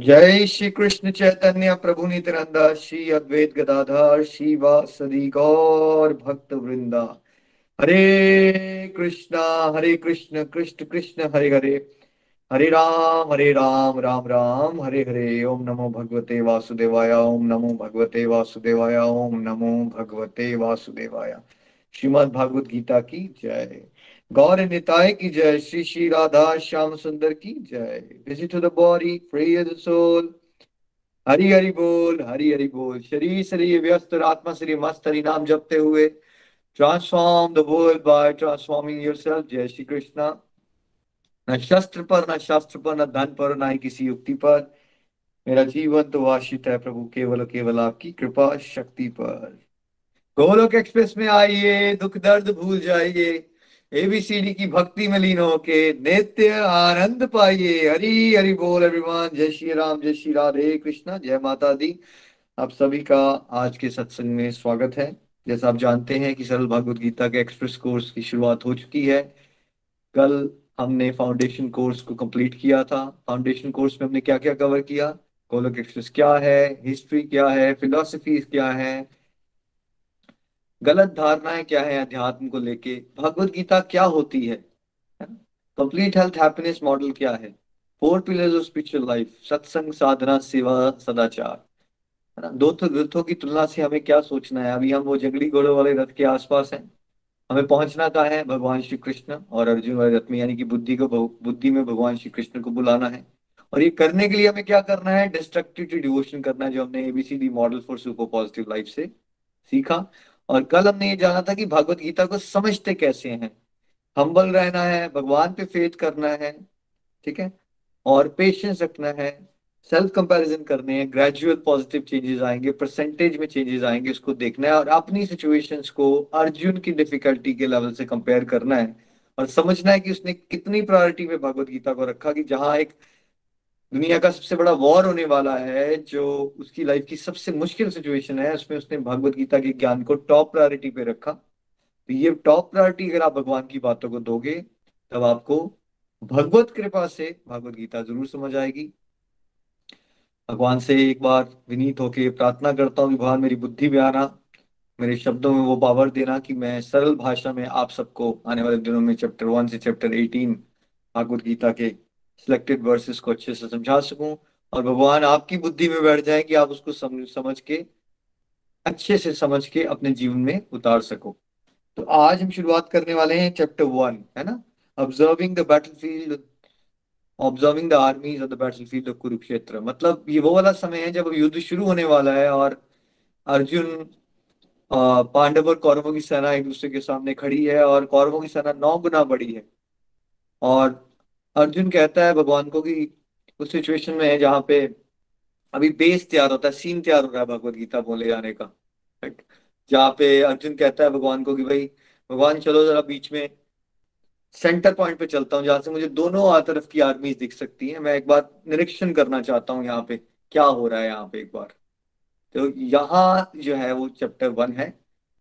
जय श्री कृष्ण चैतन्य प्रभु नित्यानंदा, श्री अद्वैत गदाधर वासदी गौर भक्त वृंदा। हरे कृष्णा, हरे कृष्ण कृष्ण कृष्ण, हरे हरे। हरे राम हरे राम राम राम, हरे हरे। ओम नमो भगवते वासुदेवाय, ओम नमो भगवते वासुदेवाय, ओम नमो भगवते वासुदेवाय। श्रीमद भागवत गीता की जय। गौर निताय की जय। श्री श्री राधा श्याम सुंदर की जय। Visit to the body free the soul Hari Hari बोल, हरि हरि बोल। शरीर शरीर व्यस्त आत्मा शरीर मस्त हरि नाम जपते हुए। Transform the world by transforming yourself जय श्री कृष्णा। न शस्त्र पर, न शास्त्र पर, न धन पर, न ही किसी युक्ति पर। मेरा जीवन तो आश्रित है प्रभु, केवल केवल आपकी कृपा शक्ति पर। गोलोक एक्सप्रेस में आइए, दुख दर्द भूल जाइए। एबीसीडी की भक्ति में लीन होके नित्य आनंद पाइए। हरी हरि बोल एवरीवन जय श्री राम, जय श्री राधे कृष्णा। जय माता दी। आप सभी का आज के सत्संग में स्वागत है। जैसा आप जानते हैं कि सरल भागवत गीता के एक्सप्रेस कोर्स की शुरुआत हो चुकी है। कल हमने फाउंडेशन कोर्स को कंप्लीट किया था। फाउंडेशन कोर्स में हमने क्या क्या कवर किया? गोलक एक्सप्रेस क्या है? हिस्ट्री क्या है? फिलोसफी क्या है? गलत धारणाएँ क्या है अध्यात्म को लेके? भगवत गीता क्या होती है? कंप्लीट हेल्थ हैप्पीनेस मॉडल क्या है? Four pillars of spiritual life सत्संग साधना सेवा सदाचार है ना? दो रथों की तुलना से हमें क्या सोचना है? अभी हम वो जंगली घोड़ों वाले रथ के आसपास हैं। हमें पहुँचना कहा है? भगवान श्री कृष्ण और अर्जुन वाले रथ में, यानी कि बुद्धि को बुद्धि में भगवान श्री कृष्ण को बुलाना है। और ये करने के लिए हमें क्या करना है? डिस्ट्रक्टिव डिवोशन करना है, जो हमने A B C D model for super positive life से सीखा। और कल हमने ये जाना था कि भगवत गीता को समझते कैसे हैं। हम्बल रहना है, भगवान पे फेथ करना है, ठीक है? और पेशेंस रखना है सेल्फ कंपैरिजन करने हैं ग्रेजुअल पॉजिटिव चेंजेस आएँगे परसेंटेज में चेंजेस आएँगे उसको देखना है और अपनी सिचुएशंस को अर्जुन की डिफिकल्टी के लेवल से कंपेयर करना है। और समझना है कि उसने कितनी प्रायोरिटी में भगवत गीता को रखा कि जहाँ एक दुनिया का सबसे बड़ा वॉर होने वाला है, जो उसकी लाइफ की सबसे मुश्किल सिचुएशन है, उसमें उसने भगवत गीता के ज्ञान को टॉप प्रायोरिटी पे रखा। तो ये टॉप प्रायोरिटी अगर आप भगवान की बातों को दोगे, तब आपको भगवत कृपा से भगवत गीता ज़रूर समझ आएगी। भगवान से एक बार विनीत होके प्रार्थना करता हूँ, भगवान मेरी बुद्धि में आना, मेरे शब्दों में वो पावर देना कि मैं सरल भाषा में आप सबको आने वाले दिनों में चैप्टर वन से चैप्टर एटीन भागवत गीता के सिलेक्टेड वर्सेस को अच्छे से समझा सकूँ और भगवान आपकी बुद्धि में बैठ जाए कि आप उसको समझ के, अच्छे से समझ के अपने जीवन में उतार सको। तो आज हम शुरुआत करने वाले हैं चैप्टर वन है ना? Observing the battlefield observing the armies of the battlefield of Kurukshetra मतलब ये वो वाला समय है जब युद्ध शुरू होने वाला है और अर्जुन पांडव और कौरवों की सेना एक दूसरे के सामने खड़ी है और कौरवों की सेना नौ गुना बड़ी है। और अर्जुन कहता है भगवान को कि उस सिचुएशन में है जहाँ पे अभी बेस तैयार होता है सीन तैयार हो रहा है भगवत गीता बोले जाने का। जहाँ पे अर्जुन कहता है भगवान को कि भाई, भगवान चलो जरा बीच में सेंटर पॉइंट पे चलता हूँ, जहाँ से मुझे दोनों तरफ़ की आर्मीज दिख सकती है। मैं एक बार निरीक्षण करना चाहता हूँ यहाँ पे, क्या हो रहा है यहाँ पे एक बार। तो यहाँ जो है वो चैप्टर वन है।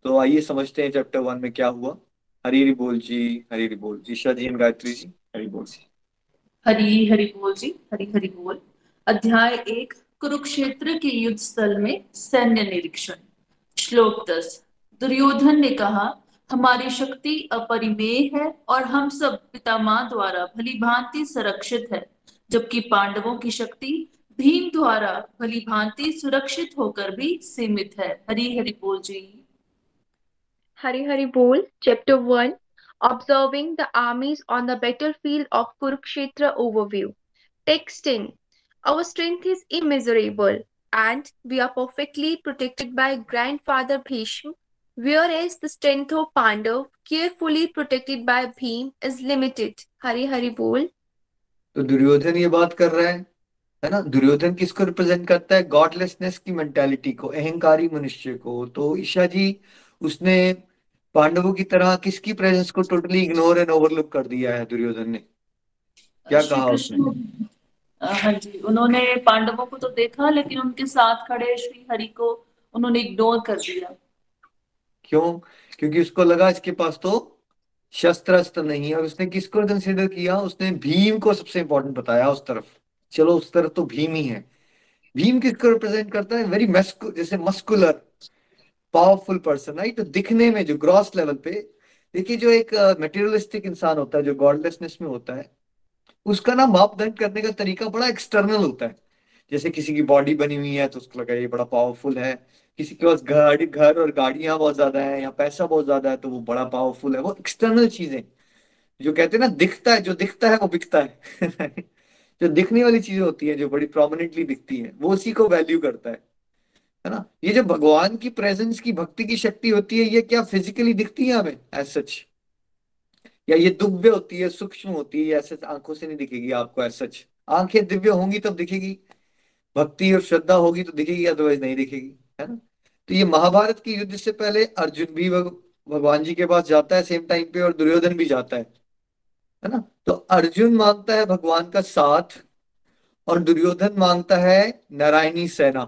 तो आइए समझते हैं चैप्टर वन में क्या हुआ। हरी बोल जी, हरी बोल जी शाह जी गायत्री जी, हरी बोल जी। हरी हरि बोल जी, हरी हरि बोल। अध्याय एक, कुरुक्षेत्र के युद्ध स्थल में सैन्य निरीक्षण। श्लोक दस, दुर्योधन ने कहा, हमारी शक्ति अपरिमेय है और हम सब पितामह द्वारा भली भांति संरक्षित है, जबकि पांडवों की शक्ति भीम द्वारा भली भांति सुरक्षित होकर भी सीमित है। हरी हरि बोल जी। हरी हरि बोल chapter one observing the armies on the battlefield of Kurukshetra overview. Text 10 Our strength is immeasurable, and we are perfectly protected by Grandfather Bhishma, whereas the strength of Pandav, carefully protected by Bhim, is limited. Hari Hari bol. तो दुर्योधन ये बात कर रहा है है ना दुर्योधन किसको represent करता है गॉडलेसनेस की मेंटालिटी को अहंकारी मनुष्य को तो ईशा जी उसने पांडवों की तरह किसकी प्रेजेंस को टोटली इग्नोर एंड ओवरलुक कर दिया है दुर्योधन ने? क्या कहा उसने? हाँ जी उन्होंने पांडवों को तो देखा लेकिन उनके साथ खड़े श्री हरि को उन्होंने इग्नोर कर दिया। क्यों? क्योंकि उसको लगा इसके पास तो शस्त्र अस्त्र नहीं है। और उसने किसको कंसिडर किया? उसने भीम को सबसे इंपॉर्टेंट बताया उस तरफ़। चलो उस तरफ़ तो भीम ही है। भीम किसको रिप्रेजेंट करता है? वेरी जैसे मस्कुलर पावरफुल पर्सन राइट तो दिखने में जो ग्रॉस लेवल पे, देखिए जो एक मटेरियलिस्टिक इंसान होता है, जो गॉडलेसनेस में होता है, उसका ना मापदंड करने का तरीका बड़ा एक्सटर्नल होता है। जैसे किसी की बॉडी बनी हुई है तो उसको लगा ये बड़ा पावरफुल है। किसी के पास गाड़ी घर और गाड़ियाँ बहुत ज़्यादा है, या पैसा बहुत ज़्यादा है तो वो बड़ा पावरफुल है। वो एक्सटर्नल चीज़ें, जो कहते हैं ना, दिखता है, जो दिखता है, वो बिकता है। जो दिखने वाली चीज़ें होती है, जो बड़ी प्रोमिनेंटली दिखती है, वो उसी को वैल्यू करता है। है ना? ये जो भगवान की प्रेजेंस की भक्ति की शक्ति होती है ये क्या फिजिकली दिखती है हमें? एज सच या ये दुव्य होती है सूक्ष्म होती है ऐसे आँखों से नहीं दिखेगी आपको एज सच आँखें दिव्य होंगी तब दिखेगी। भक्ति और श्रद्धा होगी तो दिखेगी अदरवाइज़ नहीं दिखेगी है ना? तो ये महाभारत के युद्ध से पहले अर्जुन भी भग, भगवान जी के पास जाता है सेम टाइम पे और दुर्योधन भी जाता है है ना? तो अर्जुन माँगता है भगवान का साथ और दुर्योधन माँगता है नारायणी सेना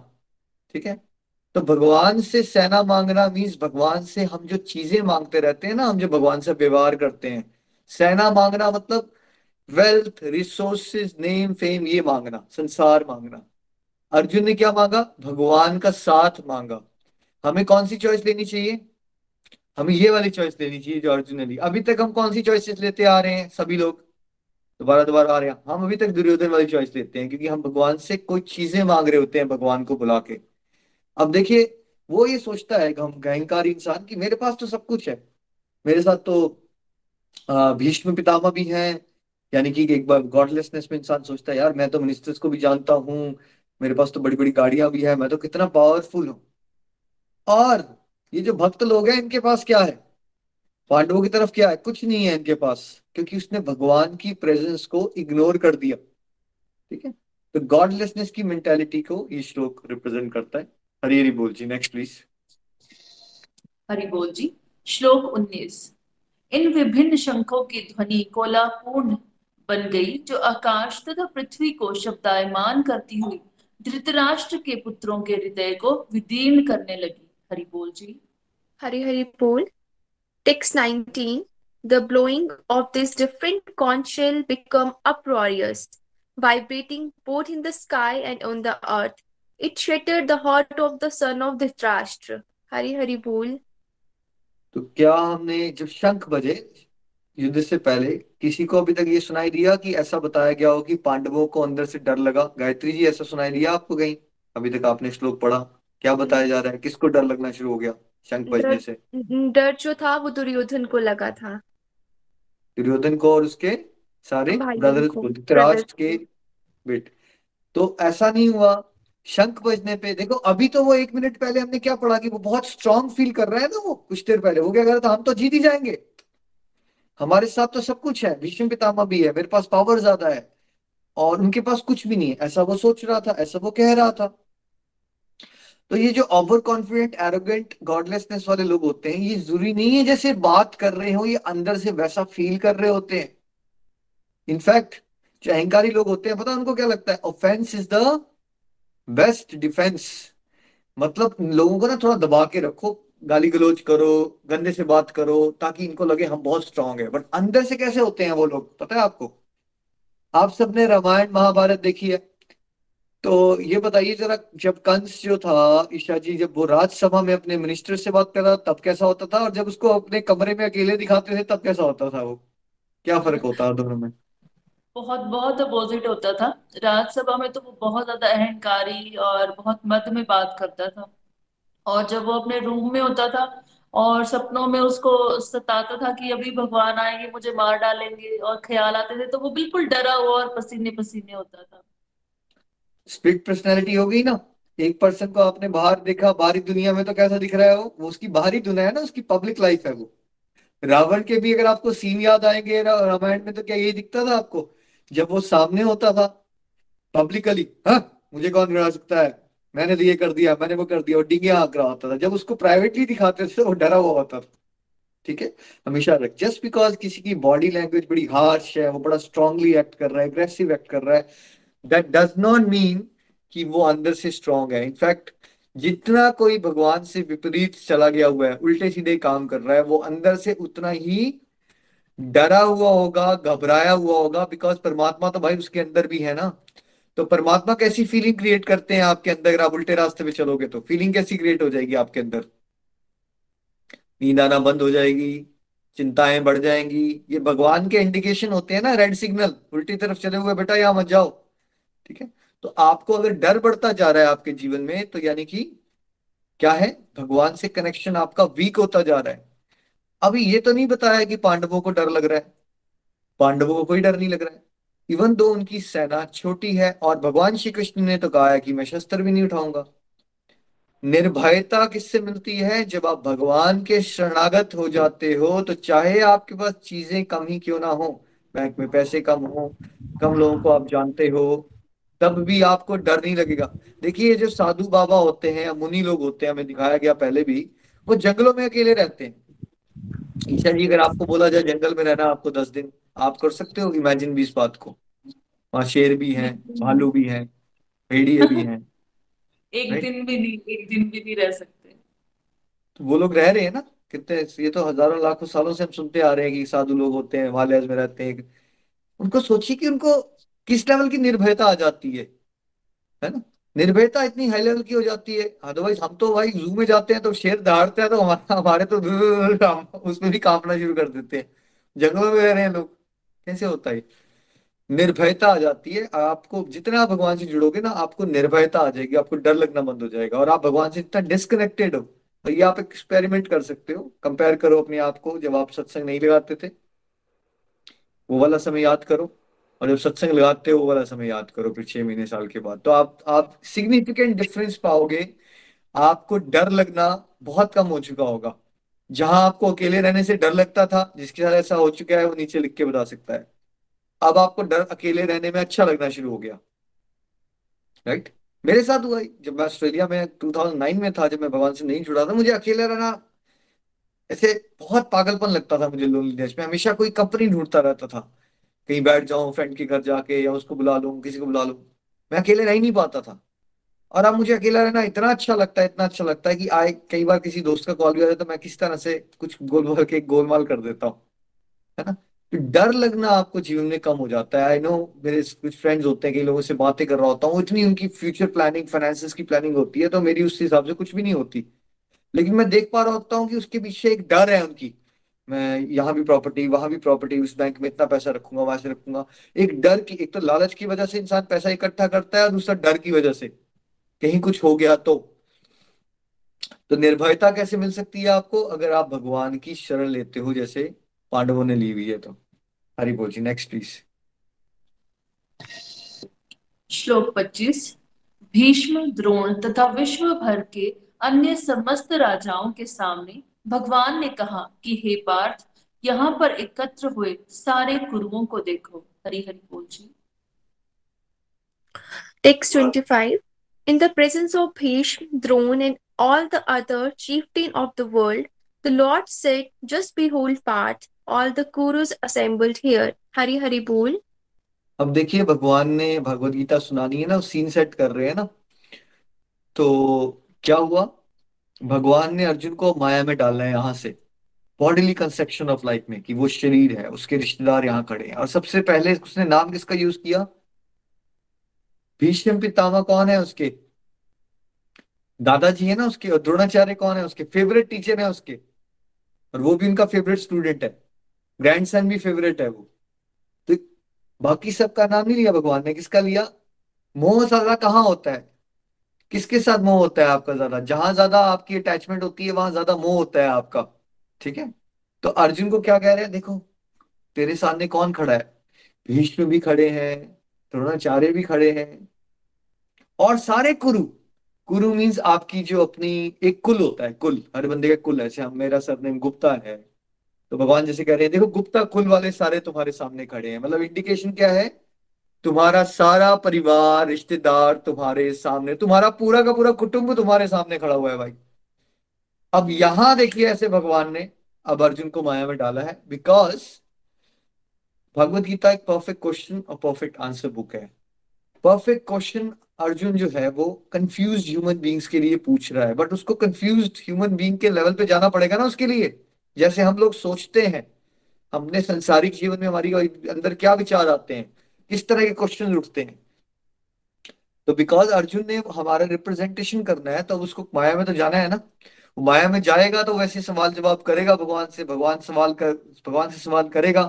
ठीक है? तो भगवान से सेना मांगना मीन्स भगवान से हम जो चीज़ें मांगते रहते हैं ना, हम जो भगवान से व्यवहार करते हैं। सेना मांगना मतलब वेल्थ रिसोर्सेज नेम फेम ये मांगना, संसार मांगना। अर्जुन ने क्या मांगा? भगवान का साथ मांगा। हमें कौन सी चॉइस लेनी चाहिए? हमें ये वाली चॉइस लेनी चाहिए जो अर्जुन ने ली। अभी तक हम कौन सी चॉइसेस लेते आ रहे हैं, सभी लोग? दोबारा दोबारा आ रहे हैं। हम अभी तक दुर्योधन वाली चॉइस लेते हैं, क्योंकि हम भगवान से कोई चीज़ें मांग रहे होते हैं, भगवान को बुला के। अब देखिए, वो ये सोचता है अहंकारी इंसान कि मेरे पास तो सब कुछ है। मेरे साथ तो भीष्म पितामह भी हैं। यानी कि एक बार गॉडलेसनेस में इंसान सोचता है, यार, मैं तो मिनिस्टर्स को भी जानता हूँ। मेरे पास तो बड़ी बड़ी गाड़ियाँ भी है। मैं तो कितना पावरफुल हूँ। और ये जो भक्त लोग हैं, इनके पास क्या है? पांडवों की तरफ़ क्या है? कुछ नहीं है इनके पास, क्योंकि उसने भगवान की प्रेजेंस को इग्नोर कर दिया। ठीक है? तो गॉडलेसनेस की मेंटेलिटी को ये श्लोक रिप्रेजेंट करता है। हरी हरी बोल जी नेक्स्ट प्लीज़ हरि बोल जी श्लोक 19 इन विभिन्न शंखों की ध्वनि कोलापूर्ण बन गई जो आकाश तथा पृथ्वी को शब्दायमान करती हुई धृतराष्ट्र के पुत्रों के हृदय को विदीर्ण करने लगी। हरि बोल जी। हरि हरि बोल। Text 19 the blowing of this different conch shell become uproarious vibrating both in the sky and on the earth It shattered the heart of the son of Dhritarashtra. Hari Hari बोल तो क्या हमने जब शंख बजे युद्ध से पहले किसी को अभी तक ये सुनाई दिया कि ऐसा बताया गया हो कि पांडवों को अंदर से डर लगा? गायत्री जी ऐसा सुनाई दिया आपको कहीं? अभी तक आपने श्लोक पढ़ा। क्या बताया जा रहा है? किसको डर लगना शुरू हो गया शंख बजने से? डर जो था वो दुर्योधन को लगा था। दुर्योधन को और उसके सारे ब्रदर्स को धृतराष्ट्र के। बेटे। तो ऐसा नहीं हुआ शंख बजने पे, देखो, अभी तो वो एक मिनट पहले हमने क्या पढ़ा कि वो बहुत स्ट्रांग फील कर रहा है ना वो, कुछ देर पहले वो क्या कर रहा था हम तो जीत ही जाएँगे। हमारे साथ तो सब कुछ है, भीष्म पितामह भी है, मेरे पास पावर ज़्यादा है, और उनके पास कुछ भी नहीं है, ऐसा वो सोच रहा था, ऐसा वो कह रहा था। तो ये जो ओवर कॉन्फिडेंट एरोगेंट गॉडलेसनेस वाले लोग होते हैं, ये ज़रूरी नहीं है जैसे बात कर रहे हो, ये अंदर से वैसा फील कर रहे होते हैं। इनफैक्ट जो अहंकारी लोग होते हैं, पता उनको क्या लगता है? Offence is the best defence मतलब लोगों को ना थोड़ा दबा के रखो, गाली गलोच करो, गंदे से बात करो, ताकि इनको लगे हम बहुत स्ट्रांग है। बट अंदर से कैसे होते हैं वो लोग, पता है आपको? आप सबने रामायण महाभारत देखी है? तो ये बताइए जरा, जब कंस जो था, ईशा जी, जब वो राज्यसभा में अपने मिनिस्टर से बात कर रहा तब कैसा होता था? और जब उसको अपने कमरे में अकेले दिखाते थे, तब कैसा होता था वो? क्या फ़र्क होता है दोनों में? बहुत बहुत अपोजिट होता था। राज्यसभा में तो वो बहुत ज़्यादा अहंकारी और बहुत मद में बात करता था। और जब वो अपने रूम में होता था और सपनों में उसको सताता था कि अभी भगवान आएँगे, मुझे मार डालेंगे और ख्याल आते थे तो वो बिल्कुल डरा हुआ और पसीने पसीने होता था। स्प्लिट पर्सनैलिटी हो गई ना। एक पर्सन को आपने बाहर देखा, बाहरी दुनिया में तो कैसा दिख रहा है वो? वो उसकी बाहरी दुनिया है ना, उसकी पब्लिक लाइफ है वो। रावण के भी अगर आपको सीन याद आएँगे रामायण में तो क्या यही दिखता था आपको? जब वो सामने होता था पब्लिकली हाँ मुझे कौन गिरा सकता है? मैंने तो ये कर दिया, मैंने वो कर दिया, और डिंगे आंक रहा होता था। जब उसको प्राइवेटली दिखाते थे वो डरा हुआ होता था। ठीक है? हमेशा रख जस्ट बिकॉज़ किसी की बॉडी लैंग्वेज बड़ी हार्श है, वो बड़ा स्ट्रांगली एक्ट कर रहा है एग्रेसिव एक्ट कर रहा है दैट डज नॉट मीन कि वो अंदर से स्ट्रांग है। इनफैक्ट जितना कोई भगवान से विपरीत चला गया हुआ है, उल्टे सीधे काम कर रहा है, वो अंदर से उतना ही डरा हुआ होगा, घबराया हुआ होगा बिकॉज़ परमात्मा तो भाई उसके अंदर भी है ना। तो परमात्मा कैसी फीलिंग क्रिएट करते हैं आपके अंदर? अगर आप उल्टे रास्ते पे चलोगे तो फीलिंग कैसी क्रिएट हो जाएगी आपके अंदर? नींद आना बंद हो जाएगी, चिंताएँ बढ़ जाएँगी। ये भगवान के इंडिकेशन होते हैं ना रेड सिग्नल उल्टी तरफ़ चले हुए, बेटा, यहाँ मत जाओ। ठीक है? तो आपको अगर डर बढ़ता जा रहा है आपके जीवन में तो यानी कि क्या है? भगवान से कनेक्शन आपका वीक होता जा रहा है। अभी ये तो नहीं बताया कि पांडवों को डर लग रहा है। पांडवों को कोई डर नहीं लग रहा है। इवन दो उनकी सेना छोटी है और भगवान श्री कृष्ण ने तो कहा है कि मैं शस्त्र भी नहीं उठाऊँगा। निर्भयता किससे मिलती है? जब आप भगवान के शरणागत हो जाते हो तो चाहे आपके पास चीज़ें कम ही क्यों ना हो, बैंक में पैसे कम हो, कम लोगों को आप जानते हो, तब भी आपको डर नहीं लगेगा। देखिए जो साधु बाबा होते हैं मुनि लोग होते हैं, हमें दिखाया गया पहले भी, वो जंगलों में अकेले रहते हैं। ईशा जी अगर आपको बोला जाए जंगल में रहना आपको दस दिन आप कर सकते हो इमेजिन भी इस बात को। वहाँ शेर भी हैं भालू भी हैं भेड़िए भी हैं एक दिन भी नहीं एक दिन भी नहीं रह सकते। तो वो लोग रह रहे हैं ना कितने ये तो हज़ारों लाखों सालों से हम सुनते आ रहे हैं कि साधु लोग होते हैं हिमालय में रहते हैं। उनको सोचिए कि उनको किस लेवल की निर्भयता आ जाती है है ना? निर्भयता इतनी हाई लेवल की हो जाती है। अदरवाइज़ हम तो भाई जू में जाते हैं तो शेर दहाड़ते हैं तो हमारा तो उसमें भी कांपना शुरू कर देते हैं। जंगलों में रह रहे हैं लोग। कैसे होता है? निर्भयता आ जाती है। आपको जितने आप भगवान से जुड़ोगे ना, आपको निर्भयता आ जाएगी, आपको डर लगना बंद हो जाएगा। और आप भगवान से इतना डिस्कनेक्टेड हो तो ये आप एक्सपेरिमेंट कर सकते हो। कंपेयर करो अपने आप को। जब आप सत्संग नहीं लगाते थे, वो वाला समय याद करो। और जब सत्संग लगाते हो वाला समय याद करो, फिर छह महीने साल के बाद। तो आप आप सिग्निफिकेंट डिफरेंस पाओगे। आपको डर लगना बहुत कम हो चुका होगा। जहाँ आपको अकेले रहने से डर लगता था, जिसके साथ ऐसा हो चुका है, वो नीचे लिख के बता सकता है। अब आपको डर अकेले रहने में अच्छा लगना शुरू हो गया। Right right? मेरे साथ हुआ जब मैं ऑस्ट्रेलिया में 2009 में था, जब मैं भगवान से नहीं जुड़ा था, मुझे अकेले रहना ऐसे बहुत पागलपन लगता था मुझे लोनलीनेस में। हमेशा कोई कंपनी ढूंढता रहता था। कहीं बैठ जाऊँ फ्रेंड के घर जाके या उसको बुला लूँ, किसी को बुला लूँ। मैं अकेले रह नहीं पाता था। और अब मुझे अकेला रहना इतना अच्छा लगता है, इतना अच्छा लगता है कि आए, कई बार किसी दोस्त का कॉल भी आ जाए तो मैं किस तरह से कुछ गोल बोल के गोलमाल कर देता हूँ, है ना? तो डर लगना आपको जीवन में कम हो जाता है। आई नो मेरे कुछ फ्रेंड्स होते हैं, कई लोगों से बातें कर रहा होता हूँ, इतनी उनकी फ्यूचर प्लानिंग फाइनेंसिस की प्लानिंग होती है तो मेरी उस हिसाब से कुछ भी नहीं होती। लेकिन मैं देख पा रहा होता हूँ कि उसके पीछे एक डर है उनकी। मैं यहाँ भी प्रॉपर्टी वहाँ भी प्रॉपर्टी उस बैंक में इतना पैसा रखूँगा, वहाँ से रखूँगा। एक डर की, एक तो लालच की वजह से इंसान पैसा इकट्ठा करता है और दूसरा डर की वजह से। कहीं कुछ हो गया तो। तो निर्भयता कैसे मिल सकती है आपको? अगर आप भगवान की शरण लेते हो, जैसे पांडवों ने ली हुई है तो। हरी बोल जी नेक्स्ट प्लीज़ श्लोक 25 भीष्म, द्रोण तथा विश्व भर के अन्य समस्त राजाओं के सामने भगवान ने कहा कि हे पार्थ यहाँ पर एकत्र हुए सारे कुरुओं को देखो हरी हरी बोल जी Text 25 In the presence of Bhishma, Drona, and all the other chieftain of the world, the Lord said, Just behold Parth, all the Kurus assembled here. Hari Hari Bol. अब देखिए भगवान ने भगवत गीता सुनानी है ना सीन सेट कर रहे हैं ना तो क्या हुआ भगवान ने अर्जुन को माया में डालना है यहाँ से। बॉडीली कंसेप्शन ऑफ़ लाइफ में, कि वो शरीर है, उसके रिश्तेदार यहाँ खड़े हैं। और सबसे पहले उसने नाम किसका यूज़ किया? भीष्म पितामह कौन है उसके? दादाजी है ना उसके, और द्रोणाचार्य कौन है उसके? फेवरेट टीचर है उसके। और वो भी उनका फेवरेट स्टूडेंट है। ग्रैंडसन भी फेवरेट है वो। तो बाकी सबका नाम नहीं लिया भगवान ने, किसका लिया? मोह ज़्यादा कहाँ होता है? किसके साथ मोह होता है आपका ज़्यादा? जहाँ ज़्यादा आपकी अटैचमेंट होती है, वहाँ ज़्यादा मोह होता है आपका। ठीक है? तो अर्जुन को क्या कह रहे हैं? देखो, तेरे सामने कौन खड़ा है? भीष्म भी खड़े हैं, द्रोणाचार्य भी खड़े हैं और सारे कुरु। कुरु मीन्स आपकी जो अपनी एक कुल होता है, कुल। हर बंदे का कुल है। हम, मेरा सरनेम गुप्ता है। तो भगवान जैसे कह रहे हैं, देखो, गुप्ता कुल वाले सारे तुम्हारे सामने खड़े हैं। मतलब इंडिकेशन क्या है? तुम्हारा सारा परिवार, रिश्तेदार तुम्हारे सामने, तुम्हारा पूरा का पूरा कुटुंब तुम्हारे सामने खड़ा हुआ है भाई। अब यहाँ देखिए ऐसे भगवान ने अब अर्जुन को माया में डाला है बिकॉज़ भगवत गीता एक परफेक्ट क्वेश्चन और परफेक्ट आंसर बुक है। परफेक्ट क्वेश्चन अर्जुन जो है वो कंफ्यूज ह्यूमन बींग्स के लिए पूछ रहा है बट उसको कंफ्यूज ह्यूमन बींग के लेवल पे जाना पड़ेगा ना उसके लिए। जैसे हम लोग सोचते हैं, हमने संसारिक जीवन में हमारी अंदर क्या विचार आते हैं? किस तरह के क्वेश्चन उठते हैं? तो बिकॉज़ अर्जुन ने हमारा रिप्रेजेंटेशन करना है तो उसको माया में तो जाना है ना? माया में जाएगा तो वैसे सवाल जवाब करेगा, भगवान से, भगवान सवाल कर, भगवान से सवाल करेगा।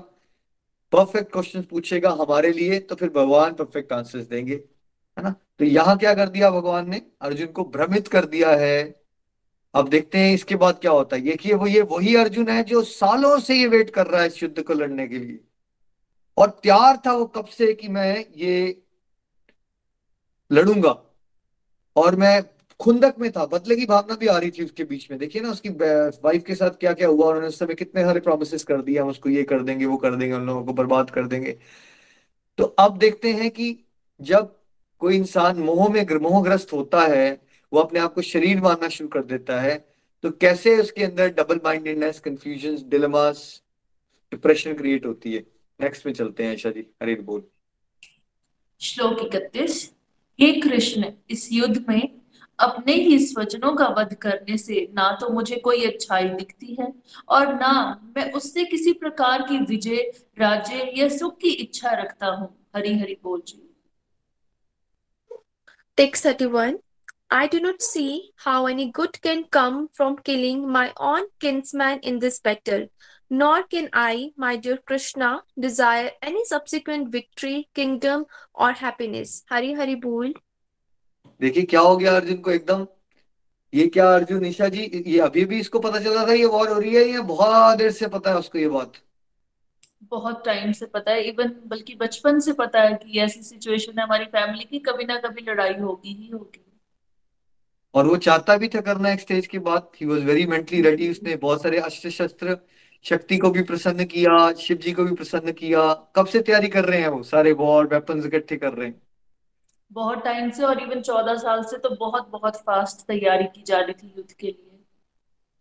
परफेक्ट क्वेश्चन पूछेगा हमारे लिए तो फिर भगवान परफेक्ट आंसर्स देंगे, है ना? तो यहाँ क्या कर दिया भगवान ने? अर्जुन को भ्रमित कर दिया है। अब देखते हैं इसके बाद क्या होता है। देखिए, वो ये, वही अर्जुन है जो सालों से ये वेट कर रहा है इस युद्ध को लड़ने के लिए। और तैयार था वो कब से कि मैं ये लड़ूँगा। और मैं खुंदक में था, बदले की भावना भी आ रही थी उसके बीच में। देखिए ना उसकी वाइफ के साथ क्या क्या हुआ, उन्होंने उस समय कितने सारे प्रोमिस कर दिए, हम उसको ये कर देंगे, वो कर देंगे, उन लोगों को बर्बाद कर देंगे। तो अब देखते हैं कि जब कोई इंसान मोह में मोहग्रस्त होता है, वो अपने आप को शरीर मानना शुरू कर देता है तो कैसे उसके अंदर double mindedness confusion dilemmas depression create होती है? नेक्स्ट में चलते हैं शादी हरे बोल। श्लोक इकतीस हे कृष्ण इस युद्ध में अपने ही स्वजनों का वध करने से ना तो मुझे कोई अच्छाई दिखती है और ना मैं उससे किसी प्रकार की विजय राज्य या सुख की इच्छा रखता हूँ। हरी हरि बोल जी। Text 31 I do not see how any good can come from killing my own kinsman in this battle. Nor can I, my dear Krishna, desire any subsequent victory, kingdom, or happiness. Hari Hari बोल देखिए क्या हो गया अर्जुन को एकदम? ये क्या अर्जुन निशा जी ये अभी भी इसको पता चला था ये वॉर हो रही है ये बहुत देर से पता है उसको ये बात? बहुत टाइम से पता है इवन बल्कि बचपन से पता है कि ऐसी सिचुएशन है हमारी फैमिली की कभी ना कभी लड़ाई होगी ही होगी। और वो चाहता भी था करना एक स्टेज के बाद। He was very mentally ready उसने बहुत सारे अस्त्र शस्त्र शक्ति को भी प्रसन्न किया शिव जी को भी प्रसन्न किया। कब से तैयारी कर रहे हैं वो? सारे वॉर वेपन इकट्ठे कर रहे हैं। बहुत टाइम से और इवन चौदह साल से तो बहुत बहुत फास्ट तैयारी की जा रही थी युद्ध के लिए।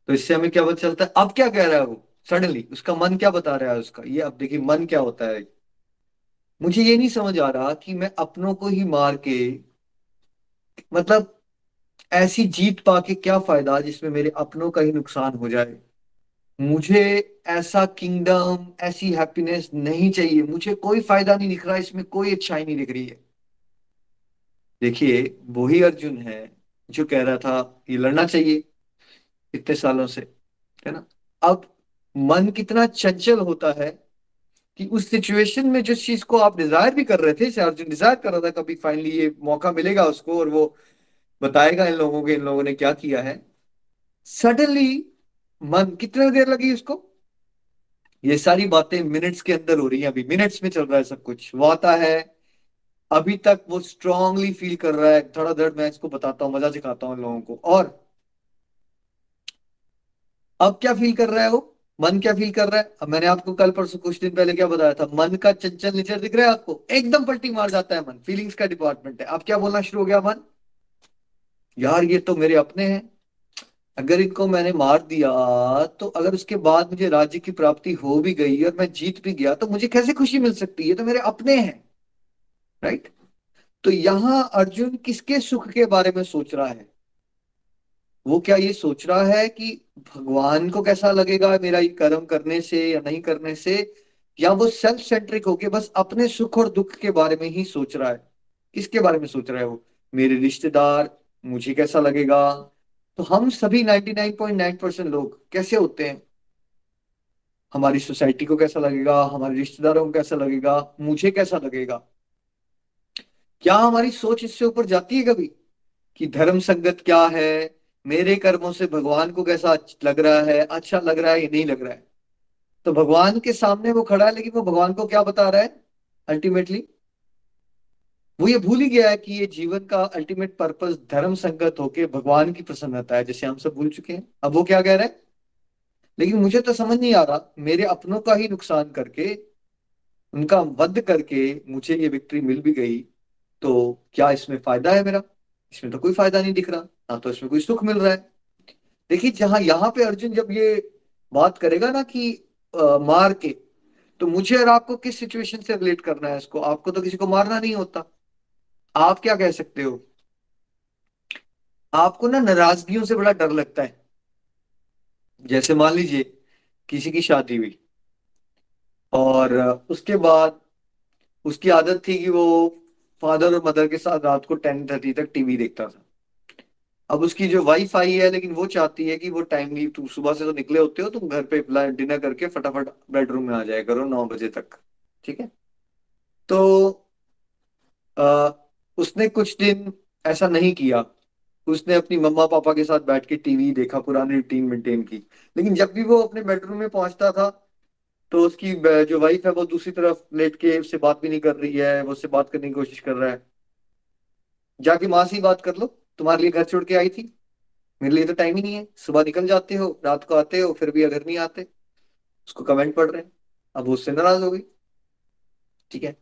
तो इससे हमें क्या पता चलता है? अब क्या कह रहा है वो? सडनली उसका मन क्या बता रहा है उसका? ये अब देखिए मन क्या होता है? मुझे ये नहीं समझ आ रहा कि मैं अपनों को ही मार के मतलब ऐसी जीत पाके क्या फ़ायदा जिसमें मेरे अपनों का ही नुकसान हो जाए? मुझे ऐसा किंगडम ऐसी हैप्पीनेस नहीं चाहिए। मुझे कोई फ़ायदा नहीं दिख रहा, इसमें कोई अच्छाई नहीं दिख रही है। देखिए, वही अर्जुन है जो कह रहा था, ये लड़ना चाहिए इतने सालों से, है ना? अब मन कितना चंचल होता है कि उस सिचुएशन में जिस चीज़ को आप डिज़ायर भी कर रहे थे अर्जुन डिज़ायर कर रहा था, कभी फाइनली ये मौका मिलेगा उसको और वो बताएगा इन लोगों के, इन लोगों ने क्या किया है। सडनली मन कितने देर लगी उसको ये सारी बातें मिनट्स के अंदर हो रही हैं अभी। मिनट्स में चल रहा है सब कुछ। वो आता है। अभी तक वो स्ट्रांगली फील कर रहा है। थोड़ा दर्द मैं इसको बताता हूँ, मज़ा सिखाता हूँ लोगों को। और अब क्या फील कर रहा है वो? मन क्या फील कर रहा है? अब मैंने आपको कल परसों कुछ दिन पहले क्या बताया था? मन का चंचल नेचर दिख रहा है आपको। एकदम पलटी मार जाता है मन। फीलिंग्स का डिपार्टमेंट है। अब क्या बोलना शुरू हो गया मन? यार ये तो मेरे अपने हैं। अगर इनको मैंने मार दिया तो अगर उसके बाद मुझे राज्य की प्राप्ति हो भी गई और मैं जीत भी गया तो मुझे कैसे खुशी मिल सकती है? तो मेरे अपने हैं राइट तो यहाँ अर्जुन किसके सुख के बारे में सोच रहा है? वो क्या ये सोच रहा है कि भगवान को कैसा लगेगा मेरा ये कर्म करने से या नहीं करने से? या वो सेल्फ सेंट्रिक होके बस अपने सुख और दुख के बारे में ही सोच रहा है? किसके बारे में सोच रहा है वो? मेरे रिश्तेदार मुझे कैसा लगेगा? तो हम सभी 99.9 परसेंट लोग कैसे होते हैं? हमारी सोसाइटी को कैसा लगेगा? हमारे रिश्तेदारों को कैसा लगेगा? मुझे कैसा लगेगा? क्या हमारी सोच इससे ऊपर जाती है कभी? कि धर्म संगत क्या है? मेरे कर्मों से भगवान को कैसा लग रहा है? अच्छा लग रहा है या नहीं लग रहा है? तो भगवान के सामने वो खड़ा है, लेकिन वो भगवान को क्या बता रहा है? अल्टीमेटली वो ये भूल ही गया है कि ये जीवन का अल्टीमेट पर्पस धर्म संगत होके भगवान की प्रसन्नता है जैसे हम सब भूल चुके हैं। अब वो क्या कह रहे हैं? लेकिन मुझे तो समझ नहीं आ रहा मेरे अपनों का ही नुकसान करके उनका वध करके मुझे ये विक्ट्री मिल भी गई तो क्या इसमें फ़ायदा है मेरा? इसमें तो कोई फ़ायदा नहीं दिख रहा ना तो इसमें कोई सुख मिल रहा है। देखिए जहाँ यहाँ पे अर्जुन जब ये बात करेगा ना कि आ, मार के तो मुझे और आपको किस सिचुएशन से रिलेट करना है इसको? आपको तो किसी को मारना नहीं होता। आप क्या कह सकते हो? आपको ना नाराजगियों से बड़ा डर लगता है। जैसे मान लीजिए, किसी की शादी हुई और उसके बाद उसकी आदत थी कि वो फादर और मदर के साथ रात को टेन थर्टी तक टीवी देखता था। अब उसकी जो वाइफ आई है, लेकिन वो चाहती है कि वो टाइमली तुम सुबह से तो निकले होते हो, तुम घर पे डिनर करके फटाफट बेडरूम में आ जाया करो नौ बजे तक, ठीक है? तो उसने कुछ दिन ऐसा नहीं किया। उसने अपनी मम्मा पापा के साथ बैठ के टीवी देखा, पुरानी रूटीन मेंटेन की। लेकिन जब भी वो अपने बेडरूम में पहुँचता था तो उसकी जो वाइफ है, वो दूसरी तरफ़ लेट के उससे बात भी नहीं कर रही है, वो उससे बात करने की कोशिश कर रहा है। जाके माँ से ही बात कर लो, तुम्हारे लिए घर छोड़ के आई थी। मेरे लिए तो टाइम ही नहीं है। सुबह निकल जाते हो, रात को आते हो, फिर भी अगर नहीं आते, उसको कमेंट पढ़ रहे हैं। अब उससे नाराज़ हो गई। ठीक है?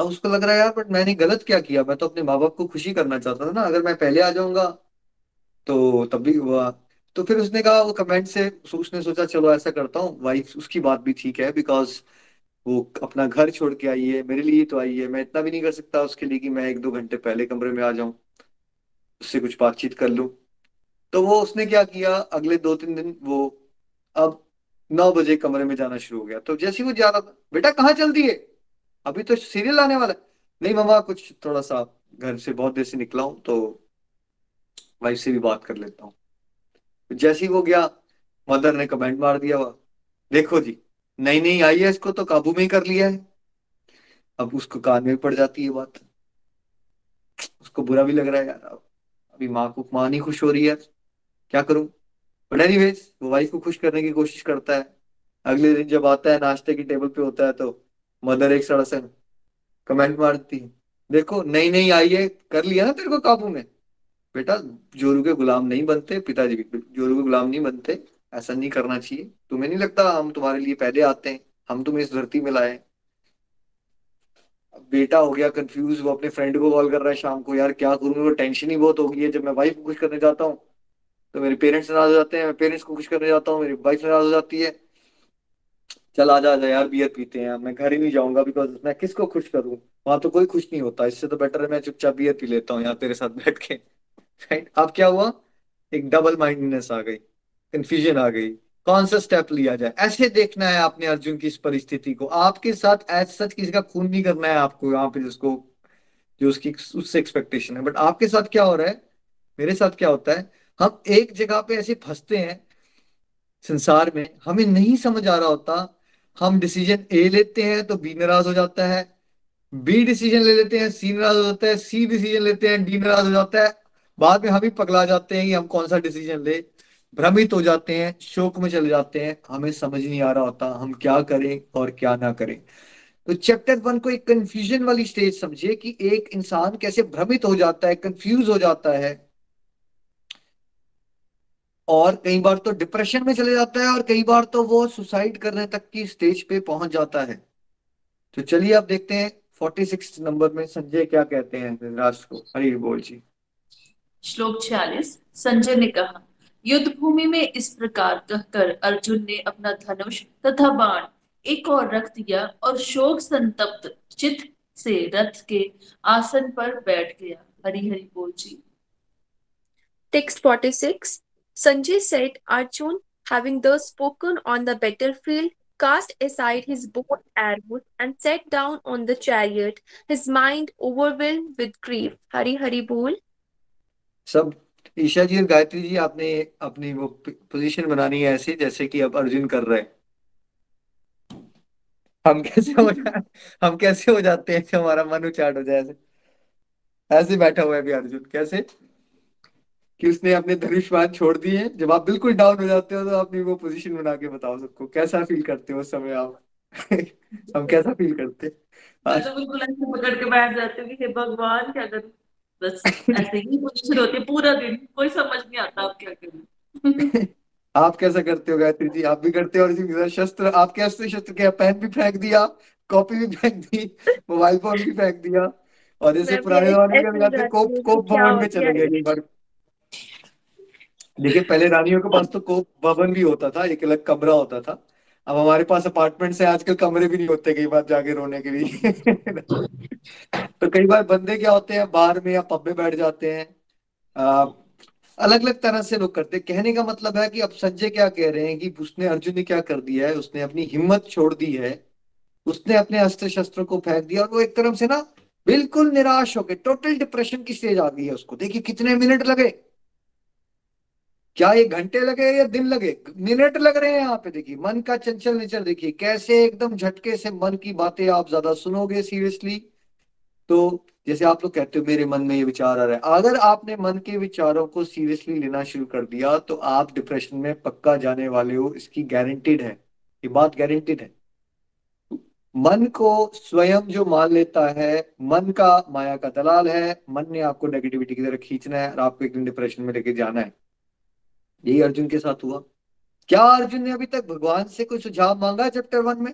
अब उसको लग रहा है, यार, बट मैंने गलत क्या किया? मैं तो अपने माँ बाप को खुशी करना चाहता था ना। अगर मैं पहले आ जाऊँगा तो तब भी हुआ। तो फिर उसने कहा, वो कमेंट से उसने सोचा, चलो, ऐसा करता हूँ। वाइफ उसकी बात भी ठीक है बिकॉज़ वो अपना घर छोड़ के आई है, मेरे लिए तो आई है। मैं इतना भी नहीं कर सकता उसके लिए कि मैं एक दो घंटे पहले कमरे में आ जाऊँ, उससे कुछ बातचीत कर लूँ। तो वो उसने क्या किया, अगले दो तीन दिन वो अब नौ बजे कमरे में जाना शुरू हो गया। तो जैसे वो जा रहा था, बेटा, कहाँ चल दिए अभी तो सीरियल आने वाला है। नहीं मामा, कुछ थोड़ा सा घर से बहुत देर से निकला हूँ तो वाइफ से भी बात कर लेता हूँ। जैसे ही वो गया मदर ने कमेंट मार दिया हुआ देखो जी नई नई आई है इसको तो काबू में ही कर लिया है। अब उसको कान में पड़ जाती है बात। उसको बुरा भी लग रहा है, यार अभी माँ को, माँ नहीं खुश हो रही है, क्या करूँ? बट एनीवेज वो वाइफ को खुश करने की कोशिश करता है। अगले दिन जब आता है, नाश्ते की टेबल पे होता है तो मदर एक सड़ा सा कमेंट मारती। देखो नहीं नहीं है, कर लिया ना तेरे को काबू में। बेटा, जोरू के गुलाम नहीं बनते, पिताजी भी जोरू के गुलाम नहीं बनते, ऐसा नहीं करना चाहिए। तुम्हें नहीं लगता हम तुम्हारे लिए पहले आते हैं, हम तुम्हें इस धरती में लाए बेटा हो गया कंफ्यूज वो अपने फ्रेंड को कॉल कर रहा है शाम को, यार, क्या करूँ? वो टेंशन ही बहुत हो गई है, जब मैं वाइफ को खुश करने जाता हूँ तो मेरे पेरेंट्स नाराज़ हो जाते हैं, मैं पेरेंट्स को खुश करने जाता हूँ, मेरी वाइफ नाराज़ हो जाती है। चल आ जा यार बियर पीते हैं। मैं घर ही नहीं जाऊँगा बिकॉज़ मैं किसको खुश करूँ? वहाँ तो कोई खुश नहीं होता। इससे तो बेटर है मैं चुपचाप बियर पी लेता हूँ यार तेरे साथ बैठ के। राइट अब क्या हुआ? एक डबल माइंडनेस आ गई। कंफ्यूजन आ गई। कौन सा स्टेप लिया जाए? ऐसे देखना है आपने अर्जुन की इस परिस्थिति को। आपके साथ एज सच किसी का खून नहीं करना है आपको यहाँ पे जिसको, जो उसकी, उससे एक्सपेक्टेशन है। बट आपके साथ क्या हो रहा है? मेरे साथ क्या होता है? हम एक जगह पे ऐसे फंसते हैं संसार में। हमें नहीं समझ आ रहा होता हम डिसीज़न ए लेते हैं तो बी नाराज़ हो जाता है बी डिसीज़न ले लेते हैं सी नाराज़ हो जाता है सी डिसीज़न लेते हैं डी नाराज़ हो जाता है। बाद में हम ही पकड़ा जाते हैं कि हम कौन सा डिसीज़न ले। भ्रमित हो जाते हैं, शोक में चले जाते हैं, हमें समझ नहीं आ रहा होता, हम क्या करें और क्या ना करें। तो चैप्टर वन को एक कंफ्यूजन वाली स्टेज समझिए कि एक इंसान कैसे भ्रमित हो जाता है कंफ्यूज हो जाता है। और कई बार तो डिप्रेशन में चले जाता है और कई बार तो वो सुसाइड करने तक की स्टेज पे पहुँच जाता है। तो चलिए आप देखते हैं फोर्टी सिक्स नंबर में संजय क्या कहते हैं राष्ट्र को। हरी बोल जी। श्लोक छियालीस संजय ने कहा युद्ध भूमि में इस प्रकार कहकर अर्जुन ने अपना धनुष तथा बाण एक और रख दिया और शोक संतप्त चित से रथ के आसन पर बैठ गया। हरि हरि बोल जी। Text 46 Sanjay said, Arjun, having thus spoken on the battlefield, cast aside his bow and arrows and sat down on the chariot, his mind overwhelmed with grief. Hari Hari Bol. सब ईशा जी और गायत्री जी आपने अपनी वो पोजीशन बनानी है ऐसी जैसे कि अब अर्जुन कर रहे हैं हम कैसे हो जाए हम कैसे हो जाते हैं हमारा मन उचाट हो जाए ऐसे ऐसे बैठा हुआ है अभी अर्जुन कैसे कि उसने अपने धनुष्मान छोड़ दिए। जब आप बिल्कुल डाउन हो जाते हो तो अपनी वो पोजीशन बना के बताओ सबको कैसा फील करते हो उस समय आप? हम कैसा फील करते हैं? तो बिल्कुल ऐसे पकड़ के बैठ जाती हूँ कि भगवान क्या करूँ बस ऐसे ही पोजीशन होती है पूरा दिन। कोई समझ नहीं आता आप क्या करूँ। आप कैसा करते हो गायत्री जी? आप भी करते हो और जी शस्त्र आपके अस्त्र शस्त्र क्या पेन भी फेंक दिया कॉपी भी फेंक दी मोबाइल फ़ोन भी फेंक दिया। और जैसे पुराने जमाने में जाते कोप कोप भवन में चले गए एक बार। देखिए पहले रानियों के पास तो कोप भवन भी होता था, एक अलग कमरा होता था। अब हमारे पास अपार्टमेंट से आजकल कमरे भी नहीं होते कई बार जाके रोने के लिए। तो कई बार बंदे क्या होते हैं, बार में या पब में बैठ जाते हैं। अलग अलग तरह से लोग करते कहने का मतलब है कि अब संजय क्या कह रहे हैं कि उसने अर्जुन ने क्या कर दिया है, उसने अपनी हिम्मत छोड़ दी है, उसने अपने अस्त्र शस्त्रों को फेंक दिया और वो एक तरफ़ से ना बिल्कुल निराश हो गए टोटल डिप्रेशन की स्टेज आ गई है उसको। देखिए कितने मिनट लगे। क्या ये घंटे लगे या दिन लगे? मिनट लग रहे हैं यहाँ पे, देखिए, मन का चंचल नेचर देखिए, कैसे एकदम झटके से मन की बातें आप ज़्यादा सुनोगे सीरियसली? तो जैसे आप लोग कहते हो, मेरे मन में ये विचार आ रहा है। अगर आपने मन के विचारों को सीरियसली लेना शुरू कर दिया तो आप डिप्रेशन में पक्का जाने वाले हो। इसकी गारंटीड है। ये बात गारंटीड है। मन को स्वयं जो मान लेता है, मन का माया का दलाल है। मन ने आपको नेगेटिविटी की तरफ़ खींचना है और आपको एक दिन डिप्रेशन में लेके जाना है। यही अर्जुन के साथ हुआ। क्या अर्जुन ने अभी तक भगवान से कोई सुझाव मांगा चैप्टर वन में?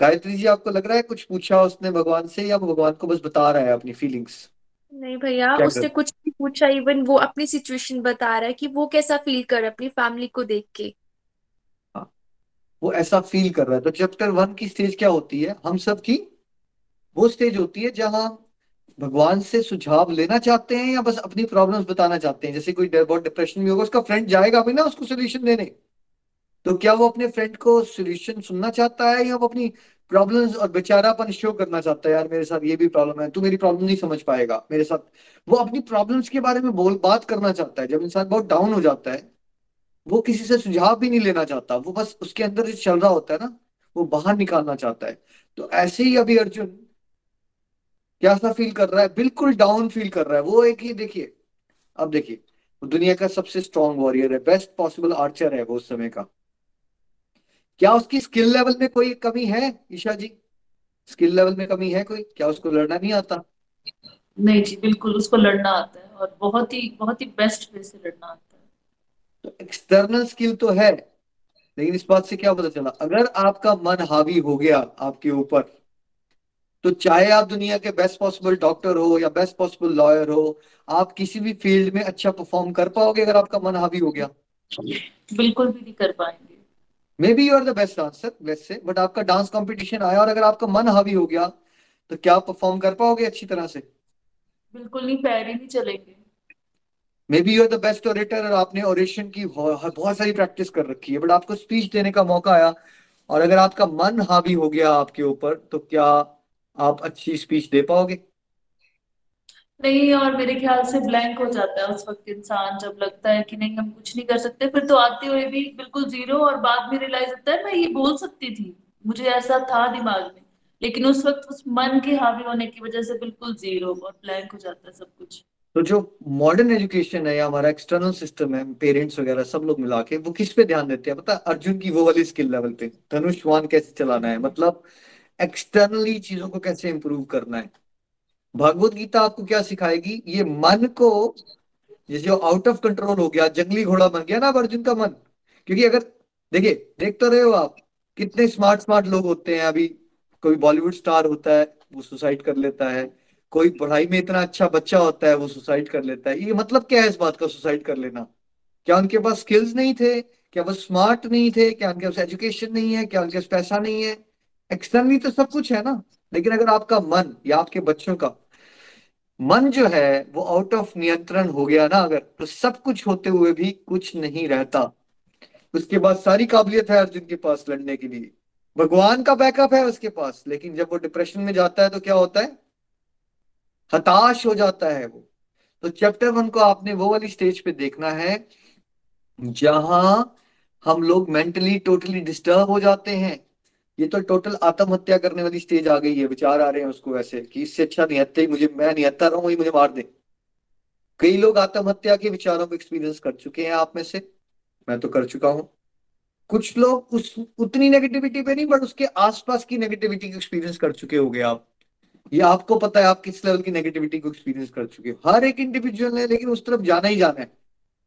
गायत्री जी आपको लग रहा है कुछ पूछा उसने भगवान से या भगवान को बस बता रहा है अपनी फीलिंग्स नहीं भैया उसने कर कुछ नहीं पूछा इवन वो अपनी सिचुएशन बता रहा है कि वो कैसा फील कर अपनी फैमिली को देख के। हाँ वो ऐसा फील कर रहा है। तो चैप्टर वन की स्टेज क्या होती है? हम सब की वो स्टेज होती है जहाँ भगवान से सुझाव लेना चाहते हैं या बस अपनी प्रॉब्लम्स बताना चाहते हैं? जैसे कोई बहुत डिप्रेशन में होगा, उसका फ्रेंड जाएगा भी ना उसको सोल्यूशन देने। तो क्या वो अपने फ्रेंड को सोल्यूशन सुनना चाहता है या वो अपनी प्रॉब्लम्स और बेचारापन शो करना चाहता है? यार, मेरे साथ ये भी प्रॉब्लम है, तू मेरी प्रॉब्लम नहीं समझ पाएगा। मेरे साथ वो अपनी प्रॉब्लम्स के बारे में बोल, बात करना चाहता है। जब इंसान बहुत डाउन हो जाता है, वो किसी से सुझाव भी नहीं लेना चाहता। वो बस उसके अंदर जो चल रहा होता है ना, वो बाहर निकालना चाहता है। तो ऐसे ही अभी अर्जुन क्या सा फील कर रहा है? बिल्कुल डाउन फील कर रहा है। वो एक ही देखिए अब देखिए वो दुनिया का सबसे स्ट्रॉन्ग वॉरियर है बेस्ट पॉसिबल आर्चर है वो उस समय का। क्या उसकी स्किल लेवल में कोई कमी है ईशा जी? स्किल लेवल में कमी है कोई? क्या उसको लड़ना नहीं आता? नहीं जी बिल्कुल उसको लड़ना आता है और बहुत ही बहुत ही बेस्ट वे से लड़ना आता है। तो एक्सटर्नल स्किल तो है लेकिन इस बात से क्या पता चला? अगर आपका मन हावी हो गया आपके ऊपर तो चाहे आप दुनिया के बेस्ट पॉसिबल डॉक्टर हो या बेस्ट पॉसिबल लॉयर हो आप किसी भी फ़ील्ड में अच्छा परफॉर्म कर पाओगे अगर आपका मन हावी हो गया? बिल्कुल भी नहीं कर पाएँगे। Maybe you are the best dancer let's say but आपका डांस कंपटीशन आया और अगर आपका मन हावी हो गया तो क्या आप परफॉर्म कर पाओगे अच्छी तरह से? बिल्कुल नहीं पैर ही नहीं चलेंगे। Maybe you are the best orator और आपने ओरेशन की बहुत सारी प्रैक्टिस कर रखी है बट आपको स्पीच देने का मौका आया और अगर आपका मन हावी हो गया आपके ऊपर तो क्या आप अच्छी स्पीच दे पाओगे? नहीं और मेरे ख्याल से ब्लैंक हो जाता है उस वक्त इंसान जब लगता है कि नहीं हम कुछ नहीं कर सकते। फिर तो आते हुए भी बिल्कुल ज़ीरो और बाद में रियलाइज़ होता है मैं ये बोल सकती थी। मुझे ऐसा था दिमाग में। लेकिन उस वक्त उस मन के हावी होने की वजह से बिल्कुल ज़ीरो और ब्लैंक हो जाता है सब कुछ। तो जो मॉडर्न एजुकेशन है या हमारा एक्सटर्नल सिस्टम है पेरेंट्स वगैरह सब लोग मिला के वो किस पे ध्यान देते हैं? पता अर्जुन की वो वाली स्किल लेवल पे। धनुष्वान कैसे चलाना है? मतलब एक्सटर्नली चीज़ों को कैसे इंप्रूव करना है? भगवत गीता आपको क्या सिखाएगी? ये मन को, जैसे आउट ऑफ़ कंट्रोल हो गया, जंगली घोड़ा बन गया ना अर्जुन का मन। क्योंकि अगर, देखिए, देख तो रहे हो आप, कितने स्मार्ट स्मार्ट लोग होते हैं अभी। कोई बॉलीवुड स्टार होता है, वो सुसाइड कर लेता है। कोई पढ़ाई में इतना अच्छा बच्चा होता है, वो सुसाइड कर लेता है। ये मतलब क्या है इस बात का सुसाइड कर लेना? क्या उनके पास स्किल्स नहीं थे? क्या वो स्मार्ट नहीं थे? क्या उनके पास एजुकेशन नहीं है? क्या उनके पास पैसा नहीं है? एक्सटर्नली तो सब कुछ है ना, लेकिन अगर आपका मन या आपके बच्चों का मन जो है वो आउट ऑफ़ नियंत्रण हो गया ना अगर तो सब कुछ होते हुए भी कुछ नहीं रहता। उसके बाद सारी काबिलियत है अर्जुन के पास लड़ने के लिए। भगवान का बैकअप है उसके पास, लेकिन जब वो डिप्रेशन में जाता है तो क्या होता है? हताश हो जाता है वो। तो चैप्टर वन को आपने वो वाली स्टेज पे देखना है, जहाँ हम लोग मेंटली टोटली डिस्टर्ब हो जाते हैं। ये तो टोटल आत्महत्या करने वाली स्टेज आ गई है, विचार आ रहे हैं उसको ऐसे कि इससे अच्छा निहत्ते ही मुझे, मैं निहत्ता रहूँ, वही मुझे मार दे। कई लोग आत्महत्या के विचारों को एक्सपीरियंस कर चुके हैं आप में से, मैं तो कर चुका हूँ। कुछ लोग उस, उतनी नेगेटिविटी पे नहीं बट उसके आसपास की नेगेटिविटी को एक्सपीरियंस कर चुके होगे आप। ये आपको पता है, आप किस लेवल की नेगेटिविटी को एक्सपीरियंस कर चुके हो। हर एक इंडिविजुअल ने, लेकिन उस तरफ़ जाना ही जाना है।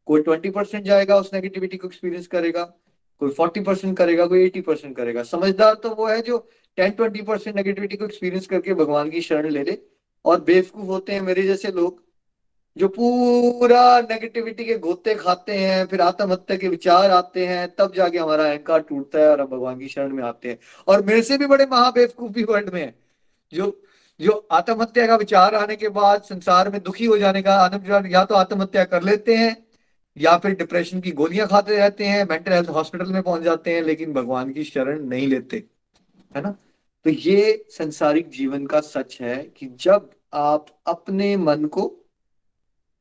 कोई ट्वेंटी परसेंट जाएगा, उस नेगेटिविटी को एक्सपीरियंस करेगा। कोई फोर्टी परसेंट करेगा, कोई एटी परसेंट करेगा। समझदार तो वो है जो टेन ट्वेंटी परसेंट नेगेटिविटी को एक्सपीरियंस करके भगवान की शरण ले ले। और बेवकूफ़ होते हैं मेरे जैसे लोग, जो पूरा नेगेटिविटी के गोते खाते हैं, फिर आत्महत्या के विचार आते हैं, तब जाके हमारा अहंकार टूटता है और हम भगवान की शरण में आते हैं। और मेरे से भी बड़े महाबेवकूफ भी वर्ल्ड में है, जो जो आत्महत्या का विचार आने के बाद संसार में दुखी हो जाने का आत्म या तो आत्महत्या कर लेते हैं या फिर डिप्रेशन की गोलियाँ खाते रहते हैं मेंटल हेल्थ हॉस्पिटल में पहुँच जाते हैं, लेकिन भगवान की शरण नहीं लेते, है ना? तो ये संसारिक जीवन का सच है कि जब आप अपने मन को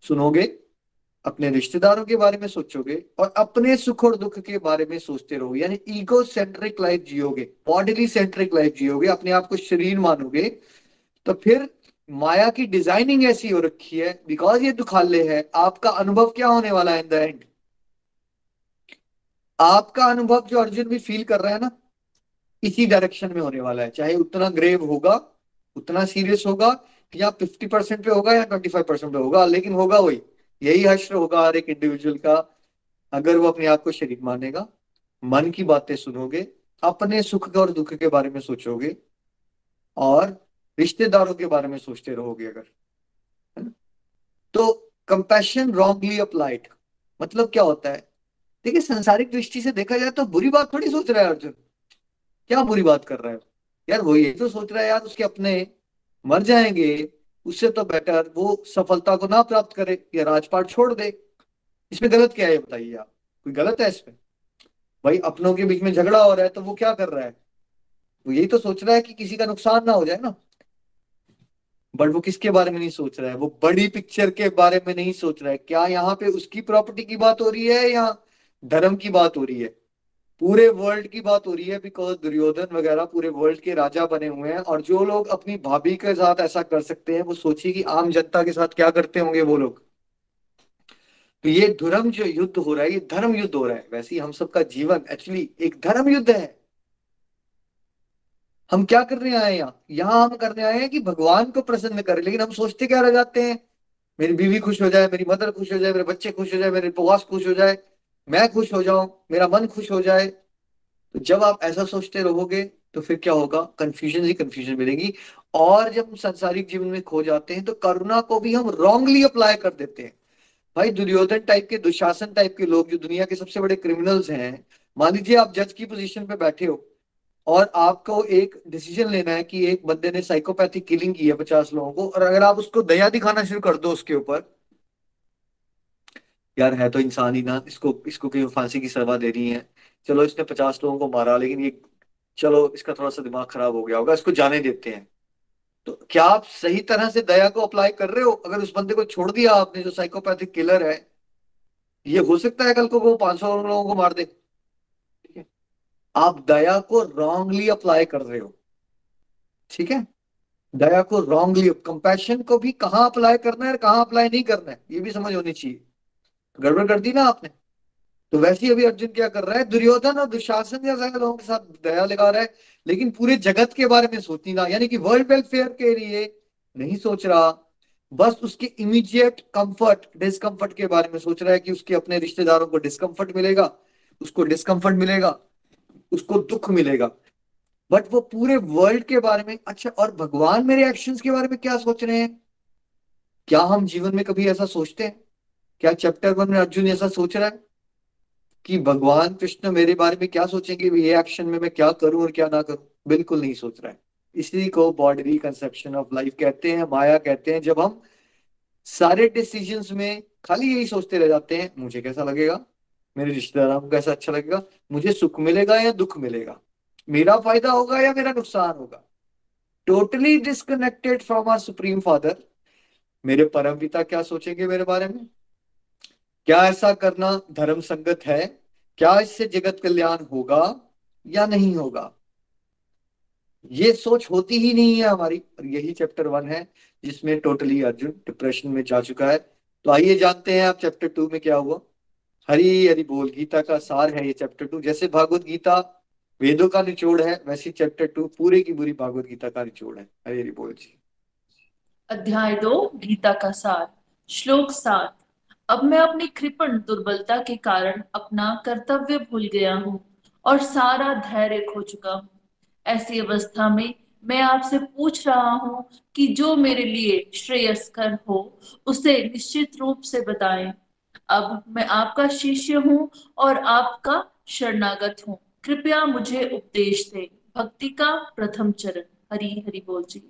सुनोगे, अपने रिश्तेदारों के बारे में सोचोगे और अपने सुख और दुख के बारे में सोचते रहोगे, यानी ईगो सेंट्रिक लाइफ जियोगे बॉडीली सेंट्रिक लाइफ जियोगे, अपने आप को शरीर मानोगे तो फिर माया की डिज़ाइनिंग ऐसी हो रखी है बिकॉज़ ये दुखाले है, आपका अनुभव क्या होने वाला है इन द एंड आपका अनुभव जो अर्जुन भी फील कर रहा है ना, इसी डायरेक्शन में होने वाला है। चाहे उतना ग्रेव होगा, उतना सीरियस होगा, या फिफ्टी परसेंट पे होगा, या ट्वेंटी फाइव परसेंट पे होगा, लेकिन होगा वही। यही हश्र होगा हर एक इंडिविजुअल का, अगर वो अपने आप को शरीर मानेगा, मन की बातें सुनोगे, अपने सुख और दुख के बारे में सोचोगे, और रिश्तेदारों के बारे में सोचते रहोगे अगर तो कंपैशन रॉन्गली अप्लाइड मतलब क्या होता है? देखिए, संसारिक दृष्टि से देखा जाए तो बुरी बात थोड़ी सोच रहा है अर्जुन। क्या बुरी बात कर रहा है? यार, वो यही तो सोच रहा है यार, उसके अपने मर जाएँगे, उससे तो बेटर वो सफलता को ना प्राप्त करे या राजपाट छोड़ दे। इसमें गलत क्या है बताइए आप? कोई गलत है इसमें? भाई, अपनों के बीच में झगड़ा हो रहा है तो वो क्या कर रहा है? वो यही तो सोच रहा है कि किसी का नुकसान ना हो जाए ना। बट वो किसके बारे में नहीं सोच रहा है? वो बड़ी पिक्चर के बारे में नहीं सोच रहा है। क्या यहाँ पे उसकी प्रॉपर्टी की बात हो रही है या धर्म की बात हो रही है? पूरे वर्ल्ड की बात हो रही है बिकॉज़ दुर्योधन वगैरह पूरे वर्ल्ड के राजा बने हुए हैं और जो लोग अपनी भाभी के साथ ऐसा कर सकते हैं, वो सोचिए कि आम जनता के साथ क्या करते होंगे वो लोग। तो ये धर्म जो युद्ध हो रहा है, ये धर्म युद्ध हो रहा है। वैसे ही हम सबका जीवन एक्चुअली एक धर्म युद्ध है। हम क्या करने आए यहाँ? यहाँ हम करने आए हैं कि भगवान को प्रसन्न करें, लेकिन हम सोचते क्या रह जाते हैं? मेरी बीवी खुश हो जाए, मेरी मदर खुश हो जाए, मेरे बच्चे खुश हो जाए, मेरे बॉस खुश हो जाए, मैं खुश हो जाऊँ, मेरा मन खुश हो जाए। तो जब आप ऐसा सोचते रहोगे तो फिर क्या होगा? कंफ्यूजन ही कंफ्यूजन मिलेगी। और जब हम संसारिक जीवन में खो जाते हैं तो करुणा को भी हम रॉन्गली अप्लाई कर देते हैं। भाई, दुर्योधन टाइप के, दुशासन टाइप के लोग, जो दुनिया के सबसे बड़े क्रिमिनल्स हैं, मान लीजिए आप जज की पोजीशन पे बैठे हो और आपको एक डिसीज़न लेना है कि एक बंदे ने साइकोपैथिक किलिंग की है पचास लोगों को, और अगर आप उसको दया दिखाना शुरू कर दो उसके ऊपर, यार है तो इंसान ही ना, इसको इसको क्यों फांसी की सजा दे रही है। चलो इसने पचास लोगों को मारा, लेकिन ये, चलो इसका थोड़ा सा दिमाग खराब हो गया होगा, इसको जाने देते हैं। तो क्या आप सही तरह से दया को अप्लाई कर रहे हो? अगर उस बंदे को छोड़ दिया आपने, जो साइकोपैथिक किलर है, ये हो सकता है कल को वो पाँच सौ लोगों को मार दे। आप दया को रॉन्गली अप्लाई कर रहे हो। ठीक है? दया को रॉन्गली कंपैशन को भी कहाँ अप्लाई करना है कहाँ अप्लाई नहीं करना है, ये भी समझ होनी चाहिए। गड़बड़ कर दी ना आपने? तो वैसे ही अभी अर्जुन क्या कर रहा है? दुर्योधन और दुशासन ज़्यादा लोगों के साथ दया लगा रहा है, लेकिन पूरे जगत के बारे में सोचनी ना, यानी कि वर्ल्ड वेलफेयर के लिए नहीं सोच रहा। बस उसके इमीडिएट कंफर्ट डिस्कंफर्ट के बारे में सोच रहा है कि उसके अपने रिश्तेदारों को डिस्कंफर्ट मिलेगा, उसको डिस्कंफर्ट मिलेगा। उसको दुख मिलेगा। बट वो पूरे वर्ल्ड के बारे में अच्छा और भगवान मेरे एक्शंस के बारे में क्या सोच रहे हैं? क्या हम जीवन में कभी ऐसा सोचते हैं? क्या चैप्टर वन में अर्जुन ऐसा सोच रहा है? कि भगवान कृष्ण मेरे बारे में क्या सोचेंगे? ये एक्शन में मैं क्या करूँ और क्या ना करूँ? बिल्कुल नहीं सोच रहा है। इसी को बॉडरी कंसेप्शन ऑफ़ लाइफ कहते हैं, माया कहते हैं। जब हम सारे डिसीजंस में खाली यही सोचते रह जाते हैं, मुझे कैसा लगेगा? मेरे रिश्तेदारों को कैसा अच्छा लगेगा? मुझे सुख मिलेगा या दुख मिलेगा? मेरा फ़ायदा होगा या मेरा नुकसान होगा? Totally disconnected from our supreme father मेरे परम पिता क्या सोचेंगे मेरे बारे में? क्या ऐसा करना धर्म संगत है? क्या इससे जगत कल्याण होगा या नहीं होगा? ये सोच होती ही नहीं है हमारी। और यही चैप्टर वन है, जिसमें टोटली अर्जुन डिप्रेशन में जा चुका है। तो आइए जानते हैं आप चैप्टर टू में क्या हुआ। हरी हरी बोल, गीता का सार है ये चैप्टर टू जैसे भागवत गीता वेदों का निचोड़ है, वैसे चैप्टर टू पूरे की पूरी भागवत गीता का निचोड़ है। हरी हरी बोल जी। अध्याय दो, गीता का सार, श्लोक सात। अब मैं अपनी कृपण दुर्बलता के कारण अपना कर्तव्य भूल गया हूँ और सारा धैर्य खो चुका हूँ। ऐसी अवस्था में मैं आपसे पूछ रहा हूँ कि जो मेरे लिए श्रेयस्कर हो, उसे निश्चित रूप से बताएँ। अब मैं आपका शिष्य हूँ और आपका शरणागत हूँ कृपया मुझे उपदेश दें भक्ति का प्रथम चरण हरि हरि बोल जी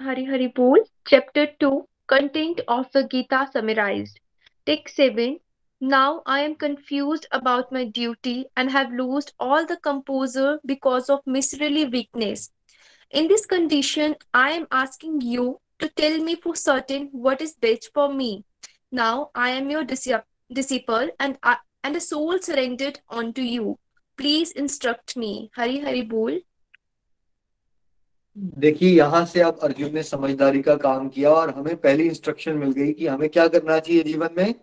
Hari Hari Bol, Chapter 2, Content of the Gita summarized. Take 7. Now I am confused about my duty and have lost all the composure because of miserly weakness. In this condition, I am asking you to tell me for certain what is best for me. Now I am your disciple and, I, and a soul surrendered unto you. Please instruct me. Hari Hari Bol. देखिए यहाँ से अब अर्जुन ने समझदारी का काम किया और हमें पहली इंस्ट्रक्शन मिल गई कि हमें क्या करना चाहिए जीवन में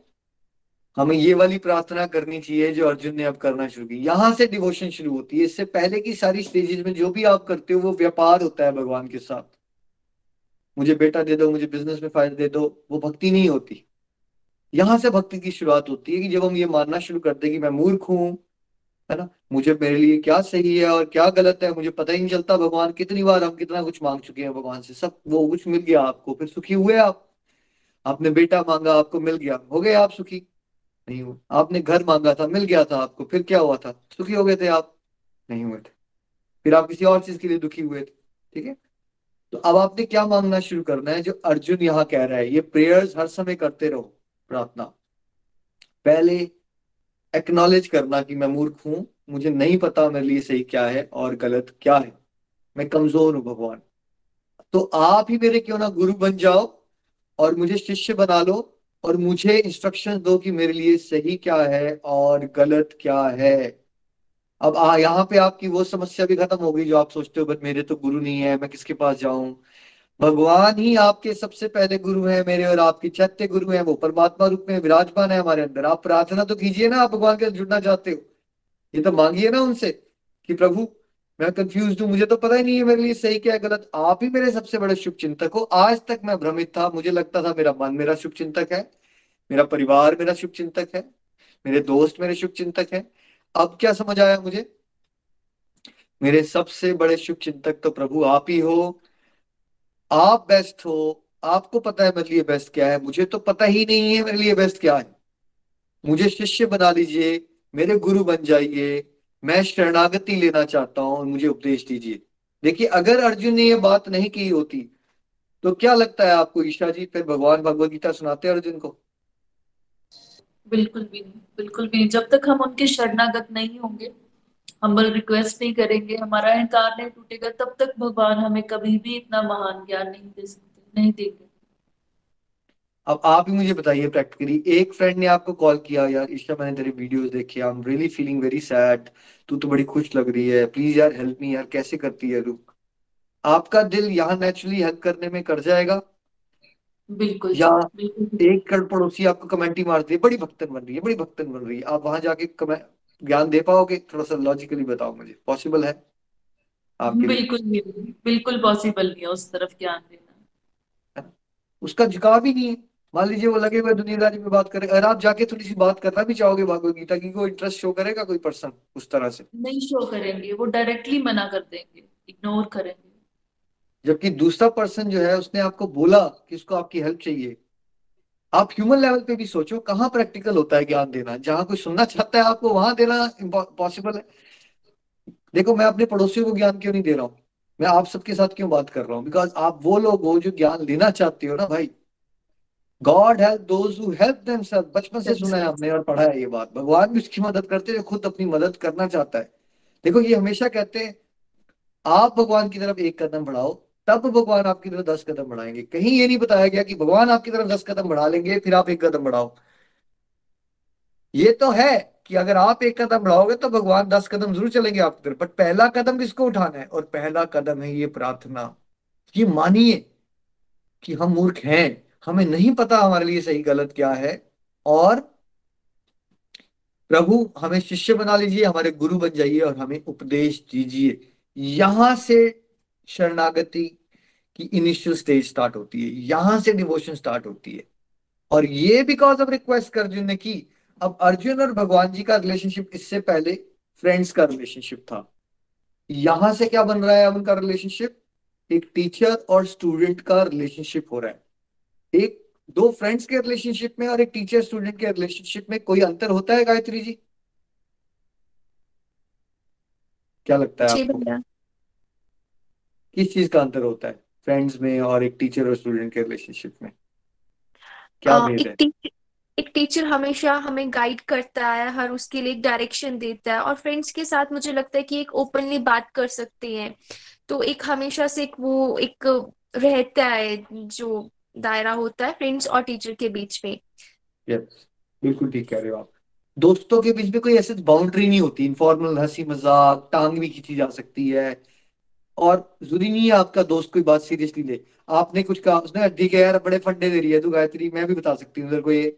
हमें ये वाली प्रार्थना करनी चाहिए जो अर्जुन ने अब करना शुरू की यहाँ से डिवोशन शुरू होती है इससे पहले की सारी स्टेजेस में जो भी आप करते हो वो व्यापार होता है भगवान के साथ मुझे बेटा दे दो, मुझे बिज़नेस में फ़ायदा दे दो, वो भक्ति नहीं होती। यहाँ से भक्ति की शुरुआत होती है कि जब हम ये मानना शुरू करते कि मैं मूर्ख हूँ, है ना? मुझे मेरे लिए क्या सही है और क्या गलत है, मुझे पता ही नहीं चलता भगवान कितनी बार हम कितना कुछ मांग चुके हैं भगवान से। सब वो कुछ मिल गया आपको, फिर सुखी हुए आप। आपने बेटा मांगा, आपको मिल गया। हो गए आप सुखी? नहीं हुए। आपने घर मांगा था, मिल गया था आपको, फिर क्या हुआ था? सुखी हो गए थे आप? नहीं हुए थे। फिर आप किसी और चीज़ के लिए दुखी हुए थे, ठीक है? तो अब आपने क्या मांगना शुरू करना है? जो अर्जुन यहाँ कह रहा है, ये प्रेयर्स हर समय करते रहो, प्रार्थना। पहले एक्नॉलेज करना कि मैं मूर्ख हूँ, मुझे नहीं पता मेरे लिए सही क्या है और गलत क्या है। मैं कमज़ोर हूँ भगवान। तो आप ही मेरे क्यों ना गुरु बन जाओ और मुझे शिष्य बना लो और मुझे इंस्ट्रक्शन दो कि मेरे लिए सही क्या है और गलत क्या है। अब आ, यहाँ पे आपकी वो समस्या भी खत्म हो गई जो आप सोचते हो, बट मेरे तो गुरु नहीं है, मैं किसके पास जाऊँ? भगवान ही आपके सबसे पहले गुरु हैं मेरे और आपके चैत्य गुरु हैं, वो परमात्मा रूप में विराजमान है हमारे अंदर। आप प्रार्थना तो कीजिए ना, आप भगवान के जुड़ना चाहते हो। ये तो मांगिए ना उनसे कि, प्रभु, मैं कंफ्यूज हूँ, मुझे तो पता ही नहीं है मेरे लिए सही क्या गलत। आप ही मेरे सबसे बड़े शुभ चिंतक हो। आज तक मैं भ्रमित था, मुझे लगता था मेरा मन मेरा शुभ चिंतक है, मेरा परिवार मेरा शुभ चिंतक है, मेरे दोस्त मेरे शुभ चिंतक है। अब क्या समझ आया मुझे? मेरे सबसे बड़े शुभ चिंतक तो प्रभु आप ही हो। आप बेस्ट हो। आपको पता है मेरे लिए बेस्ट क्या है? मुझे तो पता ही नहीं है मेरे लिए बेस्ट क्या है। मुझे शिष्य बना लीजिए, मेरे गुरु बन जाइए, मैं शरणागति लेना चाहता हूँ और मुझे उपदेश दीजिए। देखिए, अगर अर्जुन ने ये बात नहीं की होती तो क्या लगता है आपको ईशा जी? फिर भगवान भगवत गीता सुनाते अर्जुन को। बिल्कुल भी नहीं, बिल्कुल भी नहीं। जब तक हम उनके शरणागत नहीं होंगे हम्बल रिक्वेस्ट नहीं करेंगे, हमारा अहंकार नहीं टूटेगा, तब तक भगवान हमें कभी भी इतना महान ज्ञान नहीं दे सकते, नहीं देंगे। अब आप ही मुझे बताइए प्रैक्टिकली एक फ्रेंड ने आपको कॉल किया, यार, ईशा, मैंने तेरे वीडियोस देखे I am really feeling very sad तू तो बड़ी खुश लग रही है प्लीज़ यार हेल्प मी यार, कैसे करती है रुक आपका दिल यहाँ नेचुरली हेल्प करने में कर जाएगा? बिल्कुल या बिल्कुल एक कड़ पड़ोसी आपको कमेंट ही मारती है बड़ी भक्तन बन रही है बड़ी भक्तन बन रही है। आप वहाँ जाके ज्ञान दे पाओगे? थोड़ा सा लॉजिकली बताओ मुझे। पॉसिबल है? आपके बिल्कुल नहीं बिल्कुल पॉसिबल नहीं है उस तरफ़ ज्ञान देना। उसका झुकाव भी नहीं है। मान लीजिए वो लगे हुए दुनियादारी में बात करे अगर आप जाके थोड़ी सी बात करना भी चाहोगे भगवत गीता की कोई इंटरेस्ट शो करेगा कोई पर्सन उस तरह से? नहीं शो करेंगे वो डायरेक्टली मना कर देंगे इग्नोर करेंगे। जबकि दूसरा पर्सन जो है, उसने आपको बोला कि उसको आपकी हेल्प चाहिए। आप ह्यूमन लेवल पे भी सोचो, कहाँ प्रैक्टिकल होता है ज्ञान देना? जहाँ कोई सुनना चाहता है आपको, वहाँ देना पॉसिबल है। देखो, मैं अपने पड़ोसियों को ज्ञान क्यों नहीं दे रहा हूँ? मैं आप सबके साथ क्यों बात कर रहा हूँ? बिकॉज़ आप वो लोग हो जो ज्ञान लेना चाहते हो ना भाई। गॉड हेल्प दोज बचपन से सुना है हमने और पढ़ा है ये बात। भगवान भी उसकी मदद करते हैं खुद अपनी मदद करना चाहता है। देखो, ये हमेशा कहते हैं, आप भगवान की तरफ़ एक कदम बढ़ाओ तब भगवान आपकी तरफ़ दस कदम बढ़ाएँगे। कहीं ये नहीं बताया गया कि भगवान आपकी तरफ़ दस कदम बढ़ा लेंगे, फिर आप एक कदम बढ़ाओ। ये तो है कि अगर आप एक कदम बढ़ाओगे तो भगवान दस कदम ज़रूर चलेंगे आपकी तरफ़। बट पहला कदम किसको उठाना है? और पहला कदम है ये प्रार्थना। ये मानिए कि हम मूर्ख हैं। हमें नहीं पता हमारे लिए सही गलत क्या है। और प्रभु, हमें शिष्य बना लीजिए, हमारे गुरु बन जाइए और हमें उपदेश दीजिए। यहाँ से शरणागति की इनिशियल स्टेज स्टार्ट होती है। यहाँ से डिवोशन स्टार्ट होती है। और ये बिकॉज़ ऑफ़ रिक्वेस्ट कर अर्जुन ने की अब अर्जुन और भगवान जी का रिलेशनशिप इससे पहले फ्रेंड्स का रिलेशनशिप था। यहाँ से क्या बन रहा है अब उनका रिलेशनशिप एक टीचर और स्टूडेंट का रिलेशनशिप हो रहा है। एक दो फ्रेंड्स के रिलेशनशिप में और एक टीचर स्टूडेंट के रिलेशनशिप में कोई अंतर होता है गायत्री जी? क्या लगता है आपको? किस चीज़ का अंतर होता है? फ्रेंड्स में और एक टीचर और स्टूडेंट के रिलेशनशिप में? क्या भेद है? एक टीचर हमेशा हमें गाइड करता है हर उसके लिए एक डायरेक्शन देता है और फ्रेंड्स के साथ मुझे लगता है कि एक ओपनली बात कर सकते हैं। तो एक हमेशा से एक वो एक रहता है जो दायरा होता है फ्रेंड्स और टीचर के बीच में। यस बिल्कुल ठीक कह रहे हो आप। दोस्तों के बीच में कोई ऐसी बाउंड्री नहीं होती इनफॉर्मल हँसी मज़ाक टांग भी खींची जा सकती है और ज़रूरी नहीं है आपका दोस्त कोई बात सीरियसली ले। आपने कुछ कहा उसने ठीक है यार, बड़े फंडे दे रही है तू गायत्री, मैं भी बता सकती हूँ ये।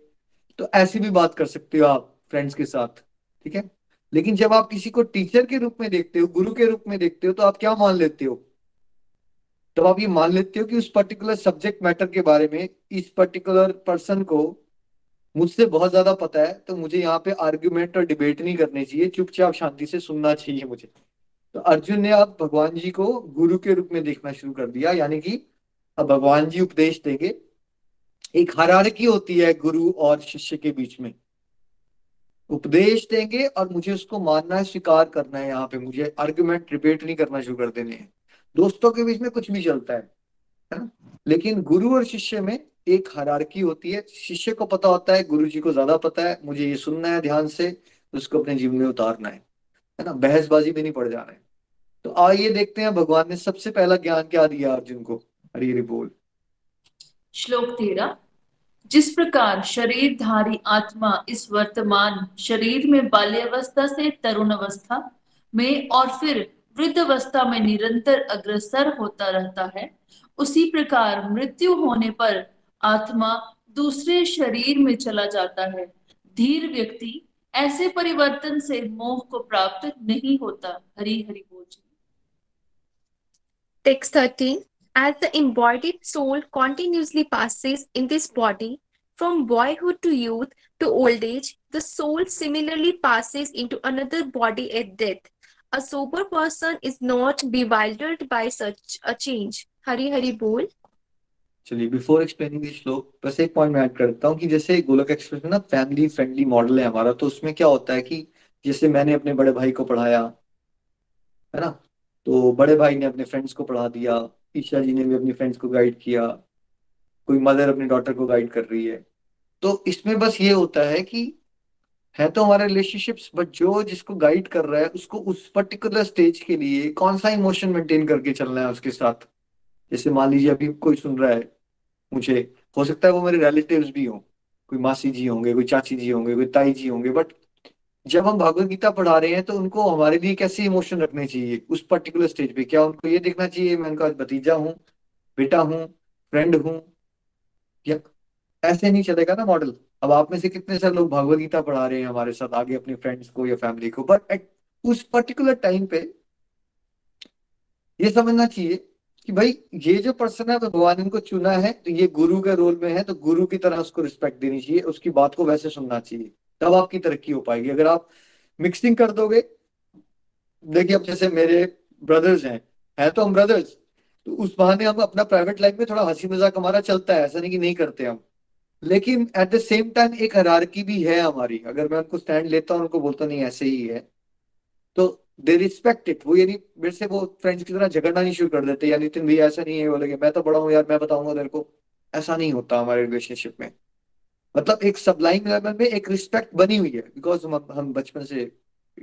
तो ऐसी भी बात कर सकते हो आप फ्रेंड्स के साथ, ठीक है? लेकिन जब आप किसी को टीचर के रूप में देखते हो, गुरु के रूप में देखते हो तो आप क्या मान लेते हो? तो आप ये मान लेते हो कि उस पर्टिकुलर सब्जेक्ट मैटर के बारे में, इस पर्टिकुलर पर्सन को मुझसे बहुत ज़्यादा पता है तो मुझे यहाँ पे आर्ग्यूमेंट और डिबेट नहीं करनी चाहिए। चुपचाप शांति से सुनना चाहिए मुझे। तो अर्जुन ने अब भगवान जी को गुरु के रूप में देखना शुरू कर दिया, यानी कि अब भगवान जी उपदेश देंगे। एक हरारकी होती है गुरु और शिष्य के बीच में। उपदेश देंगे और मुझे उसको मानना है, स्वीकार करना है यहाँ पे। मुझे आर्ग्यूमेंट डिबेट नहीं करना शुरू कर देने हैं। दोस्तों के बीच में कुछ भी चलता है है ना? लेकिन गुरु और शिष्य में एक हरारकी होती है। शिष्य को पता होता है, गुरु जी को ज़्यादा पता है। मुझे ये सुनना है ध्यान से, उसको अपने जीवन में उतारना है। है ना? बहसबाजी में नहीं पड़ जाना है। तो आइए देखते हैं भगवान ने सबसे पहला ज्ञान क्या दिया अर्जुन को? हरी हरी बोल। श्लोक तेरह जिस प्रकार शरीरधारी आत्मा इस वर्तमान शरीर में बाल्यावस्था से तरुण अवस्था में और फिर वृद्ध अवस्था में निरंतर अग्रसर होता रहता है, उसी प्रकार मृत्यु होने पर आत्मा दूसरे शरीर में चला जाता है। धीर व्यक्ति ऐसे परिवर्तन से मोह को प्राप्त नहीं होता। हरी हरि बोल। Text 13 As the embodied soul continuously passes in this body from boyhood to youth to old age, the soul similarly passes into another body at death. A sober person is not bewildered by such a change. Hari Hari bol. चलिए before explaining this श्लोक बस एक point मैं add करता हूँ कि जैसे गोलक एक्सप्रेस में ना फैमिली फ्रेंडली मॉडल है हमारा तो उसमें क्या होता है कि जैसे मैंने अपने बड़े भाई को पढ़ाया है ना तो बड़े भाई ने अपने फ्रेंड्स को पढ़ा दिया, ईशा जी ने भी अपने फ्रेंड्स को गाइड किया, कोई मदर अपने डॉटर को गाइड कर रही है। तो इसमें बस ये होता है कि है तो हमारे रिलेशनशिप्स बट जो जिसको गाइड कर रहा है, उसको उस पर्टिकुलर स्टेज के लिए कौन सा इमोशन मेंटेन करके चलना है उसके साथ? जैसे मान लीजिए अभी कोई सुन रहा है मुझे, हो सकता है वो मेरे रिलेटिव्स भी हों, कोई मासी जी होंगे, कोई चाची जी होंगे, कोई ताई जी होंगे बट जब हम भगवत गीता पढ़ा रहे हैं तो उनको हमारे लिए कैसे इमोशन रखने चाहिए? उस पर्टिकुलर स्टेज पे क्या उनको ये देखना चाहिए, मैं उनका भतीजा हूँ, बेटा हूँ फ्रेंड हूँ, या ऐसे नहीं चलेगा ना मॉडल अब आप में से कितने सारे लोग भगवत गीता पढ़ा रहे हैं हमारे साथ, आगे अपने फ्रेंड्स को या फैमिली को? बट एट उस पर्टिकुलर टाइम पे ये समझना चाहिए कि भाई, ये जो पर्सन है, भगवान इनको चुना है तो ये गुरु के रोल में है तो गुरु की तरह उसको रिस्पेक्ट देनी चाहिए, उसकी बात को वैसे सुनना चाहिए। तब आपकी तरक्की हो पाएगी। अगर आप मिक्सिंग कर दोगे, देखिए अब जैसे मेरे ब्रदर्स हैं हैं तो हम ब्रदर्स तो उस बहाने हम अपना प्राइवेट लाइफ में थोड़ा हँसी मज़ाक हमारा चलता है, ऐसा नहीं कि नहीं करते हम। लेकिन एट द सेम टाइम एक हरारकी भी है हमारी। अगर मैं उनको स्टैंड लेता हूँ, उनको बोलता नहीं, ऐसे ही है। तो दे रिस्पेक्ट इट वो यानी मेरे से वो फ्रेंड्स की तरह झगड़ना नहीं शुरू कर देते यानी नितिन भैया, ऐसा नहीं है। बोले मैं तो बड़ा हूँ यार, मैं बताऊँगा तेरे को। ऐसा नहीं होता हमारे रिलेशनशिप में। मतलब एक सबलाइन लेवल में एक रिस्पेक्ट बनी हुई है। बिकॉज़ हम हम बचपन से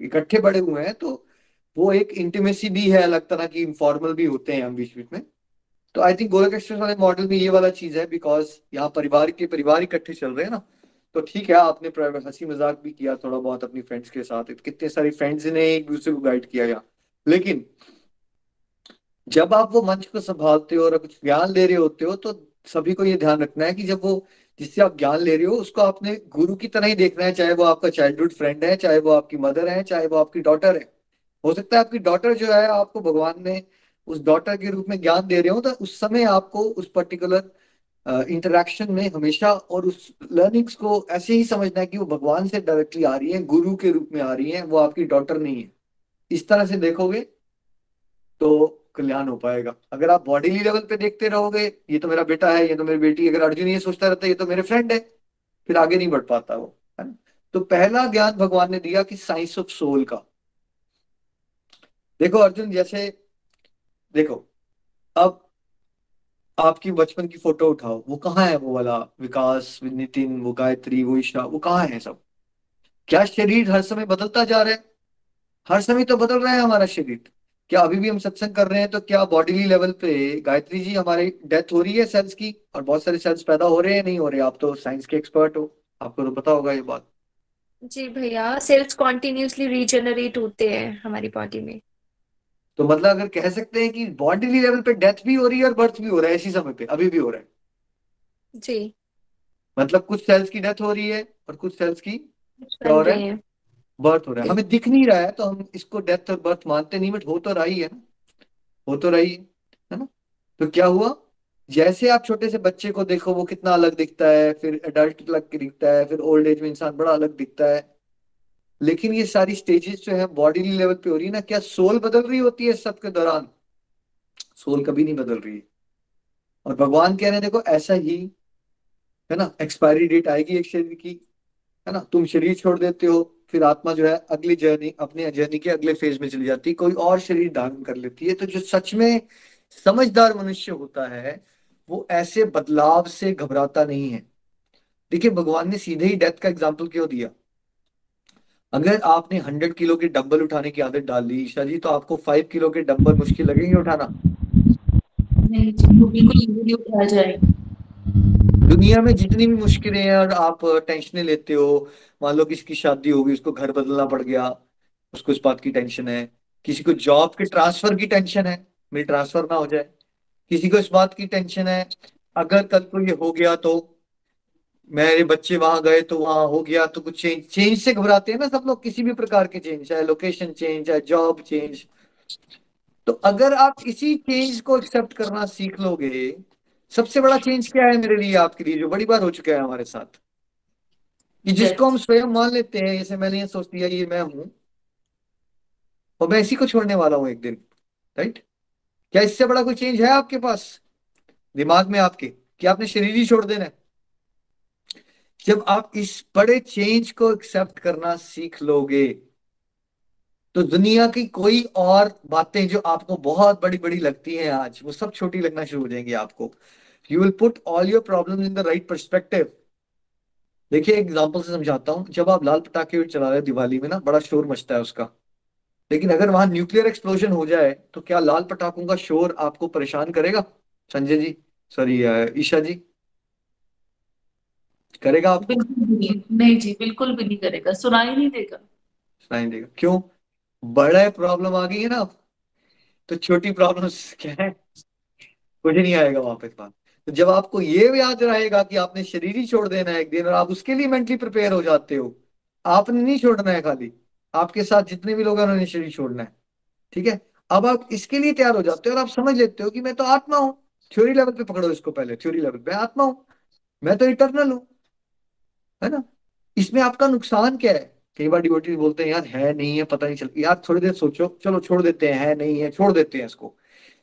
इकट्ठे बड़े हुए हैं तो वो एक इंटीमेसी भी है, अलग तरह की इनफॉर्मल भी होते हैं हम बीच बीच में। तो आई थिंक गोलक एक्सप्रेस वाले मॉडल में ये वाला चीज़ है बिकॉज़ यहाँ परिवार के परिवार इकट्ठे चल रहे हैं ना तो ठीक है, आपने हँसी मज़ाक भी किया थोड़ा बहुत अपनी फ्रेंड्स के साथ। कितने सारे फ्रेंड्स ने एक दूसरे को गाइड किया यहाँ। लेकिन जब आप वो मंच को संभालते हो और कुछ ज्ञान दे रहे होते हो तो सभी को ये ध्यान रखना है कि जब वो जिससे आप ज्ञान ले रहे हो, उसको आपने गुरु की तरह ही देखना है, चाहे वो आपका चाइल्डहुड फ्रेंड है, चाहे वो आपकी मदर है, चाहे वो आपकी डॉटर है। हो सकता है आपकी डॉटर जो है, आपको भगवान ने उस डॉटर के रूप में ज्ञान दे रहे हो तो उस समय आपको उस पर्टिकुलर इंटरेक्शन में हमेशा और उस लर्निंग्स को ऐसे ही समझना है कि वो भगवान से डायरेक्टली आ रही है, गुरु के रूप में आ रही है, वो आपकी डॉटर नहीं है। इस तरह से देखोगे तो कल्याण हो पाएगा। अगर आप बॉडीली लेवल पे देखते रहोगे, ये तो मेरा बेटा है, ये तो मेरी बेटी अगर अर्जुन ये सोचता रहता है, ये तो मेरे फ्रेंड है, फिर आगे नहीं बढ़ पाता वो, है ना? तो पहला ज्ञान भगवान ने दिया कि साइंस ऑफ़ सोल का। देखो अर्जुन, जैसे, देखो, अब आपकी बचपन की फ़ोटो उठाओ। वो कहाँ है वो वाला विकास, नितिन, वो गायत्री, वो ईशा, वो कहाँ है सब? क्या शरीर हर समय बदलता जा रहा है? हर समय तो बदल रहा है हमारा शरीर। क्या अभी भी हम सत्संग कर रहे हैं? तो क्या बॉडीली लेवल पे गायत्री जी हमारी डेथ हो रही है सेल्स की? और बहुत सारे सेल्स पैदा हो रहे हैं नहीं हो रहे? आप तो साइंस के एक्सपर्ट हो। आपको तो पता होगा ये बात। जी भैया सेल्स कॉन्टिन्यूसली रीजनरेट होते हैं हमारी बॉडी में। तो मतलब अगर कह सकते हैं कि बॉडीली लेवल पे डेथ भी हो रही है और बर्थ भी हो रहा है इसी समय पे अभी भी हो रहा है। जी। मतलब कुछ सेल्स की डेथ हो रही है और कुछ सेल्स की बन हो। रहा हैं। बर्थ हो रहा है। हमें दिख नहीं रहा है तो हम इसको डेथ और बर्थ मानते नहीं बट हो तो रही है ना। हो तो रही है है ना? तो क्या हुआ? जैसे आप छोटे से बच्चे को देखो, वो कितना अलग दिखता है, फिर एडल्ट अलग दिखता है, फिर ओल्ड एज में इंसान बड़ा अलग दिखता है। लेकिन ये सारी स्टेजेस जो है बॉडी लेवल पे हो रही है ना, क्या सोल बदल रही होती है इस सब के दौरान? सोल कभी नहीं बदल रही है। और भगवान कह रहे हैं, देखो, ऐसा ही, है ना? एक्सपायरी डेट आएगी एक शरीर की, है ना? तुम शरीर छोड़ देते हो फिर आत्मा जो है अगली जर्नी अपने जर्नी के अगले फ़ेज़ में चली जाती है, कोई और शरीर धारण कर लेती है। तो जो सच में समझदार मनुष्य होता है, वो ऐसे बदलाव से घबराता नहीं है। देखिए, भगवान ने सीधे ही डेथ का एग्ज़ाम्पल क्यों दिया? अगर आपने हंड्रेड किलो के डंबल उठाने की आदत डाल ली, ईशा जी तो आपको फाइव किलो के डंबल मुश्किल लगेंगे उठाना। नहीं बिल्कुल इजीली उठाया जाएगा। दुनिया में जितनी भी मुश्किलें हैं और आप टेंशनें लेते हो, मान लो किसी की शादी होगी उसको घर बदलना पड़ गया, उसको इस बात की टेंशन है। किसी को जॉब के ट्रांसफ़र की टेंशन है, मेरी ट्रांसफ़र ना हो जाए। किसी को इस बात की टेंशन है, अगर कल को ये हो गया तो मेरे बच्चे वहाँ गए तो वहाँ हो गया तो कुछ चेंज चेंज से घबराते हैं ना सब लोग, किसी भी प्रकार के चेंज चाहे लोकेशन चेंज चाहे जॉब चेंज तो अगर आप इसी चेंज को एक्सेप्ट करना सीख लोगे सबसे बड़ा चेंज क्या है मेरे लिए आपके लिए जो बड़ी बार हो चुका है हमारे साथ? कि जिसको हम स्वयं मान लेते हैं जैसे मैंने ये सोच लिया ये मैं हूँ और मैं इसी को छोड़ने वाला हूँ एक दिन राइट क्या इससे बड़ा कोई चेंज है आपके पास? दिमाग में आपके कि आपने शरीर ही छोड़ देना है। जब आप इस बड़े चेंज को एक्सेप्ट करना सीख लोगे तो दुनिया की कोई और बातें जो आपको बहुत बड़ी बड़ी लगती हैं आज वो सब छोटी लगना शुरू हो जाएँगी आपको। You will put all your problem in the right perspective देखिए एग्ज़ाम्पल से समझाता हूँ। जब आप लाल पटाखे चला रहे दिवाली में ना बड़ा शोर मचता है उसका। लेकिन अगर वहाँ न्यूक्लियर एक्सप्लोजन हो जाए तो क्या लाल पटाखों का शोर आपको परेशान करेगा? संजय जी सॉरी ईशा जी। करेगा आप? नहीं। जी बिल्कुल भी नहीं करेगा। सुनाई नहीं देगा। सुनाई देगा। क्यों? बड़ा प्रॉब्लम आ गई है ना तो छोटी प्रॉब्लम क्या है? कुछ नहीं आएगा वापस बात तो जब आपको ये याद रहेगा कि आपने शरीर ही छोड़ देना है एक दिन और आप उसके लिए मेंटली प्रिपेयर हो जाते हो, आपने नहीं छोड़ना है खाली। आपके साथ जितने भी लोग हैं, उन्होंने शरीर छोड़ना है। ठीक है? अब आप इसके लिए तैयार हो जाते हो और आप समझ लेते हो कि मैं तो आत्मा हूँ। थ्योरी लेवल पे पकड़ो इसको पहले थ्योरी लेवल पे। आत्मा हूँ। मैं तो इटर्नल हूँ। है ना? इसमें आपका नुकसान क्या है? कई बार डिवोटीज बोलते हैं, यार, है नहीं है, पता नहीं चलता यार, थोड़ी देर सोचो। चलो, छोड़ देते हैं, है नहीं है, छोड़ देते हैं इसको।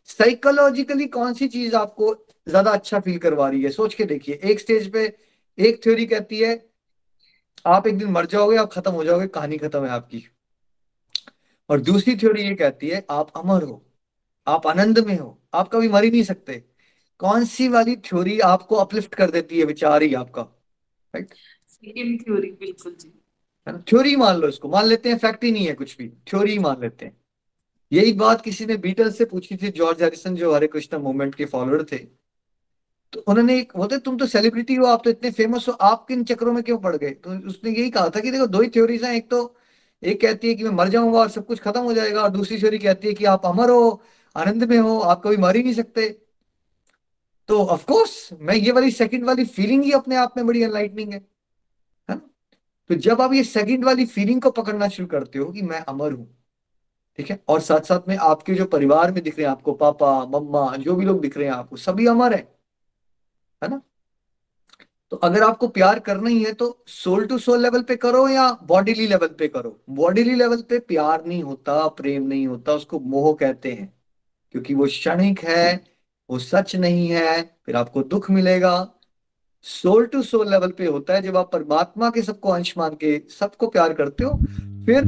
साइकोलॉजिकली कौन सी चीज़ आपको ज़्यादा अच्छा फील करवा रही है। सोच के देखिए एक स्टेज पे एक थ्योरी कहती है आप एक दिन मर जाओगे आप खत्म हो जाओगे कहानी खत्म है आपकी। और दूसरी थ्योरी ये कहती है आप अमर हो आप आनंद में हो आप कभी मर ही नहीं सकते। कौन सी वाली थ्योरी आपको अपलिफ्ट कर देती है विचार ही आपका? राइट सेकंड थ्योरी बिल्कुल जी। है ना? थ्योरी मान लो इसको। मान लेते हैं फैक्ट ही नहीं है कुछ भी। थ्योरी मान लेते हैं। यही बात किसी ने बीटल से पूछी थी जॉर्ज हैरिसन जो हरे कृष्णा मूवमेंट के फॉलोअर थे। तो उन्होंने एक, बोलते तुम तो सेलिब्रिटी हो, आप तो इतने फ़ेमस हो, आप किन चक्रों में क्यों पड़ गए? तो उसने यही कहा था कि देखो, दो ही थ्योरीज हैं, एक तो एक कहती है कि मैं मर जाऊँगा और सब कुछ खत्म हो जाएगा, और दूसरी थ्योरी कहती है कि आप अमर हो, आनंद में हो, आप कभी मर ही नहीं सकते। तो ऑफ़ कोर्स मैं ये वाली सेकंड वाली फीलिंग ही अपने आप में बड़ी एनलाइटनिंग है है ना? तो जब आप ये सेकंड वाली फीलिंग को पकड़ना शुरू करते हो कि मैं अमर हूँ, ठीक है? और साथ साथ में आपके जो परिवार में दिख रहे हैं, आपको पापा, मम्मा, जो भी लोग दिख रहे हैं आपको, सभी अमर है। है ना? तो अगर आपको प्यार करना ही है तो सोल टू सोल लेवल पे करो या बॉडीली लेवल पे करो? बॉडीली लेवल पे प्यार नहीं होता, प्रेम नहीं होता, उसको मोह कहते हैं। क्योंकि वो क्षणिक है, वो सच नहीं है, फिर आपको दुख मिलेगा। सोल टू सोल लेवल पे होता है जब आप परमात्मा के सबको अंश मान के सबको प्यार करते हो, फिर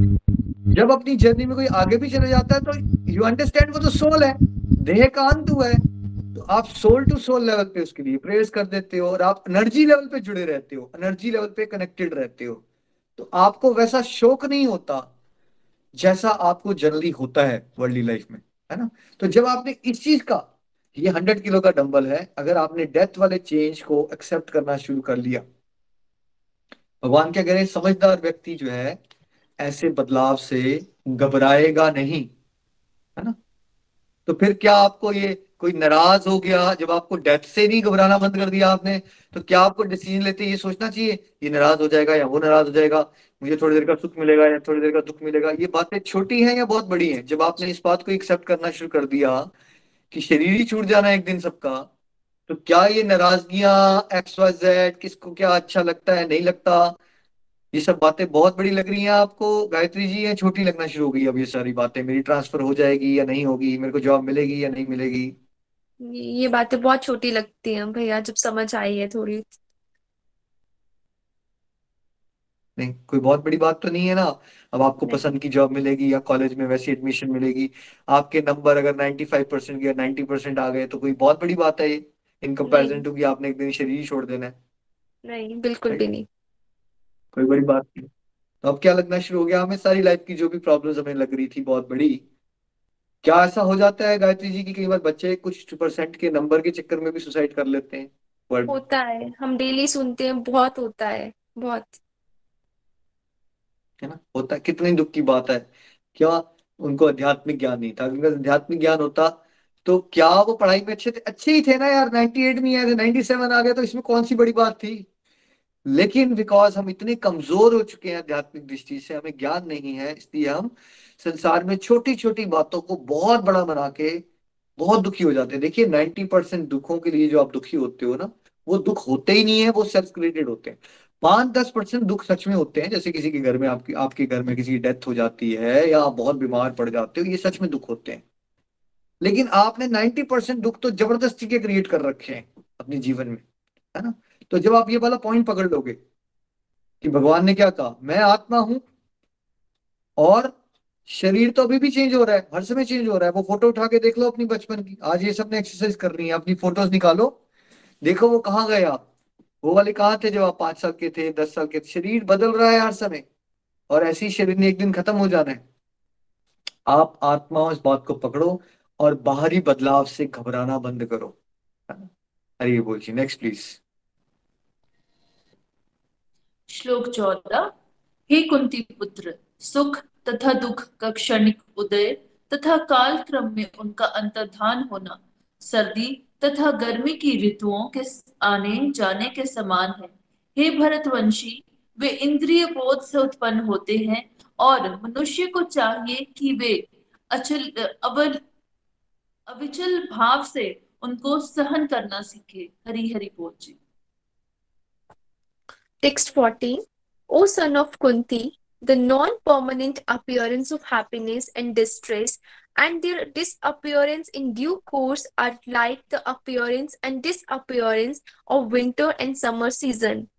जब अपनी जर्नी में कोई आगे भी चले जाता है तो यू अंडरस्टैंड वो तो सोल है देह का अंत हुआ है। तो आप सोल टू सोल लेवल पे उसके लिए प्रेयर्स कर देते हो और आप एनर्जी लेवल पे जुड़े रहते हो एनर्जी लेवल पे कनेक्टेड रहते हो। तो आपको वैसा शोक नहीं होता जैसा आपको जनरली होता है वर्ल्डली लाइफ में, है ना? तो जब आपने इस चीज़ का, ये हंड्रेड किलो का डंबल है, अगर आपने डेथ वाले चेंज को एक्सेप्ट करना शुरू कर लिया, भगवान क्या कह रहे समझदार व्यक्ति जो है, ऐसे बदलाव से घबराएगा नहीं, है ना? तो फिर क्या आपको ये कोई नाराज़ हो गया, जब आपको डेथ से नहीं घबराना बंद कर दिया आपने तो क्या आपको डिसीज़न लेते ये सोचना चाहिए? ये नाराज़ हो जाएगा या वो नाराज़ हो जाएगा? मुझे थोड़ी देर का सुख मिलेगा या थोड़ी देर का दुख मिलेगा? ये बातें छोटी हैं या बहुत बड़ी हैं? जब आपने इस बात को एक्सेप्ट करना शुरू कर दिया कि शरीर ही छूट जाना है एक दिन सबका तो क्या ये नाराजगियाँ एक्स वाई जेड किसको क्या अच्छा लगता है, नहीं लगता? ये सब बातें बहुत बड़ी लग रही हैं आपको? गायत्री जी, या छोटी लगना शुरू हो गई अब ये सारी बातें। मेरी ट्रांसफ़र हो जाएगी या नहीं होगी? मेरे को जॉब मिलेगी या नहीं मिलेगी? ये बातें बहुत छोटी लगती हैं भैया जब समझ आई है थोड़ी। नहीं कोई बहुत बड़ी बात तो नहीं है ना? अब आपको पसंद की जॉब मिलेगी या कॉलेज में वैसी एडमिशन मिलेगी आपके नंबर अगर 95 परसेंट या 90 परसेंट आ गए तो कोई बहुत बड़ी बात है ये इन कंपैरिजन टू कि आपने एक दिन शरीर ही छोड़ देना है। नहीं बिल्कुल भी नहीं। कोई बड़ी बात नहीं। तो अब क्या लगना शुरू हो गया? हमें सारी लाइफ की जो भी प्रॉब्लम्स हमें लग रही थी बहुत बड़ी। क्या ऐसा हो जाता है गायत्री जी की कई बार बच्चे कुछ परसेंट के नंबर के चक्कर में भी सुसाइड कर लेते हैं? वर्ल्ड में। होता है। हम डेली सुनते हैं बहुत होता है बहुत। है ना? होता है। कितनी दुख की बात है। क्या उनको आध्यात्मिक ज्ञान नहीं था? अगर आध्यात्मिक ज्ञान होता तो क्या वो पढ़ाई में अच्छे थे? अच्छे ही थे ना यार। 98 नहीं आए थे 97 आ गया तो इसमें कौन सी बड़ी बात थी? लेकिन बिकॉज़ हम इतने कमज़ोर हो चुके हैं आध्यात्मिक दृष्टि से, हमें ज्ञान नहीं है, इसलिए हम संसार में छोटी छोटी बातों को बहुत बड़ा बना के बहुत दुखी हो जाते हैं। देखिए नाइन्टी परसेंट दुखों के लिए जो आप दुखी होते हो ना, वो दुख होते ही नहीं है, वो सेल्फ क्रिएटेड होते हैं। पाँच दस परसेंट दुख सच में होते हैं, जैसे किसी के घर में आपकी, आपके घर में किसी की डेथ हो जाती है या आप बहुत बीमार पड़ जाते हो, ये सच में दुख होते हैं। लेकिन आपने नाइन्टी परसेंट दुख तो ज़बरदस्ती के क्रिएट कर रखे हैं अपने जीवन में, है ना? तो जब आप ये वाला पॉइंट पकड़ लोगे कि भगवान ने क्या कहा? मैं आत्मा हूँ और शरीर तो अभी भी चेंज हो रहा है, हर समय चेंज हो रहा है। वो फ़ोटो उठा के देख लो अपनी बचपन की। आज ये सबने एक्सरसाइज कर रही है, अपनी फ़ोटोज़ निकालो। देखो वो कहाँ गए आप? वो वाले कहाँ थे जब आप पाँच साल के थे, दस साल के थे? शरीर बदल रहा है हर समय और ऐसी शरीर ने एक दिन खत्म हो जाना है। आप आत्मा इस बात को पकड़ो और बाहरी बदलाव से घबराना बंद करो। अरे बोल जी नेक्स्ट प्लीज़ श्लोक चौदह, हे कुंती पुत्र, सुख तथा दुख का क्षणिक उदय तथा काल क्रम में उनका अंतर्धान होना, सर्दी तथा गर्मी की ऋतुओं के आने जाने के समान है। हे भरतवंशी, वे इंद्रिय बोध से उत्पन्न होते हैं और मनुष्य को चाहिए कि वे अचल, अवल, अविचल भाव से उनको सहन करना सीखे। हरी हरि बोल जी। Text 14 O son of Kunti, the non permanent appearance of happiness and distress and their disappearance in due course are like the appearance and disappearance of winter and summer season.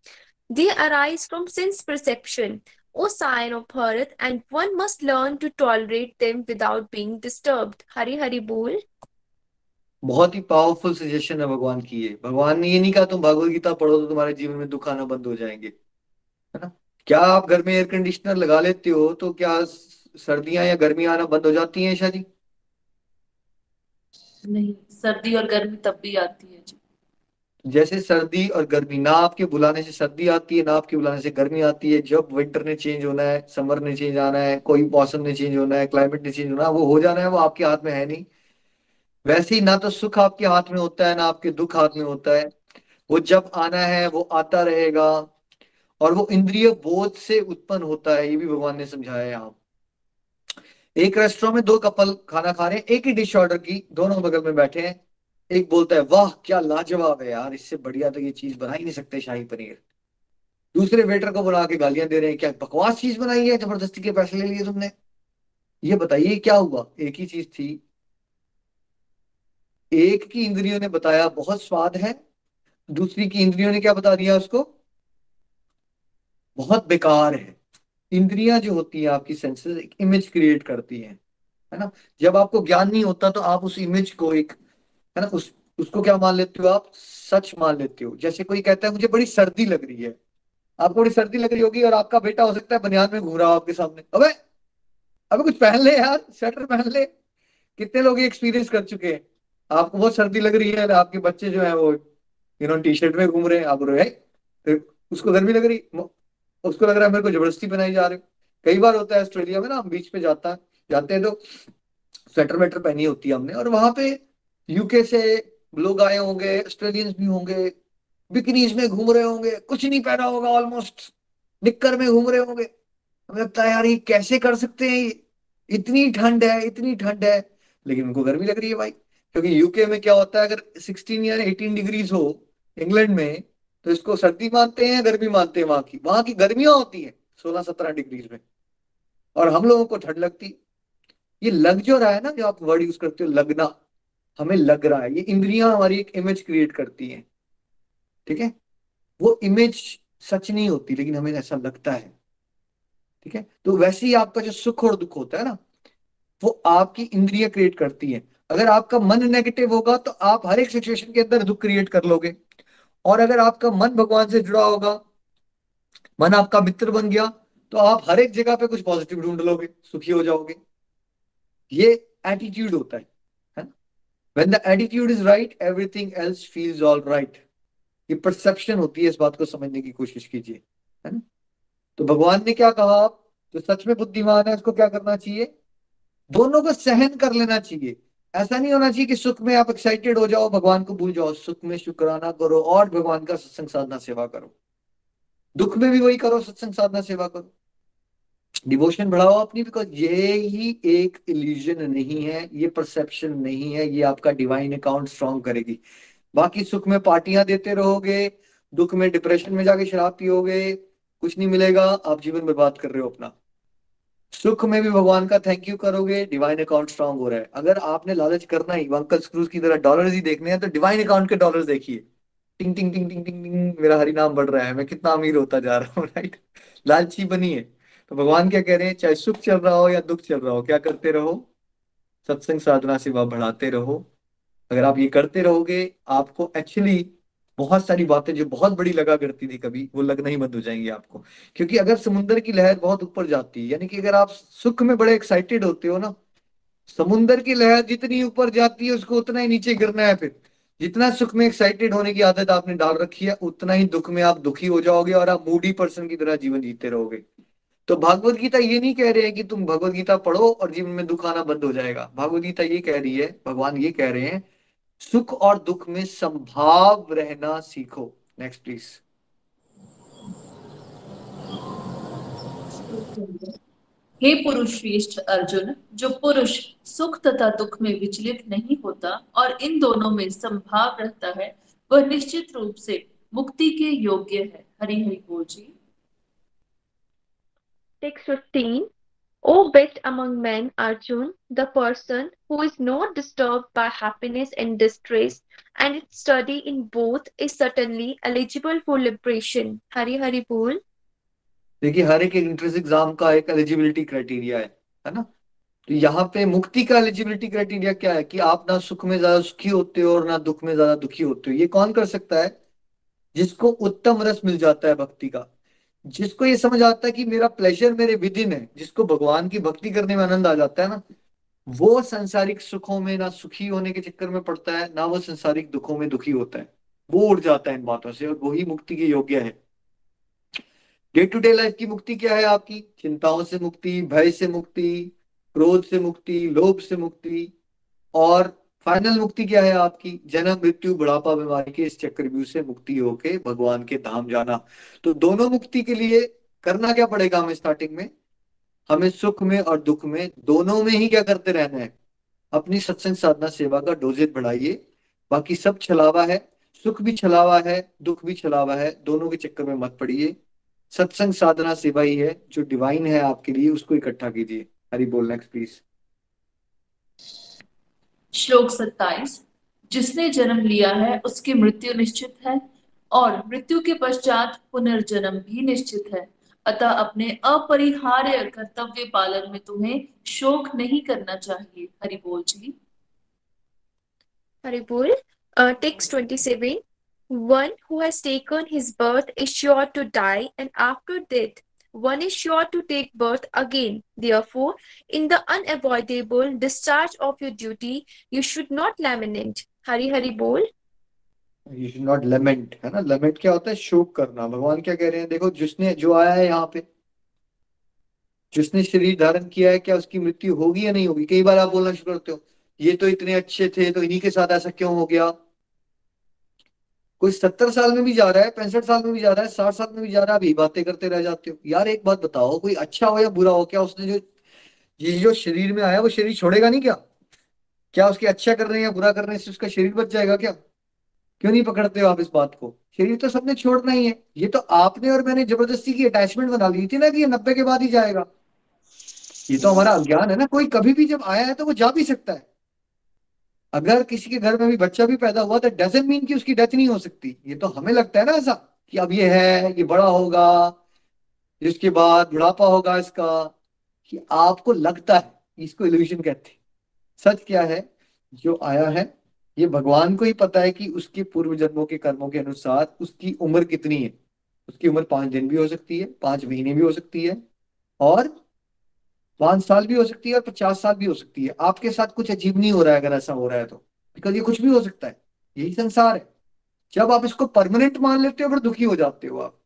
They arise from sense perception, O sign of Bharat, and one must learn to tolerate them without being disturbed. Hari Hari Bol. बहुत ही powerful suggestion है भगवान की ये। भगवान ने ये नहीं कहा तुम भगवत गीता पढ़ो तो तुम्हारे जीवन में दुख आना बंद हो जाएँगे। है ना? क्या आप घर में एयर कंडीशनर लगा लेते हो तो क्या सर्दियाँ या गर्मी आना बंद हो जाती है ईशा जी? नहीं सर्दी और गर्मी तब भी आती है जी। जैसे सर्दी और गर्मी ना आपके बुलाने से सर्दी आती है ना आपके बुलाने से गर्मी आती है। जब विंटर ने चेंज होना है समर ने चेंज आना है कोई मौसम ने चेंज होना है क्लाइमेट ने चेंज होना है वो हो जाना है वो आपके हाथ में है नहीं। वैसे ही ना तो सुख आपके हाथ में होता है, ना आपके दुख हाथ में होता है। वो जब आना है, वो आता रहेगा और वो इंद्रिय बोध से उत्पन्न होता है, ये भी भगवान ने समझाया यहाँ। एक रेस्टोरेंट में दो कपल खाना खा रहे हैं, एक ही डिश ऑर्डर की, दोनों बगल में बैठे हैं। एक बोलता है, वाह, क्या लाजवाब है यार, इससे बढ़िया तो ये चीज़ बना ही नहीं सकते, शाही पनीर। दूसरे वेटर को बुला के गालियाँ दे रहे हैं, क्या बकवास चीज़ बनाई है, ज़बरदस्ती के पैसे ले लिए तुमने? ये बताइए, क्या हुआ? एक ही चीज़ थी। एक की इंद्रियों ने बताया, बहुत स्वाद है। दूसरी की इंद्रियों ने क्या बता दिया उसको? बहुत बेकार है। इंद्रियाँ जो होती है, आपकी सेंसेस एक इमेज क्रिएट करती हैं, है ना? जब आपको ज्ञान नहीं होता तो आप उस इमेज को एक, है ना? उस, उसको क्या मान लेते हो आप? सच मान लेते हो। जैसे कोई कहता है, मुझे बड़ी सर्दी लग रही है। आपको बड़ी सर्दी लग रही होगी और आपका बेटा हो सकता है बनियान में घूम रहा हो आपके सामने। अबे अबे कुछ पहन ले यार स्वेटर पहन ले। कितने लोग एक्सपीरियंस कर चुके हैं। आपको बहुत सर्दी लग रही है, आपके बच्चे जो है वो यू नो टी शर्ट में घूम रहे हैं, आप रहे तो उसको गर्मी लग रही उसको लग रहा है मेरे को ज़बरदस्ती बनाई जा रही कई बार होता है ऑस्ट्रेलिया में ना, हम बीच पे जाता है जाते हैं तो स्वेटर वेटर पहनी होती है हमने, और वहाँ पे यूके से लोग आए होंगे, ऑस्ट्रेलियंस भी होंगे, बिकनीज में घूम रहे होंगे, कुछ नहीं पहना होगा ऑलमोस्ट निक्कर में घूम रहे होंगे। हमें लगता है, यार, ये कैसे कर सकते हैं? इतनी ठंड है, इतनी ठंड है। लेकिन उनको गर्मी लग रही है भाई। क्योंकि यूके में क्या होता है, अगर 16 या 18 डिग्रीज हो इंग्लैंड में तो इसको सर्दी मानते हैं गर्मी मानते हैं? वहाँ की वहाँ की गर्मियाँ होती है सोलह सत्रह डिग्रीज में। और हम लोगों को ठंड लगती। ये लग जो रहा है ना, जो आप वर्ड यूज़ करते हो, लगना, हमें लग रहा है। ये इंद्रियाँ हमारी एक इमेज क्रिएट करती हैं। ठीक है? वो इमेज सच नहीं होती, लेकिन हमें ऐसा लगता है। ठीक है? तो वैसे ही आपका जो सुख और दुख होता है ना, वो आपकी इंद्रिया क्रिएट करती है। अगर आपका मन नेगेटिव होगा तो आप हर एक सिचुएशन के अंदर दुख क्रिएट कर लोगे। और अगर आपका मन भगवान से जुड़ा होगा, मन आपका मित्र बन गया तो आप हर एक जगह पे कुछ पॉजिटिव ढूंढ लोगे, सुखी हो जाओगे। ये एटीट्यूड होता है ना? When the attitude is right everything else feels all right ये परसेप्शन होती है इस बात को समझने की कोशिश कीजिए, है ना? तो भगवान ने क्या कहा? आप जो सच में बुद्धिमान है, उसको क्या करना चाहिए? दोनों को सहन कर लेना चाहिए। ऐसा नहीं होना चाहिए कि सुख में आप एक्साइटेड हो जाओ, भगवान को भूल जाओ। सुख में शुक्राना करो और भगवान का सत्संग साधना सेवा करो। दुख में भी वही करो, सत्संग साधना सेवा करो। डिवोशन बढ़ाओ अपनी बिकॉज़ ये ही एक इल्यूजन नहीं है, ये परसेप्शन नहीं है, ये आपका डिवाइन अकाउंट स्ट्रॉन्ग करेगी। बाकी सुख में पार्टियाँ देते रहोगे, दुख में डिप्रेशन में जाके शराब पियोगे, कुछ नहीं मिलेगा, आप जीवन बर्बाद कर रहे हो अपना। सुख में भी भगवान का थैंक यू करोगे डिवाइन अकाउंट स्ट्रांग हो रहा है। अगर आपने लालच करना ही अंकल स्क्रूज की तरह डॉलर ही देखने हैं तो डिवाइन अकाउंट के डॉलर देखिए। टिंग टिंग टिंग टिंग टिंग टिंग मेरा हरी नाम बढ़ रहा है, मैं कितना अमीर होता जा रहा हूँ राइट लालची बनी है। तो भगवान क्या कह रहे हैं, चाहे सुख चल रहा हो या दुख चल रहा हो, क्या करते रहो? सत्संग साधना सेवा बढ़ाते रहो। अगर आप ये करते रहोगे, आपको एक्चुअली बहुत सारी बातें जो बहुत बड़ी लगा करती थी कभी, वो लगना ही बंद हो जाएँगी आपको। क्योंकि अगर समुन्द्र की लहर बहुत ऊपर जाती है, यानी कि अगर आप सुख में बड़े एक्साइटेड होते हो ना समुन्द्र की लहर जितनी ऊपर जाती है, उसको उतना ही नीचे गिरना है फिर। जितना सुख में एक्साइटेड होने की आदत आपने डाल रखी है, उतना ही दुख में आप दुखी हो जाओगे और आप मूडी पर्सन की तरह जीवन जीते रहोगे। तो भागवत गीता ये नहीं कह रहे हैं कि तुम भगवत गीता पढ़ो और जीवन में दुख आना बंद हो जाएगा। भागवत गीता ये कह रही है, भगवान ये कह रहे हैं सुख और दुख में संभाव रहना सीखो। नेक्स्ट प्लीज़ हे पुरुष श्रेष्ठ अर्जुन जो पुरुष सुख तथा दुख में विचलित नहीं होता और इन दोनों में संभाव रहता है वह निश्चित रूप से मुक्ति के योग्य है। हरि हरि बोल जी। Text 15 O best among men, Arjun, the person who is not disturbed by happiness and distress, and its study in both is certainly eligible for liberation. Hari Hari बोल देखिए हर एक एंट्रेंस एग्ज़ाम का एक एलिजिबिलिटी क्राइटेरिया है है ना तो यहाँ पे मुक्ति का एलिजिबिलिटी क्राइटेरिया क्या है कि आप ना सुख में ज़्यादा सुखी होते हो और ना दुख में ज़्यादा दुखी होते हो ये कौन कर सकता है जिसको उत्तम रस मिल जाता है भक्ति का जिसको ये समझ आता है कि मेरा प्लेजर मेरे विदिन है, जिसको भगवान की भक्ति करने में आनंद आ जाता है ना, वो संसारिक सुखों में ना सुखी होने के चक्कर में पड़ता है, ना वो संसारिक दुखों में दुखी होता है। वो उड़ जाता है इन बातों से और वही मुक्ति के योग्य है। डे टू डे लाइफ की मुक्ति क्या है आपकी? चिंताओं से मुक्ति, भय से मुक्ति, क्रोध से मुक्ति, लोभ से मुक्ति और फाइनल मुक्ति क्या है आपकी? जन्म, मृत्यु, बुढ़ापा, बीमारी के इस चक्रव्यूह से मुक्ति होके भगवान के धाम जाना। तो दोनों मुक्ति के लिए करना क्या पड़ेगा हमें स्टार्टिंग में? हमें सुख में और दुख में दोनों में ही क्या करते रहना है? अपनी सत्संग साधना, सेवा का डोजेज बढ़ाइए। बाकी सब छलावा है। सुख भी छलावा है, दुख भी छलावा है। दोनों के चक्कर में मत पड़िए। सत्संग, साधना, सेवा ही है। जो डिवाइन है आपके लिए, उसको इकट्ठा कीजिए। हरी बोल नेक्स्ट प्लीज़ श्लोक सत्ताईस जिसने जन्म लिया है उसकी मृत्यु निश्चित है और मृत्यु के पश्चात पुनर्जन्म भी निश्चित है। अतः अपने अपरिहार्य कर्तव्य पालन में तुम्हें शोक नहीं करना चाहिए। हरि बोल जी। Haribol, uh, text 27. One who has taken his birth is sure to die, one is sure to take birth again. Therefore, in the unavoidable discharge of your duty, you should not lament. Hari Hari Bol. You should not lament है ना लेमेंट क्या होता है शोक करना भगवान क्या कह रहे हैं देखो जिसने जो आया है यहाँ पे जिसने शरीर धारण किया है क्या उसकी मृत्यु होगी या नहीं होगी कई बार आप बोलना शुरू करते हो ये तो इतने अच्छे थे तो इन्हीं के साथ ऐसा क्यों हो गया कोई सत्तर साल में भी जा रहा है, पैंसठ साल में भी जा रहा है, साठ साल में भी जा रहा है अभी बातें करते रह जाते हो। यार एक बात बताओ, कोई अच्छा हो या बुरा हो, क्या उसने जो, ये जो शरीर में आया, वो शरीर छोड़ेगा नहीं क्या? क्या उसके अच्छा कर रहे हैं या बुरा कर रहे हैं उसका शरीर बच जाएगा क्या? क्यों नहीं पकड़ते हो आप इस बात को? शरीर तो सबने छोड़ना ही है। ये तो आपने और मैंने ज़बरदस्ती की अटैचमेंट बना ली थी ना कि ये नब्बे के बाद ही जाएगा। ये तो हमारा अज्ञान है ना, कोई कभी भी जब आया है तो वो जा भी सकता है। अगर किसी के घर में भी बच्चा भी पैदा हुआ तो डजेंट मीन कि उसकी डेथ नहीं हो सकती। ये तो हमें लगता है ना ऐसा, कि अब ये है, ये बड़ा होगा इसके बाद बुढ़ापा होगा इसका, कि आपको लगता है, इसको इल्यूशन कहते हैं। सच क्या है? जो आया है, ये भगवान को ही पता है कि उसके पूर्व जन्मों के कर्मों के अनुसार उसकी उम्र कितनी है। उसकी उम्र पाँच दिन भी हो सकती है, पाँच महीने भी हो सकती है, और पाँच साल भी हो सकती है और पचास साल भी हो सकती है। आपके साथ कुछ अजीब नहीं हो रहा है अगर ऐसा हो रहा है तो। बिकॉज़ ये कुछ भी हो सकता है। यही संसार है। जब आप इसको परमानेंट मान लेते हो, फिर दुखी हो जाते हो आप।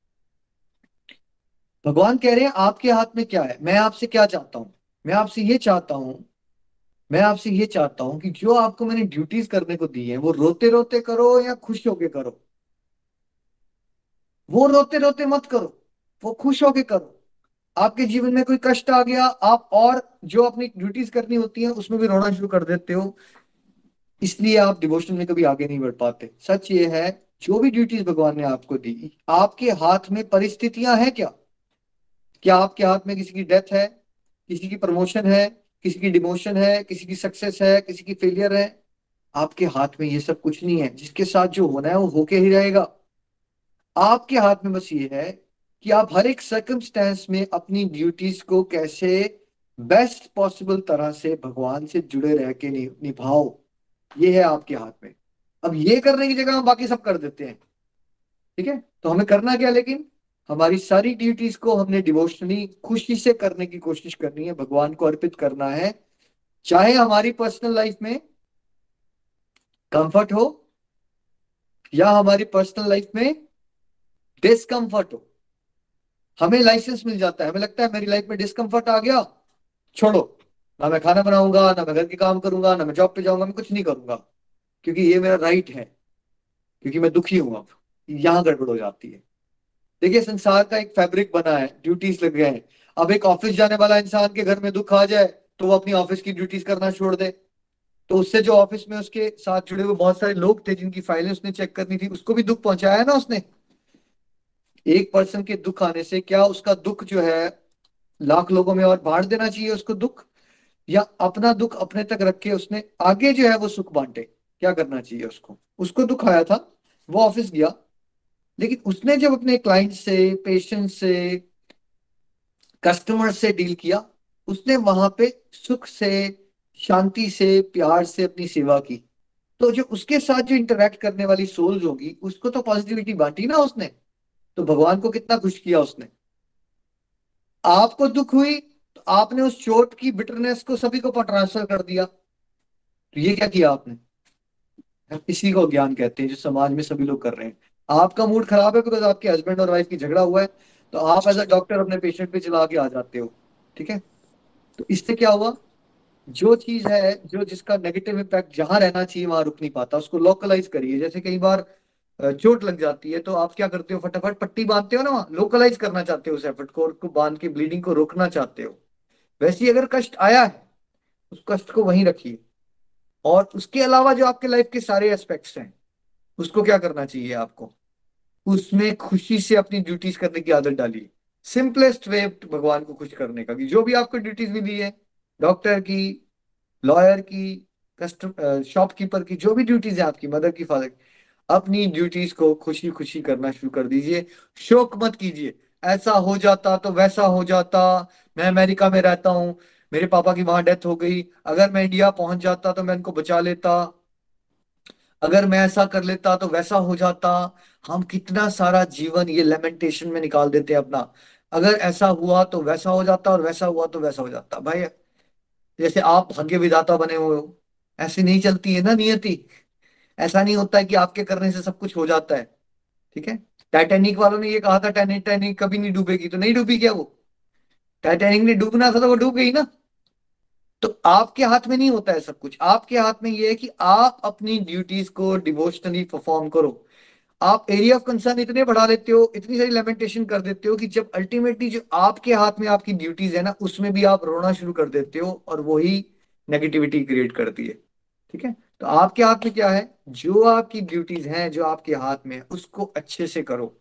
भगवान कह रहे हैं, आपके हाथ में क्या है? मैं आपसे क्या चाहता हूँ? मैं आपसे ये चाहता हूँ, मैं आपसे ये चाहता हूँ कि जो आपको मैंने ड्यूटीज़ करने को दी है, वो रोते रोते करो या खुश होके करो? वो रोते रोते मत करो। वो खुश होके करो। आपके जीवन में कोई कष्ट आ गया, आप और जो अपनी ड्यूटीज़ करनी होती है, उसमें भी रोना शुरू कर देते हो। इसलिए आप डिवोशन में कभी आगे नहीं बढ़ पाते। सच ये है, जो भी ड्यूटीज़ भगवान ने आपको दी, आपके हाथ में परिस्थितियाँ हैं क्या? क्या आपके हाथ में किसी की डेथ है, किसी की प्रमोशन है, किसी की डिमोशन है, किसी की सक्सेस है, किसी की फेलियर है? आपके हाथ में ये सब कुछ नहीं है। जिसके साथ जो होना है, वो होके ही रहेगा। आपके हाथ में बस ये है कि आप हर एक सर्कमस्टेंस में अपनी ड्यूटीज़ को कैसे बेस्ट पॉसिबल तरह से भगवान से जुड़े रह के निभाओ। ये है आपके हाथ में। अब ये करने की जगह हम बाकी सब कर देते हैं। ठीक है? तो हमें करना क्या लेकिन हमारी सारी ड्यूटीज़ को हमने डिवोशनली खुशी से करने की कोशिश करनी है, भगवान को अर्पित करना है। चाहे हमारी पर्सनल लाइफ में कंफर्ट हो या हमारी पर्सनल लाइफ में डिस्कंफर्ट हो। हमें लाइसेंस मिल जाता है। हमें लगता है मेरी लाइफ में डिस्कंफर्ट आ गया, छोड़ो। ना मैं खाना बनाऊँगा, ना मैं घर के काम करूँगा, ना मैं जॉब पे जाऊँगा, मैं कुछ नहीं करूँगा। क्योंकि ये मेरा राइट है, क्योंकि मैं दुखी हूँ अब। यहाँ गड़बड़ हो जाती है। देखिए, संसार का एक फैब्रिक बना है ड्यूटीज़ लग गए हैं। अब एक ऑफ़िस जाने वाला इंसान के घर में दुख आ जाए तो वो अपनी ऑफ़िस की ड्यूटीज़ करना छोड़ दे। तो उससे जो ऑफ़िस में उसके साथ जुड़े हुए बहुत सारे लोग थे, जिनकी फाइलें उसने चेक करनी थी, उसको भी दुख पहुँचाया ना उसने? एक पर्सन के दुख आने से क्या उसका दुख जो है, लाख लोगों में और बांट देना चाहिए उसको दुख? या अपना दुख अपने तक रख के उसने आगे जो है वो सुख बांटे? क्या करना चाहिए उसको? उसको दुख आया था, वो ऑफ़िस गया। लेकिन उसने जब अपने क्लाइंट से पेशेंट से कस्टमर से डील किया, उसने वहाँ पे सुख से, शांति से, प्यार से अपनी सेवा की। तो जो उसके साथ जो इंटरेक्ट करने वाली सोल्स होगी, उसको तो पॉजिटिविटी बांटी ना उसने? तो भगवान को कितना खुश किया उसने? आपको दुख हुई तो आपने उस चोट की बिटरनेस को सभी को ट्रांसफ़र कर दिया। तो ये क्या किया आपने? इसी को ज्ञान कहते हैं जो समाज में सभी लोग कर रहे हैं। आपका मूड खराब है बिकॉज़ आपके हस्बैंड और वाइफ की झगड़ा हुआ है तो आप एज अ डॉक्टर अपने पेशेंट पे चला के आ जाते हो, ठीक है? तो इससे क्या हुआ? जो चीज़ है, जो जिसका नेगेटिव इम्पैक्ट जहाँ रहना चाहिए, वहाँ रुक नहीं पाता। उसको लोकलाइज करिए। जैसे कई बार चोट लग जाती है तो आप क्या करते हो फटाफट? पट्टी बांधते हो ना लोकलाइज करना चाहते हो उस एफर्ट को को बाँध के ब्लीडिंग को रोकना चाहते हो। वैसे ही अगर कष्ट आया है, उस कष्ट को वहीं रखिए। और उसके अलावा जो आपके लाइफ के सारे एस्पेक्ट्स हैं, उसको क्या करना चाहिए आपको? उसमें खुशी से अपनी ड्यूटीज़ करने की आदत डालिए। सिंपलेस्ट वे भगवान को खुश करने का कि जो भी आपको ड्यूटीज़ मिली है डॉक्टर की लॉयर की कस्टम शॉपकीपर की, जो भी ड्यूटीज़ है आपकी मदर की फादर की अपनी ड्यूटीज़ को खुशी खुशी करना शुरू कर दीजिए। शोक मत कीजिए। ऐसा हो जाता तो वैसा हो जाता। मैं अमेरिका में रहता हूँ। मेरे पापा की वहाँ डेथ हो गई। अगर मैं इंडिया पहुँच जाता तो मैं इनको बचा लेता। अगर मैं ऐसा कर लेता तो वैसा हो जाता। हम कितना सारा जीवन ये लेमेंटेशन में निकाल देते हैं अपना। अगर ऐसा हुआ तो वैसा हो जाता और वैसा हुआ तो वैसा हो जाता। भाई, जैसे आप भाग्य विधाता बने हुए हो। ऐसी नहीं चलती है ना नियति। ऐसा नहीं होता है कि आपके करने से सब कुछ हो जाता है। ठीक है? टाइटेनिक वालों ने ये कहा था टाइटेनिक कभी नहीं डूबेगी। तो नहीं डूबी क्या वो? टाइटेनिक ने डूबना था तो वो डूब गई ना। तो आपके हाथ में नहीं होता है सब कुछ। आपके हाथ में ये है कि आप अपनी ड्यूटीज़ को डिवोशनली परफॉर्म करो। आप एरिया ऑफ़ कंसर्न इतने बढ़ा देते हो, इतनी सारी लेमेंटेशन कर देते हो कि जब अल्टीमेटली जो आपके हाथ में आपकी ड्यूटीज़ है ना, उसमें भी आप रोना शुरू कर देते हो और वही नेगेटिविटी क्रिएट करती है। ठीक है? तो आपके हाथ में क्या है? जो आपकी ड्यूटीज़ हैं, जो आपके हाथ में है, उसको अच्छे से करो।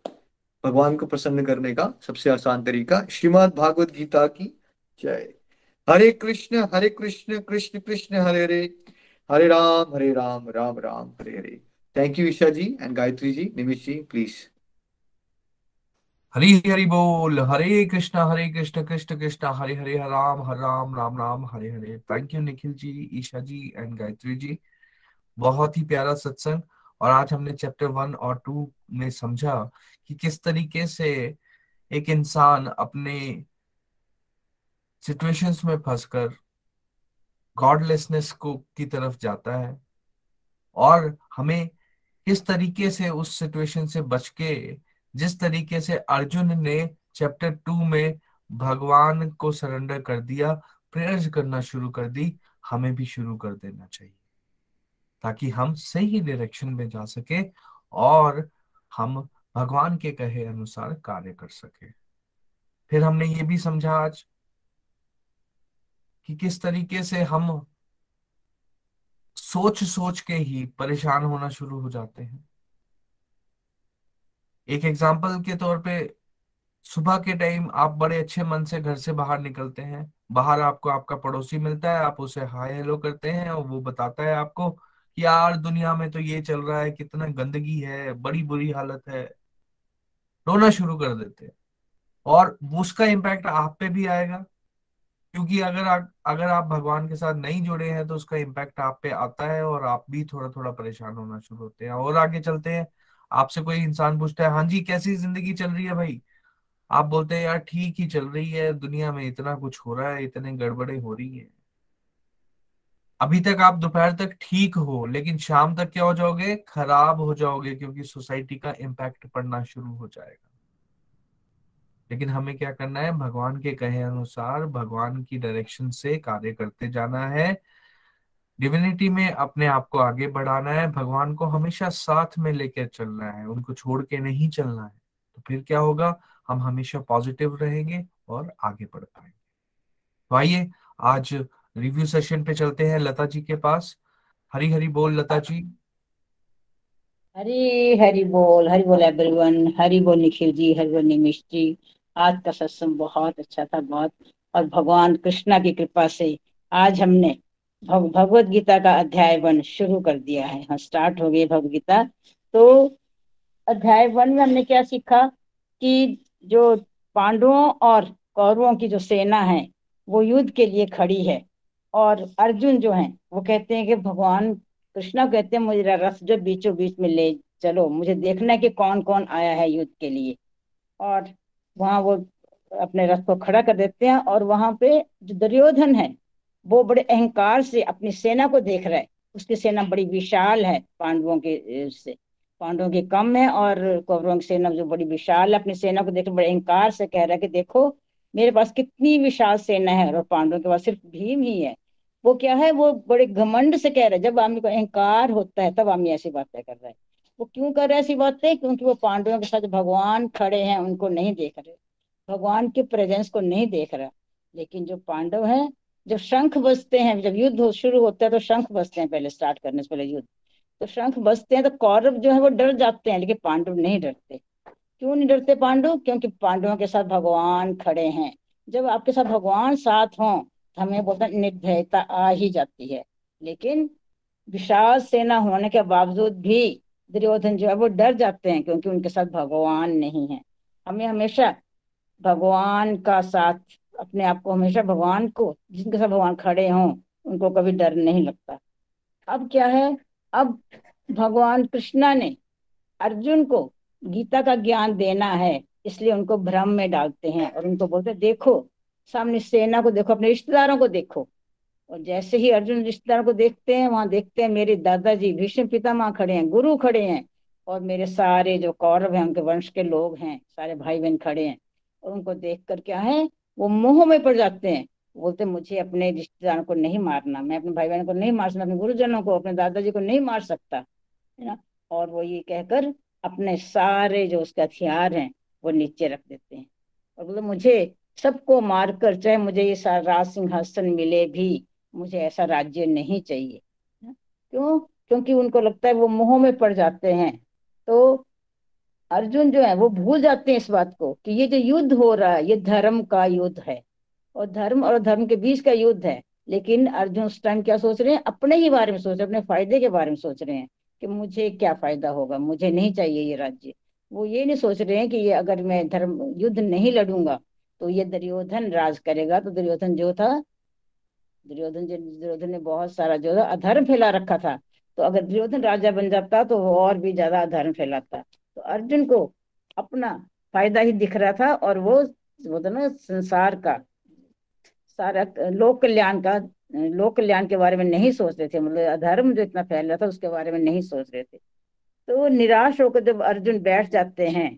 भगवान को प्रसन्न करने का सबसे आसान तरीका, श्रीमद भागवत गीता की जय। Hare Krishna Hare Krishna Krishna Krishna, Hare Hare. Hare Ram Hare Ram Ram Ram, Hare Hare. Thank you Isha ji and Gayatri ji. Nimish ji please Hari Hari बोल। Hare Krishna, Hare Krishna Krishna Krishna. Hare Hare Hare Ram, Hare Ram Ram Ram, Hare Hare. Thank you Nikhil ji, Isha ji and Gayatri ji. बहुत ही प्यारा सत्संग। और आज हमने chapter one और to में समझा कि किस तरीके से एक इंसान अपने सिचुएशंस में फंसकर गॉडलेसनेस को की तरफ़ जाता है और हमें किस तरीके से उस सिचुएशन से बच के, जिस तरीके से अर्जुन ने चैप्टर टू में भगवान को सरेंडर कर दिया प्रेयर्स करना शुरू कर दी, हमें भी शुरू कर देना चाहिए। ताकि हम सही डायरेक्शन में जा सके और हम भगवान के कहे अनुसार कार्य कर सके। फिर हमने ये भी समझा आज कि किस तरीके से हम सोच सोच के ही परेशान होना शुरू हो जाते हैं। एक एग्ज़ाम्पल के तौर पे सुबह के टाइम आप बड़े अच्छे मन से घर से बाहर निकलते हैं, बाहर आपको आपका पड़ोसी मिलता है, आप उसे हाय हेलो करते हैं और वो बताता है आपको यार दुनिया में तो ये चल रहा है कितना गंदगी है बड़ी बुरी हालत है। रोना शुरू कर देते हैं। और उसका इम्पैक्ट आप पे भी आएगा। क्योंकि अगर आ, अगर आप भगवान के साथ नहीं जुड़े हैं तो उसका इम्पैक्ट आप पे आता है और आप भी थोड़ा थोड़ा परेशान होना शुरू होते हैं। और आगे चलते हैं। आपसे कोई इंसान पूछता है हाँ जी कैसी ज़िंदगी चल रही है भाई? आप बोलते हैं यार ठीक ही चल रही है। दुनिया में इतना कुछ हो रहा है इतने गड़बड़े हो रही है। अभी तक आप दोपहर तक ठीक हो, लेकिन शाम तक क्या हो जाओगे? खराब हो जाओगे, क्योंकि सोसाइटी का इम्पैक्ट पड़ना शुरू हो जाएगा। लेकिन हमें क्या करना है? भगवान के कहे अनुसार, भगवान की डायरेक्शन से कार्य करते जाना है। डिविनिटी में अपने आप को आगे बढ़ाना है। भगवान को हमेशा साथ में लेकर चलना है। उनको छोड़ के नहीं चलना है। तो फिर क्या होगा? हम हमेशा पॉजिटिव रहेंगे और आगे बढ़ पाएँगे। तो आइए, आज रिव्यू सेशन पे चलते हैं लता जी के पास। हरी हरी बोल लता जी। हरी हरी बोल हरी बोल एवरीवन हरी बोल निखिल जी हरी बोल निमिष जी। आज का सत्संग बहुत अच्छा था बहुत। और भगवान कृष्णा की कृपा से आज हमने भग, भगवत गीता का अध्याय वन शुरू कर दिया है। हाँ स्टार्ट हो गई भगवत गीता। तो अध्याय वन में हमने क्या सीखा कि जो पांडवों और कौरवों की जो सेना है वो युद्ध के लिए खड़ी है। और अर्जुन जो है, वो कहते हैं कि भगवान कृष्णा कहते हैं, मुझे रथ जो बीचों बीच में ले चलो, मुझे देखना है कि कौन कौन आया है युद्ध के लिए। और वहाँ वो अपने रथ को खड़ा कर देते हैं और वहाँ पे जो दुर्योधन है, वो बड़े अहंकार से अपनी सेना को देख रहा है। उसकी सेना बड़ी विशाल है पांडवों के से, पांडवों की कम है और कौरवों की सेना जो बड़ी विशाल है, अपनी सेना को देख, बड़े अहंकार से कह रहा है कि देखो, मेरे पास कितनी विशाल सेना है और पांडवों के पास सिर्फ़ भीम ही है। वो क्या है, वो बड़े घमंड से कह रहे जब आमी को अहंकार होता है, तब आमी ऐसी बातें कर रहा है। वो क्यों कर रहे ऐसी बातें? क्योंकि वो पांडवों के साथ भगवान खड़े हैं, उनको नहीं देख रहे। भगवान के प्रेजेंस को नहीं देख रहा। लेकिन जो पांडव हैं, जब शंख बजते हैं, जब युद्ध शुरू होता है तो शंख बजते हैं पहले स्टार्ट करने से पहले युद्ध। तो शंख बजते हैं तो कौरव जो है, वो डर जाते हैं, लेकिन पांडव नहीं डरते। क्यों नहीं डरते पांडव? क्योंकि पांडवों के साथ भगवान खड़े हैं। जब आपके साथ भगवान साथ हों हमें बोलते हैं, निर्भयता आ ही जाती है। लेकिन विशाल सेना होने के बावजूद भी दुर्योधन जो है, वो डर जाते हैं क्योंकि उनके साथ भगवान नहीं है। हमें हमेशा भगवान का साथ, अपने आप को हमेशा भगवान को, जिनके साथ भगवान खड़े हों, उनको कभी डर नहीं लगता। अब क्या है? अब भगवान कृष्णा ने अर्जुन को गीता का ज्ञान देना है, इसलिए उनको भ्रम में डालते हैं और उनको बोलते देखो सामने सेना को देखो, अपने रिश्तेदारों को देखो। और जैसे ही अर्जुन रिश्तेदारों को देखते हैं, वहाँ देखते हैं, मेरे दादाजी भीष्म पितामह खड़े हैं, गुरु खड़े हैं, और मेरे सारे जो कौरव हैं, उनके वंश के लोग हैं, सारे भाई बहन खड़े हैं, और उनको देख कर क्या है, वो मोह में पड़ जाते हैं। बोलते मुझे अपने रिश्तेदारों को नहीं मारना, मैं अपने भाई बहन को नहीं मार सकता, अपने गुरुजनों को, अपने दादाजी को नहीं मार सकता। है ना? और वो ये कहकर अपने सारे जो उसके हथियार हैं, वो नीचे रख देते हैं। और बोले मुझे सबको मारकर, चाहे मुझे ये राज सिंहासन मिले भी, मुझे ऐसा राज्य नहीं चाहिए। क्यों? क्योंकि उनको लगता है वो मोह में पड़ जाते हैं। तो अर्जुन जो है, वो भूल जाते हैं इस बात को कि ये जो युद्ध हो रहा है, ये धर्म का युद्ध है। और धर्म और धर्म के बीच का युद्ध है। लेकिन अर्जुन उस टाइम क्या सोच रहे हैं? अपने ही बारे में सोच रहे हैं, अपने फ़ायदे के बारे में सोच रहे हैं कि मुझे क्या फ़ायदा होगा, मुझे नहीं चाहिए ये राज्य। वो ये नहीं सोच रहे हैं कि ये अगर मैं धर्म, युद्ध नहीं लड़ूँगा तो ये दुर्योधन राज करेगा। तो दुर्योधन जो था, दुर्योधन दुर्योधन ने बहुत सारा जो था, अधर्म फैला रखा था। तो अगर दुर्योधन राजा बन जाता तो वो और भी ज़्यादा अधर्म फैलाता। तो अर्जुन को अपना फ़ायदा ही दिख रहा था और वो वो तो ना संसार का, सारा लोक कल्याण का, लोक कल्याण के बारे में नहीं सोच रहे थे। मतलब अधर्म जो इतना फैल रहा था उसके बारे में नहीं सोच रहे थे। तो निराश होकर जब अर्जुन बैठ जाते हैं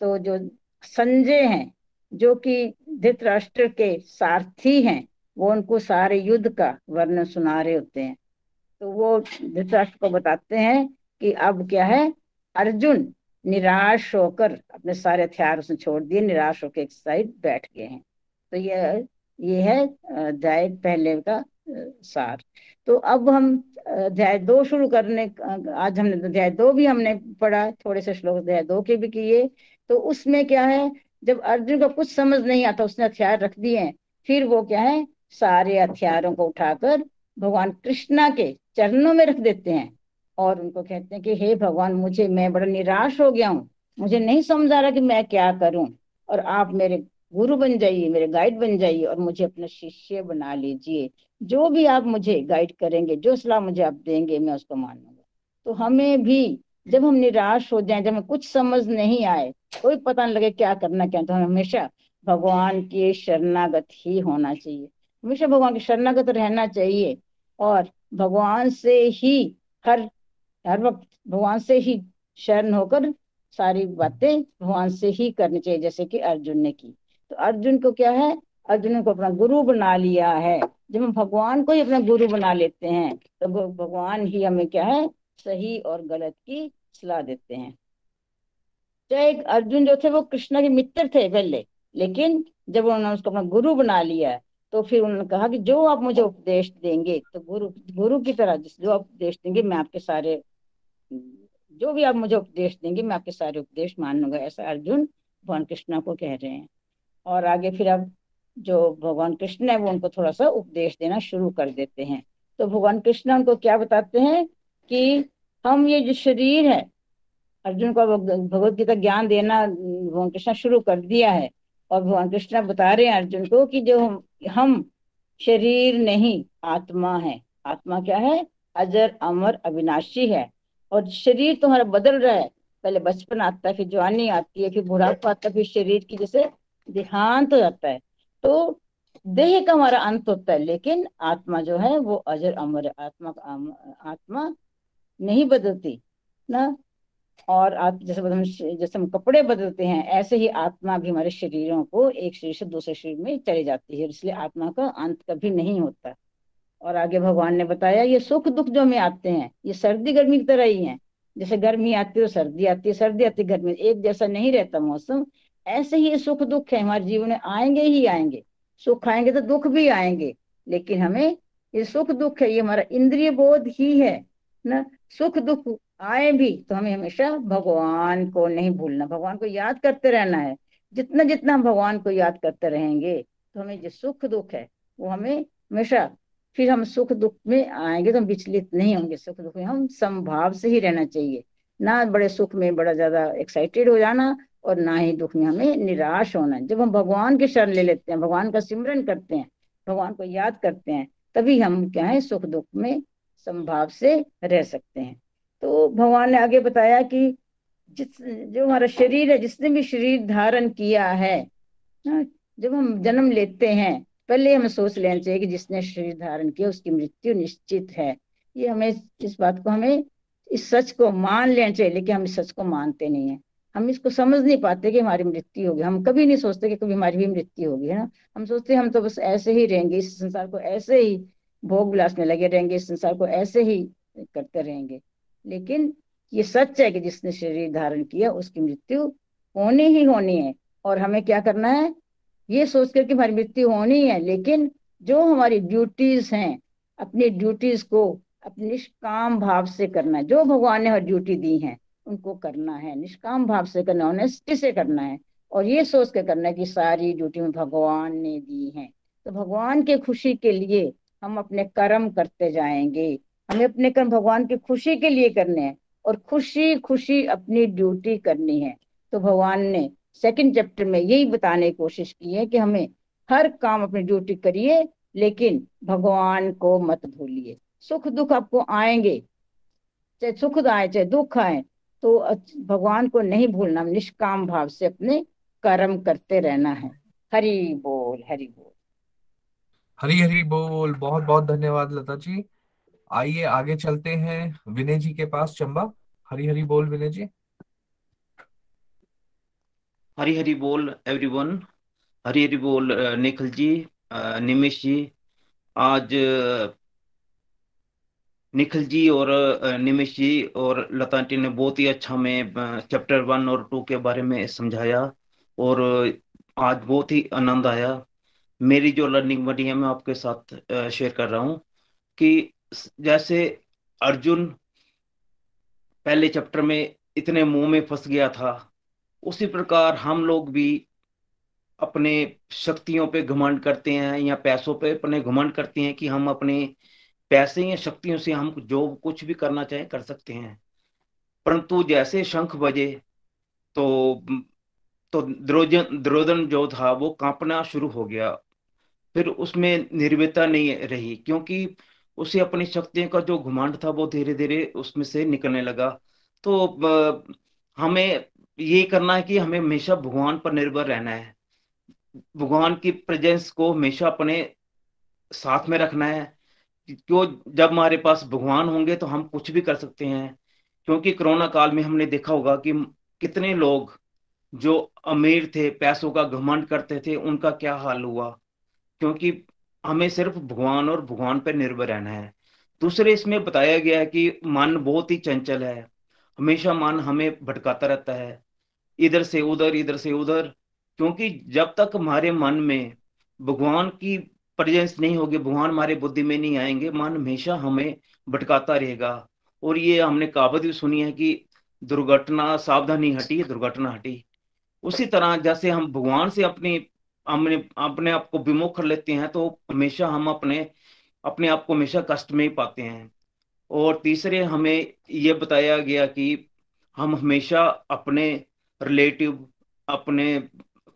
तो जो संजय हैं जो कि धृतराष्ट्र के सारथी हैं, वो उनको सारे युद्ध का वर्णन सुना रहे होते हैं। तो वो धृतराष्ट्र को बताते हैं कि अब क्या है? अर्जुन निराश होकर अपने सारे हथियार उसने छोड़ दिए, निराश होकर एक साइड बैठ गए हैं। तो ये ये है अध्याय पहले का सार। तो अब हम अध्याय दो शुरू करने आज हमने अध्याय दो भी हमने पढ़ा, थोड़े से श्लोक अध्याय दो के भी किए। तो उसमें क्या है? जब अर्जुन को कुछ समझ नहीं आता, उसने हथियार रख दिए हैं फिर वो क्या है? सारे हथियारों को उठाकर भगवान कृष्णा के चरणों में रख देते हैं। और उनको कहते हैं कि, हे भगवान, मुझे, मैं बड़ा निराश हो गया हूँ। मुझे नहीं समझ आ रहा कि मैं क्या करूँ। और आप मेरे गुरु बन जाइए, मेरे गाइड बन जाइए और मुझे अपना शिष्य बना लीजिए। जो भी आप मुझे गाइड करेंगे, जो सलाह मुझे आप देंगे, मैं उसको मानूँगा। तो हमें भी जब हम निराश हो जाए, जब हमें कुछ समझ नहीं आए कोई पता नहीं लगे क्या करना, क्या तो हमेशा भगवान के शरणागत ही होना चाहिए। हमेशा भगवान के शरणागत रहना चाहिए और भगवान से ही हर हर वक्त भगवान से ही शरण होकर सारी बातें भगवान से ही करनी चाहिए, जैसे कि अर्जुन ने की। तो अर्जुन को क्या है? अर्जुन को अपना गुरु बना लिया है। जब हम भगवान को ही अपना गुरु बना लेते हैं तो भगवान ही हमें क्या है? सही और गलत की सलाह देते हैं। चाहे अर्जुन जो थे वो कृष्ण के मित्र थे पहले, लेकिन जब उन्होंने उसको अपना गुरु बना लिया तो फिर उन्होंने कहा कि जो आप मुझे उपदेश देंगे तो गुरु गुरु की तरह जिस जो आप उपदेश देंगे, मैं आपके सारे, जो भी आप मुझे उपदेश देंगे, मैं आपके सारे उपदेश मान लूँगा ऐसा अर्जुन भगवान कृष्णा को कह रहे हैं। और आगे फिर अब जो भगवान कृष्ण है, वो उनको थोड़ा सा उपदेश देना शुरू कर देते हैं। तो भगवान कृष्ण उनको क्या बताते हैं कि हम ये जो शरीर है अर्जुन को भगवत गीता ज्ञान देना, भगवान कृष्ण शुरू कर दिया है। और भगवान कृष्ण बता रहे हैं अर्जुन को कि जो हम शरीर नहीं, आत्मा है। आत्मा क्या है? अजर, अमर, अविनाशी है। और शरीर तुम्हारा बदल रहा है। पहले बचपन आता है, फिर जवानी आती है, फिर बुढ़ापा आता है, फिर शरीर की जैसे देहांत हो जाता है। तो देह का हमारा अंत होता है, लेकिन आत्मा जो है वो अजर, अमर है। आत्मा आत्मा नहीं बदलती, ना? और आप जैसे हम जैसे हम कपड़े बदलते हैं, ऐसे ही आत्मा भी हमारे शरीरों को एक शरीर से दूसरे शरीर में चली जाती है, इसलिए आत्मा का अंत कभी नहीं होता। और आगे भगवान ने बताया, ये सुख दुख जो हमें आते हैं, ये सर्दी गर्मी की तरह ही है। जैसे गर्मी आती है तो सर्दी आती है, सर्दी आती है गर्मी एक जैसा नहीं रहता मौसम। ऐसे ही सुख दुख है, हमारे जीवन में आएँगे ही आएँगे। सुख आएँगे तो दुख भी आएँगे, लेकिन हमें ये सुख दुख है, ये हमारा इंद्रिय बोध ही है, ना? सुख दुख आए भी तो हमें हमेशा भगवान को नहीं भूलना, भगवान को याद करते रहना है। जितना जितना हम भगवान को याद करते रहेंगे तो हमें जो सुख दुख है, वो हमें हमेशा, फिर हम सुख दुख में आएँगे तो हम विचलित नहीं होंगे। सुख दुख में हम संभाव से ही रहना चाहिए। ना बड़े सुख में बड़ा ज़्यादा एक्साइटेड हो जाना और ना ही दुख में हमें निराश होना। जब हम भगवान के शरण ले लेते हैं, भगवान का सिमरन करते हैं, भगवान को याद करते हैं, तभी हम क्या है, सुख दुख में संभाव से रह सकते हैं। तो भगवान ने आगे बताया कि जिस जो हमारा शरीर है जिसने भी शरीर धारण किया है हाँ, जब हम जन्म लेते हैं पहले हमें सोच लेना चाहिए कि जिसने शरीर धारण किया उसकी मृत्यु निश्चित है। ये हमें इस बात को हमें इस सच को मान लेना चाहिए लेकिन हम इस सच को मानते नहीं है। हम इसको समझ नहीं पाते कि हमारी मृत्यु होगी। हम कभी नहीं सोचते कि कभी हमारी भी मृत्यु होगी है ना? हम सोचते हम तो बस ऐसे ही रहेंगे इस संसार को ऐसे ही भोग विलास में लगे रहेंगे, इस संसार को ऐसे ही करते रहेंगे। लेकिन ये सच है कि जिसने शरीर धारण किया, उसकी मृत्यु होनी ही होनी है। और हमें क्या करना है? ये सोच कर कि हमारी मृत्यु होनी है लेकिन जो हमारी ड्यूटीज़ हैं, अपनी ड्यूटीज़ को अपने निष्काम भाव से करना है। जो भगवान ने हर ड्यूटी दी है, उनको करना है। निष्काम भाव से करना ऑनेस्टी से करना है। और ये सोच के करना है कि सारी ड्यूटी में भगवान ने दी है। तो भगवान के खुशी के लिए हम अपने कर्म करते जाएँगे। हमें अपने कर्म भगवान की खुशी के लिए करने हैं और खुशी खुशी अपनी ड्यूटी करनी है। तो भगवान ने सेकंड चैप्टर में यही बताने की कोशिश की है कि हमें हर काम अपनी ड्यूटी करिए, लेकिन भगवान को मत भूलिए। सुख दुख आपको आएँगे। चाहे सुख आए, चाहे दुख आए तो भगवान को नहीं भूलना, निष्काम भाव से अपने कर्म करते रहना है। हरि बोल हरि बोल। हरी हरी बोल। बहुत बहुत धन्यवाद लता जी। आइए, आगे चलते हैं विनय जी के पास, चंबा। हरी हरी बोल विनय जी। हरी हरी बोल एवरीवन हरी हरी बोल निखिल जी निमेश जी। आज निखिल जी और निमेश जी और लता आंटी ने बहुत ही अच्छा में चैप्टर वन और टू के बारे में समझाया और आज बहुत ही आनंद आया। मेरी जो लर्निंग बनी है, मैं आपके साथ शेयर कर रहा हूँ कि जैसे अर्जुन पहले चैप्टर में इतने मुँह में फंस गया था, उसी प्रकार हम लोग भी अपने शक्तियों पे घमंड करते हैं या पैसों पे अपने घमंड करते हैं कि हम अपने पैसे या शक्तियों से हम जो कुछ भी करना चाहें कर सकते हैं। परंतु जैसे शंख बजे तो तो द्रोजन, द्रोदन जो था, वो कांपना शुरू हो गया। फिर उसमें निर्भयता नहीं रही, क्योंकि उसे अपनी शक्तियों का जो घुमांड था वो धीरे धीरे उसमें से निकलने लगा। तो हमें ये करना है कि हमें हमेशा भगवान पर निर्भर रहना है। भगवान की प्रेजेंस को हमेशा अपने साथ में रखना है। क्यों, जब हमारे पास भगवान होंगे तो हम कुछ भी कर सकते हैं। क्योंकि कोरोना काल में हमने देखा होगा कि कितने लोग जो अमीर थे, पैसों का घमंड करते थे, उनका क्या हाल हुआ? क्योंकि हमें सिर्फ़ भगवान और भगवान पर निर्भर रहना है। दूसरे इसमें बताया गया है कि मन बहुत ही चंचल है। हमेशा मन हमें भटकाता रहता है। इधर से उधर, इधर से उधर, क्योंकि जब तक हमारे मन में भगवान की प्रेजेंस नहीं होगी, भगवान हमारे बुद्धि में नहीं आएँगे, मन हमेशा हमें भटकाता रहेगा। और ये हमने कहावत भी सुनी है कि दुर्घटना सावधानी हटी, दुर्घटना हटी। उसी तरह जैसे हम भगवान से अपनी हमने अपने आप को विमुख कर लेते हैं तो हमेशा हम अपने अपने आप को हमेशा कष्ट में ही पाते हैं। और तीसरे, हमें ये बताया गया कि हम हमेशा अपने रिलेटिव, अपने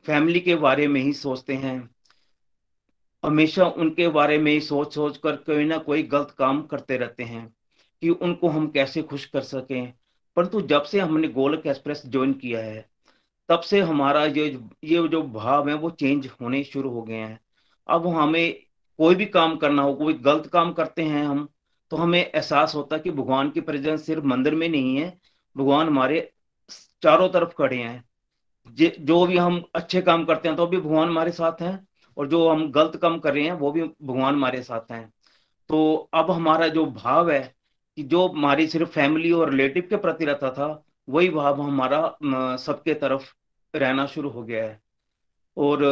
फैमिली के बारे में ही सोचते हैं। हमेशा उनके बारे में ही सोच सोच कर कोई ना कोई गलत काम करते रहते हैं कि उनको हम कैसे खुश कर सकें। परंतु जब से हमने गोलक एक्सप्रेस ज्वाइन किया है तब से हमारा ये ये जो भाव है वो चेंज होने शुरू हो गए हैं। अब हमें कोई भी काम करना हो, कोई गलत काम करते हैं हम तो हमें एहसास होता है कि भगवान की प्रेजेंस सिर्फ़ मंदिर में नहीं है, भगवान हमारे चारों तरफ़ खड़े हैं। जो भी हम अच्छे काम करते हैं तो भी भगवान हमारे साथ हैं, और जो हम गलत काम कर रहे हैं, वो भी भगवान हमारे साथ हैं। तो अब हमारा जो भाव है कि जो हमारी सिर्फ़ फैमिली और रिलेटिव के प्रति रहता था वही भाव हमारा सबके तरफ़ रहना शुरू हो गया है। और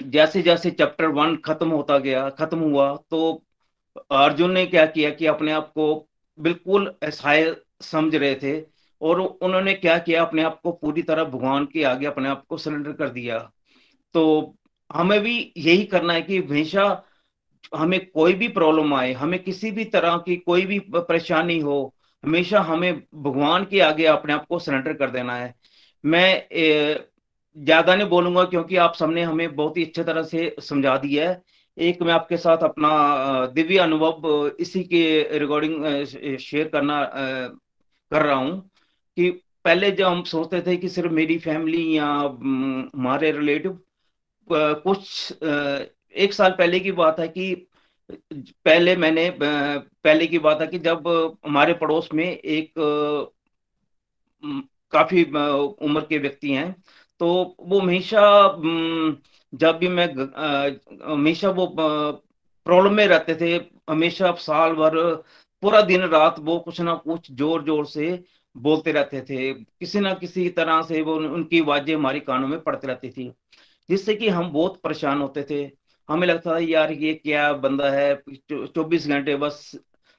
जैसे जैसे चैप्टर वन खत्म होता गया, खत्म हुआ तो अर्जुन ने क्या किया कि अपने आप को बिल्कुल असहाय समझ रहे थे और उन्होंने क्या किया, अपने आप को पूरी तरह भगवान के आगे अपने आप को सरेंडर कर दिया। तो हमें भी यही करना है कि हमेशा हमें कोई भी प्रॉब्लम आए, हमें किसी भी तरह की कोई भी परेशानी हो हमेशा हमें भगवान के आगे अपने आप को सरेंडर कर देना है। मैं ज़्यादा नहीं बोलूँगा क्योंकि आप सबने हमें बहुत ही अच्छे तरह से समझा दिया है। एक मैं आपके साथ अपना दिव्य अनुभव इसी के रिकॉर्डिंग शेयर करना कर रहा हूँ कि पहले जब हम सोचते थे कि सिर्फ़ मेरी फैमिली या हमारे रिलेटिव कुछ एक साल पहले की बात है कि पहले मैंने पहले की बात है कि जब हमारे पड़ोस में एक काफ़ी उम्र के व्यक्ति हैं तो वो हमेशा जब भी मैं हमेशा वो प्रॉब्लम में रहते थे, हमेशा साल भर, पूरा दिन रात वो कुछ ना कुछ ज़ोर ज़ोर से बोलते रहते थे, किसी ना किसी तरह से वो उनकी आवाज़ें हमारी कानों में पड़ती रहती थी, जिससे कि हम बहुत परेशान होते थे। हमें लगता था यार ये क्या बंदा है चौबीस घंटे बस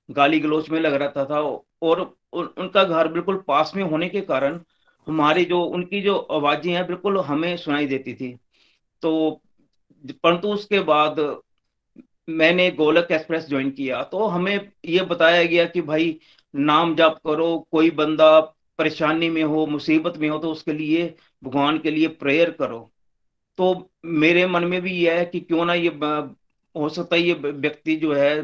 गाली गलोच में लग रहता था और उनका घर बिल्कुल पास में होने के कारण हमारी जो, उनकी जो आवाज़ें हैं बिल्कुल हमें सुनाई देती थी। तो परंतु उसके बाद मैंने गोलक एक्सप्रेस ज्वाइन किया तो हमें ये बताया गया कि भाई नाम जाप करो, कोई बंदा परेशानी में हो, मुसीबत में हो तो उसके लिए, भगवान के लिए प्रेयर करो। तो मेरे मन में भी यह है कि क्यों ना ये हो सकता है ये व्यक्ति जो है,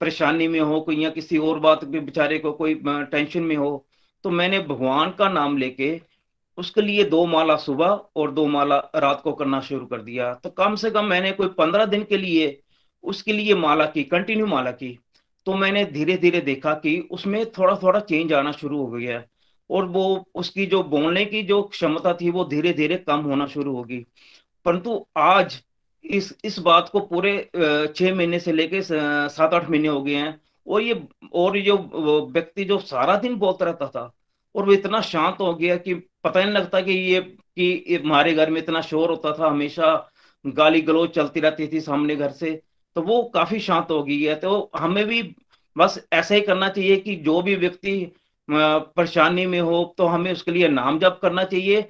परेशानी में हो कोई या किसी और बात के बेचारे को कोई टेंशन में हो। तो मैंने भगवान का नाम लेके उसके लिए दो माला सुबह और दो माला रात को करना शुरू कर दिया। तो कम से कम मैंने कोई पंद्रह दिन के लिए उसके लिए माला की कंटिन्यू माला की। तो मैंने धीरे धीरे देखा कि उसमें थोड़ा थोड़ा चेंज आना शुरू हो गया और वो उसकी जो बोलने की जो क्षमता थी वो धीरे धीरे कम होना शुरू होगी। परंतु आज इस इस बात को पूरे छह महीने से लेके सात आठ महीने हो गए हैं, और ये, और जो व्यक्ति जो सारा दिन बोलता रहता था, और वो इतना शांत हो गया कि पता नहीं लगता कि ये, कि हमारे घर में इतना शोर होता था, हमेशा गाली गलोच चलती रहती थी सामने घर से तो वो काफ़ी शांत हो गई है। तो हमें भी बस ऐसा ही करना चाहिए कि जो भी व्यक्ति परेशानी में हो तो हमें उसके लिए नाम जप करना चाहिए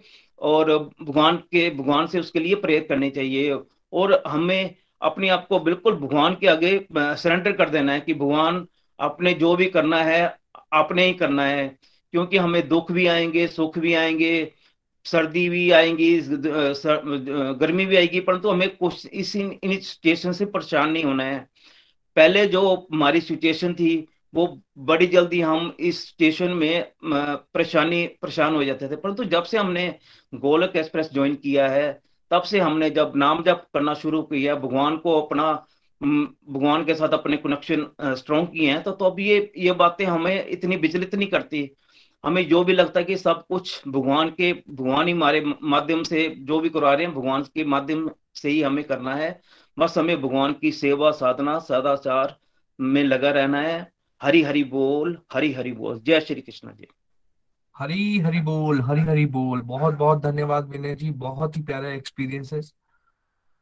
और भगवान के, भगवान से उसके लिए प्रेयर करने चाहिए। और हमें अपने आप को बिल्कुल भगवान के आगे सरेंडर कर देना है कि भगवान अपने जो भी करना है अपने ही करना है। क्योंकि हमें दुख भी आएँगे, सुख भी आएँगे, सर्दी भी आएँगी गर्मी भी आएगी, परंतु तो हमें कुछ इसी, इन सिचुएशन से परेशान नहीं होना है। पहले जो हमारी सिचुएशन थी वो बड़ी जल्दी हम इस स्टेशन में परेशानी, परेशान हो जाते थे। परंतु जब से हमने गोलक एक्सप्रेस ज्वाइन किया है, तब से हमने जब नाम जप करना शुरू किया, भगवान को अपना भगवान के साथ अपने कनेक्शन स्ट्रॉन्ग किए हैं तो तो अब ये ये बातें हमें इतनी विचलित नहीं करती। हमें जो भी लगता है कि सब कुछ भगवान के, भगवान ही हमारे माध्यम से जो भी करा रहे हैं, भगवान के माध्यम से ही हमें करना है। बस हमें भगवान की सेवा, साधना, सदाचार में लगा रहना है। हरी हरी बोल, हरी हरि बोल। जय श्री कृष्ण जी। हरी हरी बोल, हरी हरी बोल। बहुत बहुत धन्यवाद विनय जी। बहुत ही प्यारा एक्सपीरियंसेस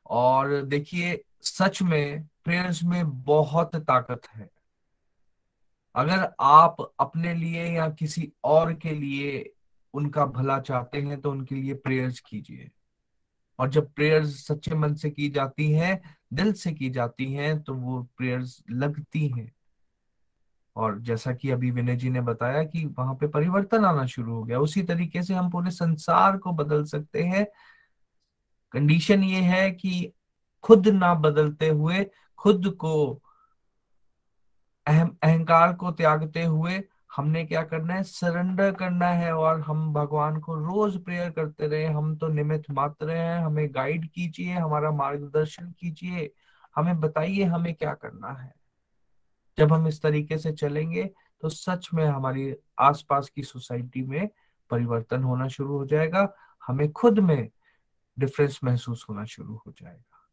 और देखिए, सच में प्रेयर्स में बहुत ताकत है। अगर आप अपने लिए या किसी और के लिए उनका भला चाहते हैं तो उनके लिए प्रेयर्स कीजिए। और जब प्रेयर्स सच्चे मन से की जाती हैं, दिल से की जाती हैं तो वो प्रेयर्स लगती हैं। और जैसा कि अभी विनय जी ने बताया कि वहाँ पे परिवर्तन आना शुरू हो गया। उसी तरीके से हम पूरे संसार को बदल सकते हैं। कंडीशन ये है कि खुद ना बदलते हुए, खुद को अहम, अहंकार को त्यागते हुए हमने क्या करना है? सरेंडर करना है और हम भगवान को रोज प्रेयर करते रहे। हम तो निमित मात्र हैं। हमें गाइड कीजिए, हमारा मार्गदर्शन कीजिए। हमें बताइए हमें क्या करना है। जब हम इस तरीके से चलेंगे तो सच में हमारी आसपास की सोसाइटी में परिवर्तन होना शुरू हो जाएगा। हमें खुद में डिफरेंस महसूस होना शुरू हो जाएगा।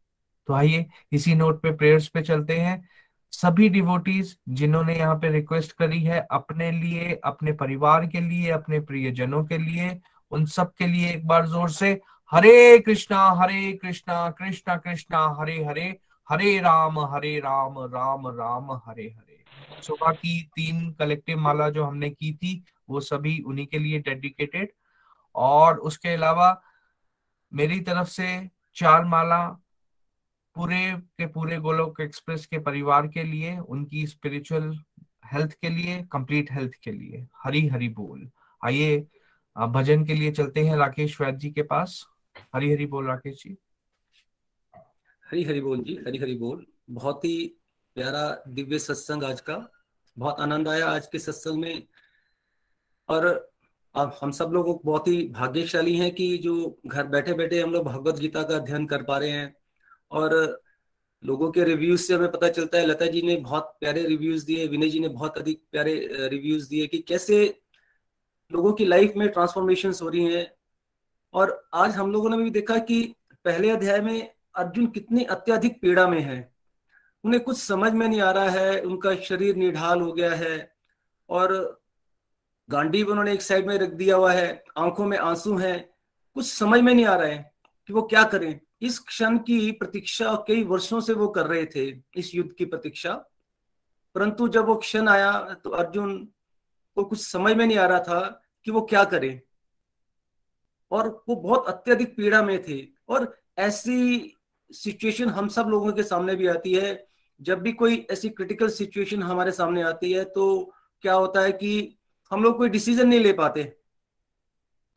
तो आइए इसी नोट पे, प्रेयर्स पे चलते हैं। सभी डिवोटीज जिन्होंने यहाँ पे रिक्वेस्ट करी है, अपने लिए, अपने परिवार के लिए, अपने प्रियजनों के लिए, उन सब के लिए एक बार ज़ोर से, हरे कृष्णा हरे कृष्णा कृष्णा कृष्णा, हरे हरे। हरे राम हरे राम राम राम, हरे हरे। सुबह की तीन कलेक्टिव माला जो हमने की थी, वो सभी उन्हीं के लिए डेडिकेटेड और उसके अलावा मेरी तरफ़ से चार माला पूरे के पूरे गोलोक एक्सप्रेस के परिवार के लिए, उनकी स्पिरिचुअल हेल्थ के लिए कंप्लीट हेल्थ के लिए। हरी हरी बोल। आइए भजन के लिए चलते हैं राकेश वैद जी के पास। हरी हरी बोल राकेश जी। हरी हरी बोल जी, हरी हरी बोल। बहुत ही प्यारा दिव्य सत्संग आज का। बहुत आनंद आया आज के सत्संग में। और अब हम सब लोग बहुत ही भाग्यशाली हैं कि जो घर बैठे बैठे हम लोग भगवत गीता का अध्ययन कर पा रहे हैं। और लोगों के रिव्यूज़ से हमें पता चलता है, लता जी ने बहुत प्यारे रिव्यूज़ दिए, विनय जी ने बहुत अधिक प्यारे रिव्यूज़ दिए कि कैसे लोगों की लाइफ में ट्रांसफॉर्मेशन हो रही हैं। और आज हम लोगों ने भी देखा कि पहले अध्याय में अर्जुन कितनी अत्यधिक पीड़ा में है। उन्हें कुछ समझ में नहीं आ रहा है, उनका शरीर निढाल हो गया है और गांडीव उन्होंने एक साइड में रख दिया हुआ है, आँखों में आँसू हैं। कुछ समझ में नहीं आ रहा है कि वो क्या करें। इस क्षण की प्रतीक्षा कई वर्षों से वो कर रहे थे, इस युद्ध की प्रतीक्षा। परंतु जब वो क्षण आया तो अर्जुन को कुछ समझ में नहीं आ रहा था कि वो क्या करे। और वो बहुत अत्यधिक पीड़ा में थे और ऐसी सिचुएशन हम सब लोगों के सामने भी आती है। जब भी कोई ऐसी क्रिटिकल सिचुएशन हमारे सामने आती है तो क्या होता है कि हम लोग कोई डिसीज़न नहीं ले पाते।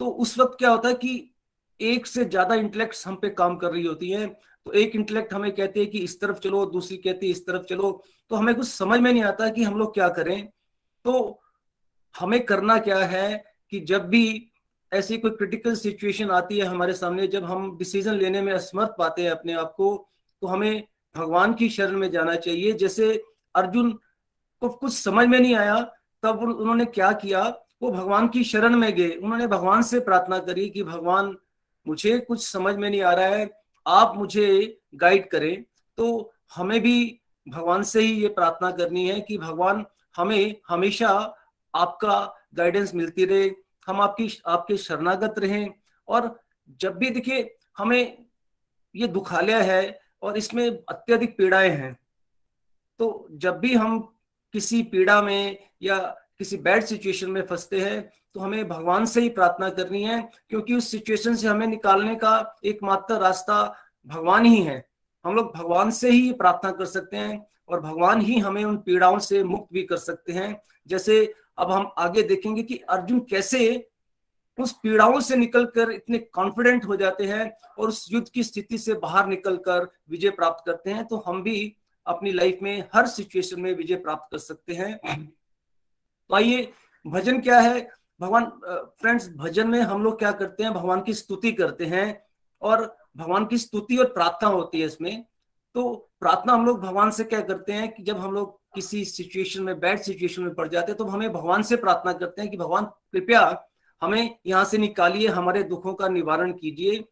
तो उस वक्त क्या होता है कि एक से ज़्यादा इंटेलेक्ट हम पे काम कर रही होती है। तो एक इंटेलेक्ट हमें कहती है कि इस तरफ़ चलो, दूसरी कहती है इस तरफ़ चलो। तो हमें कुछ समझ में नहीं आता कि हम लोग क्या करें। तो हमें करना क्या है कि जब भी ऐसी कोई क्रिटिकल सिचुएशन आती है हमारे सामने, जब हम डिसीज़न लेने में असमर्थ पाते हैं अपने आप को तो हमें भगवान की शरण में जाना चाहिए। जैसे अर्जुन को कुछ समझ में नहीं आया, तब उन्होंने क्या किया? वो भगवान की शरण में गए। उन्होंने भगवान से प्रार्थना करी कि, भगवान, मुझे कुछ समझ में नहीं आ रहा है, आप मुझे गाइड करें। तो हमें भी भगवान से ही ये प्रार्थना करनी है कि, भगवान, हमें हमेशा आपका गाइडेंस मिलती रहे। हम आपकी, आपके शरणागत रहें। और जब भी देखिए, हमें ये दुखालय है और इसमें अत्यधिक पीड़ाएँ हैं तो जब भी हम किसी पीड़ा में या किसी बैड सिचुएशन में फंसते हैं तो हमें भगवान से ही प्रार्थना करनी है, क्योंकि उस सिचुएशन से हमें निकालने का एकमात्र रास्ता भगवान ही है। हम लोग भगवान से ही प्रार्थना कर सकते हैं और भगवान ही हमें उन पीड़ाओं से मुक्त भी कर सकते हैं। जैसे अब हम आगे देखेंगे कि अर्जुन कैसे उस पीड़ाओं से निकलकर इतने कॉन्फिडेंट हो जाते हैं और उस युद्ध की स्थिति से बाहर निकलकर विजय प्राप्त करते हैं। तो हम भी अपनी लाइफ में हर सिचुएशन में विजय प्राप्त कर सकते हैं। तो आइए, भजन क्या है? भगवान फ्रेंड्स भजन में हम लोग क्या करते हैं? भगवान की स्तुति करते हैं और भगवान की स्तुति और प्रार्थना होती है इसमें। तो प्रार्थना हम लोग भगवान से क्या करते हैं कि जब हम लोग किसी सिचुएशन में बैड सिचुएशन में पड़ जाते हैं तो हमें भगवान से प्रार्थना करते हैं कि भगवान, कृपया हमें यहाँ से निकालिए, हमारे दुखों का निवारण कीजिए।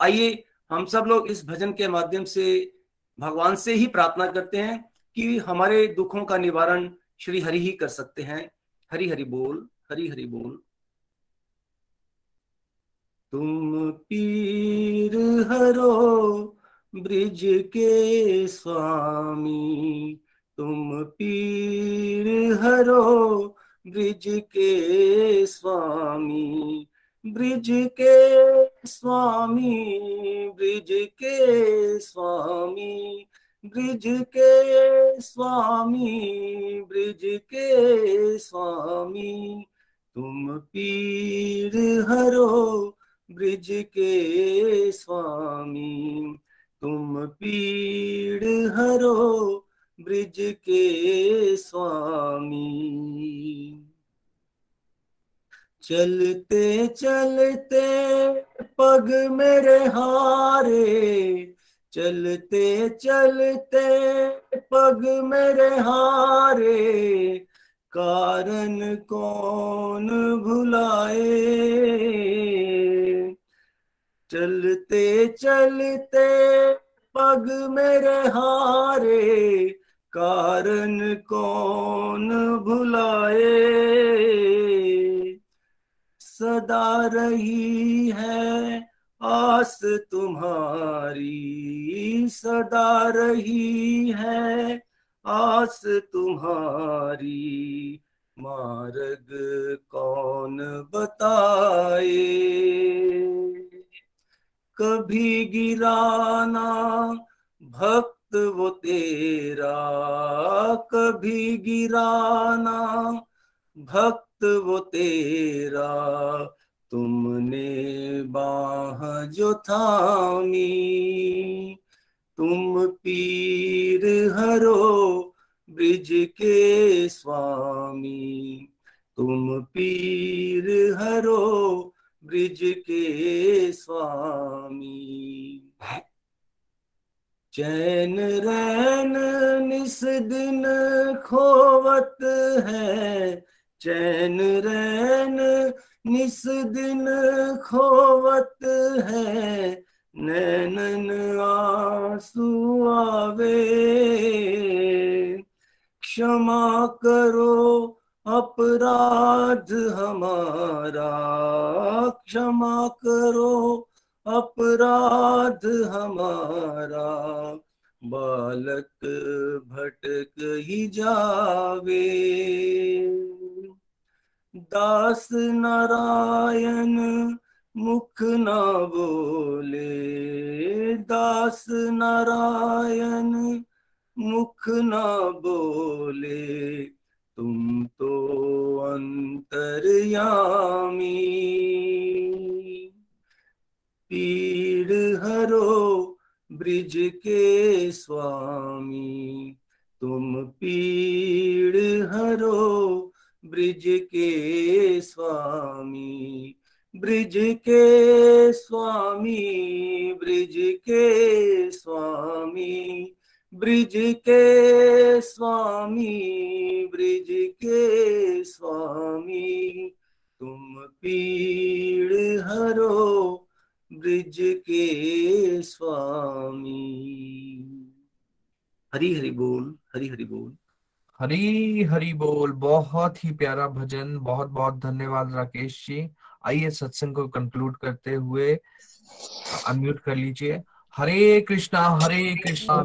आइए, हम सब लोग इस भजन के माध्यम से भगवान से ही प्रार्थना करते हैं कि हमारे दुखों का निवारण श्री हरि ही कर सकते हैं। हरि हरि बोल, हरि हरि बोल। तुम पीर हरो ब्रिज के स्वामी तुम पीर हरो ब्रिज के स्वामी, ब्रिज के स्वामी, ब्रिज के स्वामी, ब्रिज के स्वामी, ब्रिज के स्वामी। तुम पीर हरो ब्रिज के स्वामी, तुम पीड़ हरो ब्रिज के स्वामी। चलते चलते पग मेरे हारे, चलते चलते पग मेरे हारे, कारण कौन भुलाए? चलते चलते पग मेरे हारे कारण कौन भुलाए? सदा रही है आस तुम्हारी, सदा रही है आस तुम्हारी। मार्ग कौन बताए? कभी गिराना भक्त वो तेरा कभी गिराना भक्त वो तेरा, तुमने बाह जो थामी। तुम पीर हरो ब्रिज के स्वामी। तुम पीर हरो ब्रिज के स्वामी। चैन रैन निस दिन खोवत है। चैन रैन निस दिन खोवत है। नैनन आँसू आवे। क्षमा करो अपराध हमारा। क्षमा करो अपराध हमारा, बालक भटक ही जावे। दास नारायण मुख न बोले, दास नारायण मुख न बोले, तुम तो अंतर्यामी। पीड़ हरो ब्रिज के स्वामी। तुम पीड़ हरो ब्रिज के स्वामी। ब्रिज के स्वामी, ब्रिज के स्वामी। ब्रिज के स्वामी, ब्रिज के स्वामी। तुम पीड़ हरो ब्रिज के स्वामी। हरी हरि बोल हरी हरि बोल। हरी हरी बोल बहुत ही प्यारा भजन बहुत बहुत धन्यवाद राकेश जी। आइए सत्संग को कंक्लूड करते हुए अनम्यूट कर लीजिए। हरे कृष्णा हरे कृष्णा।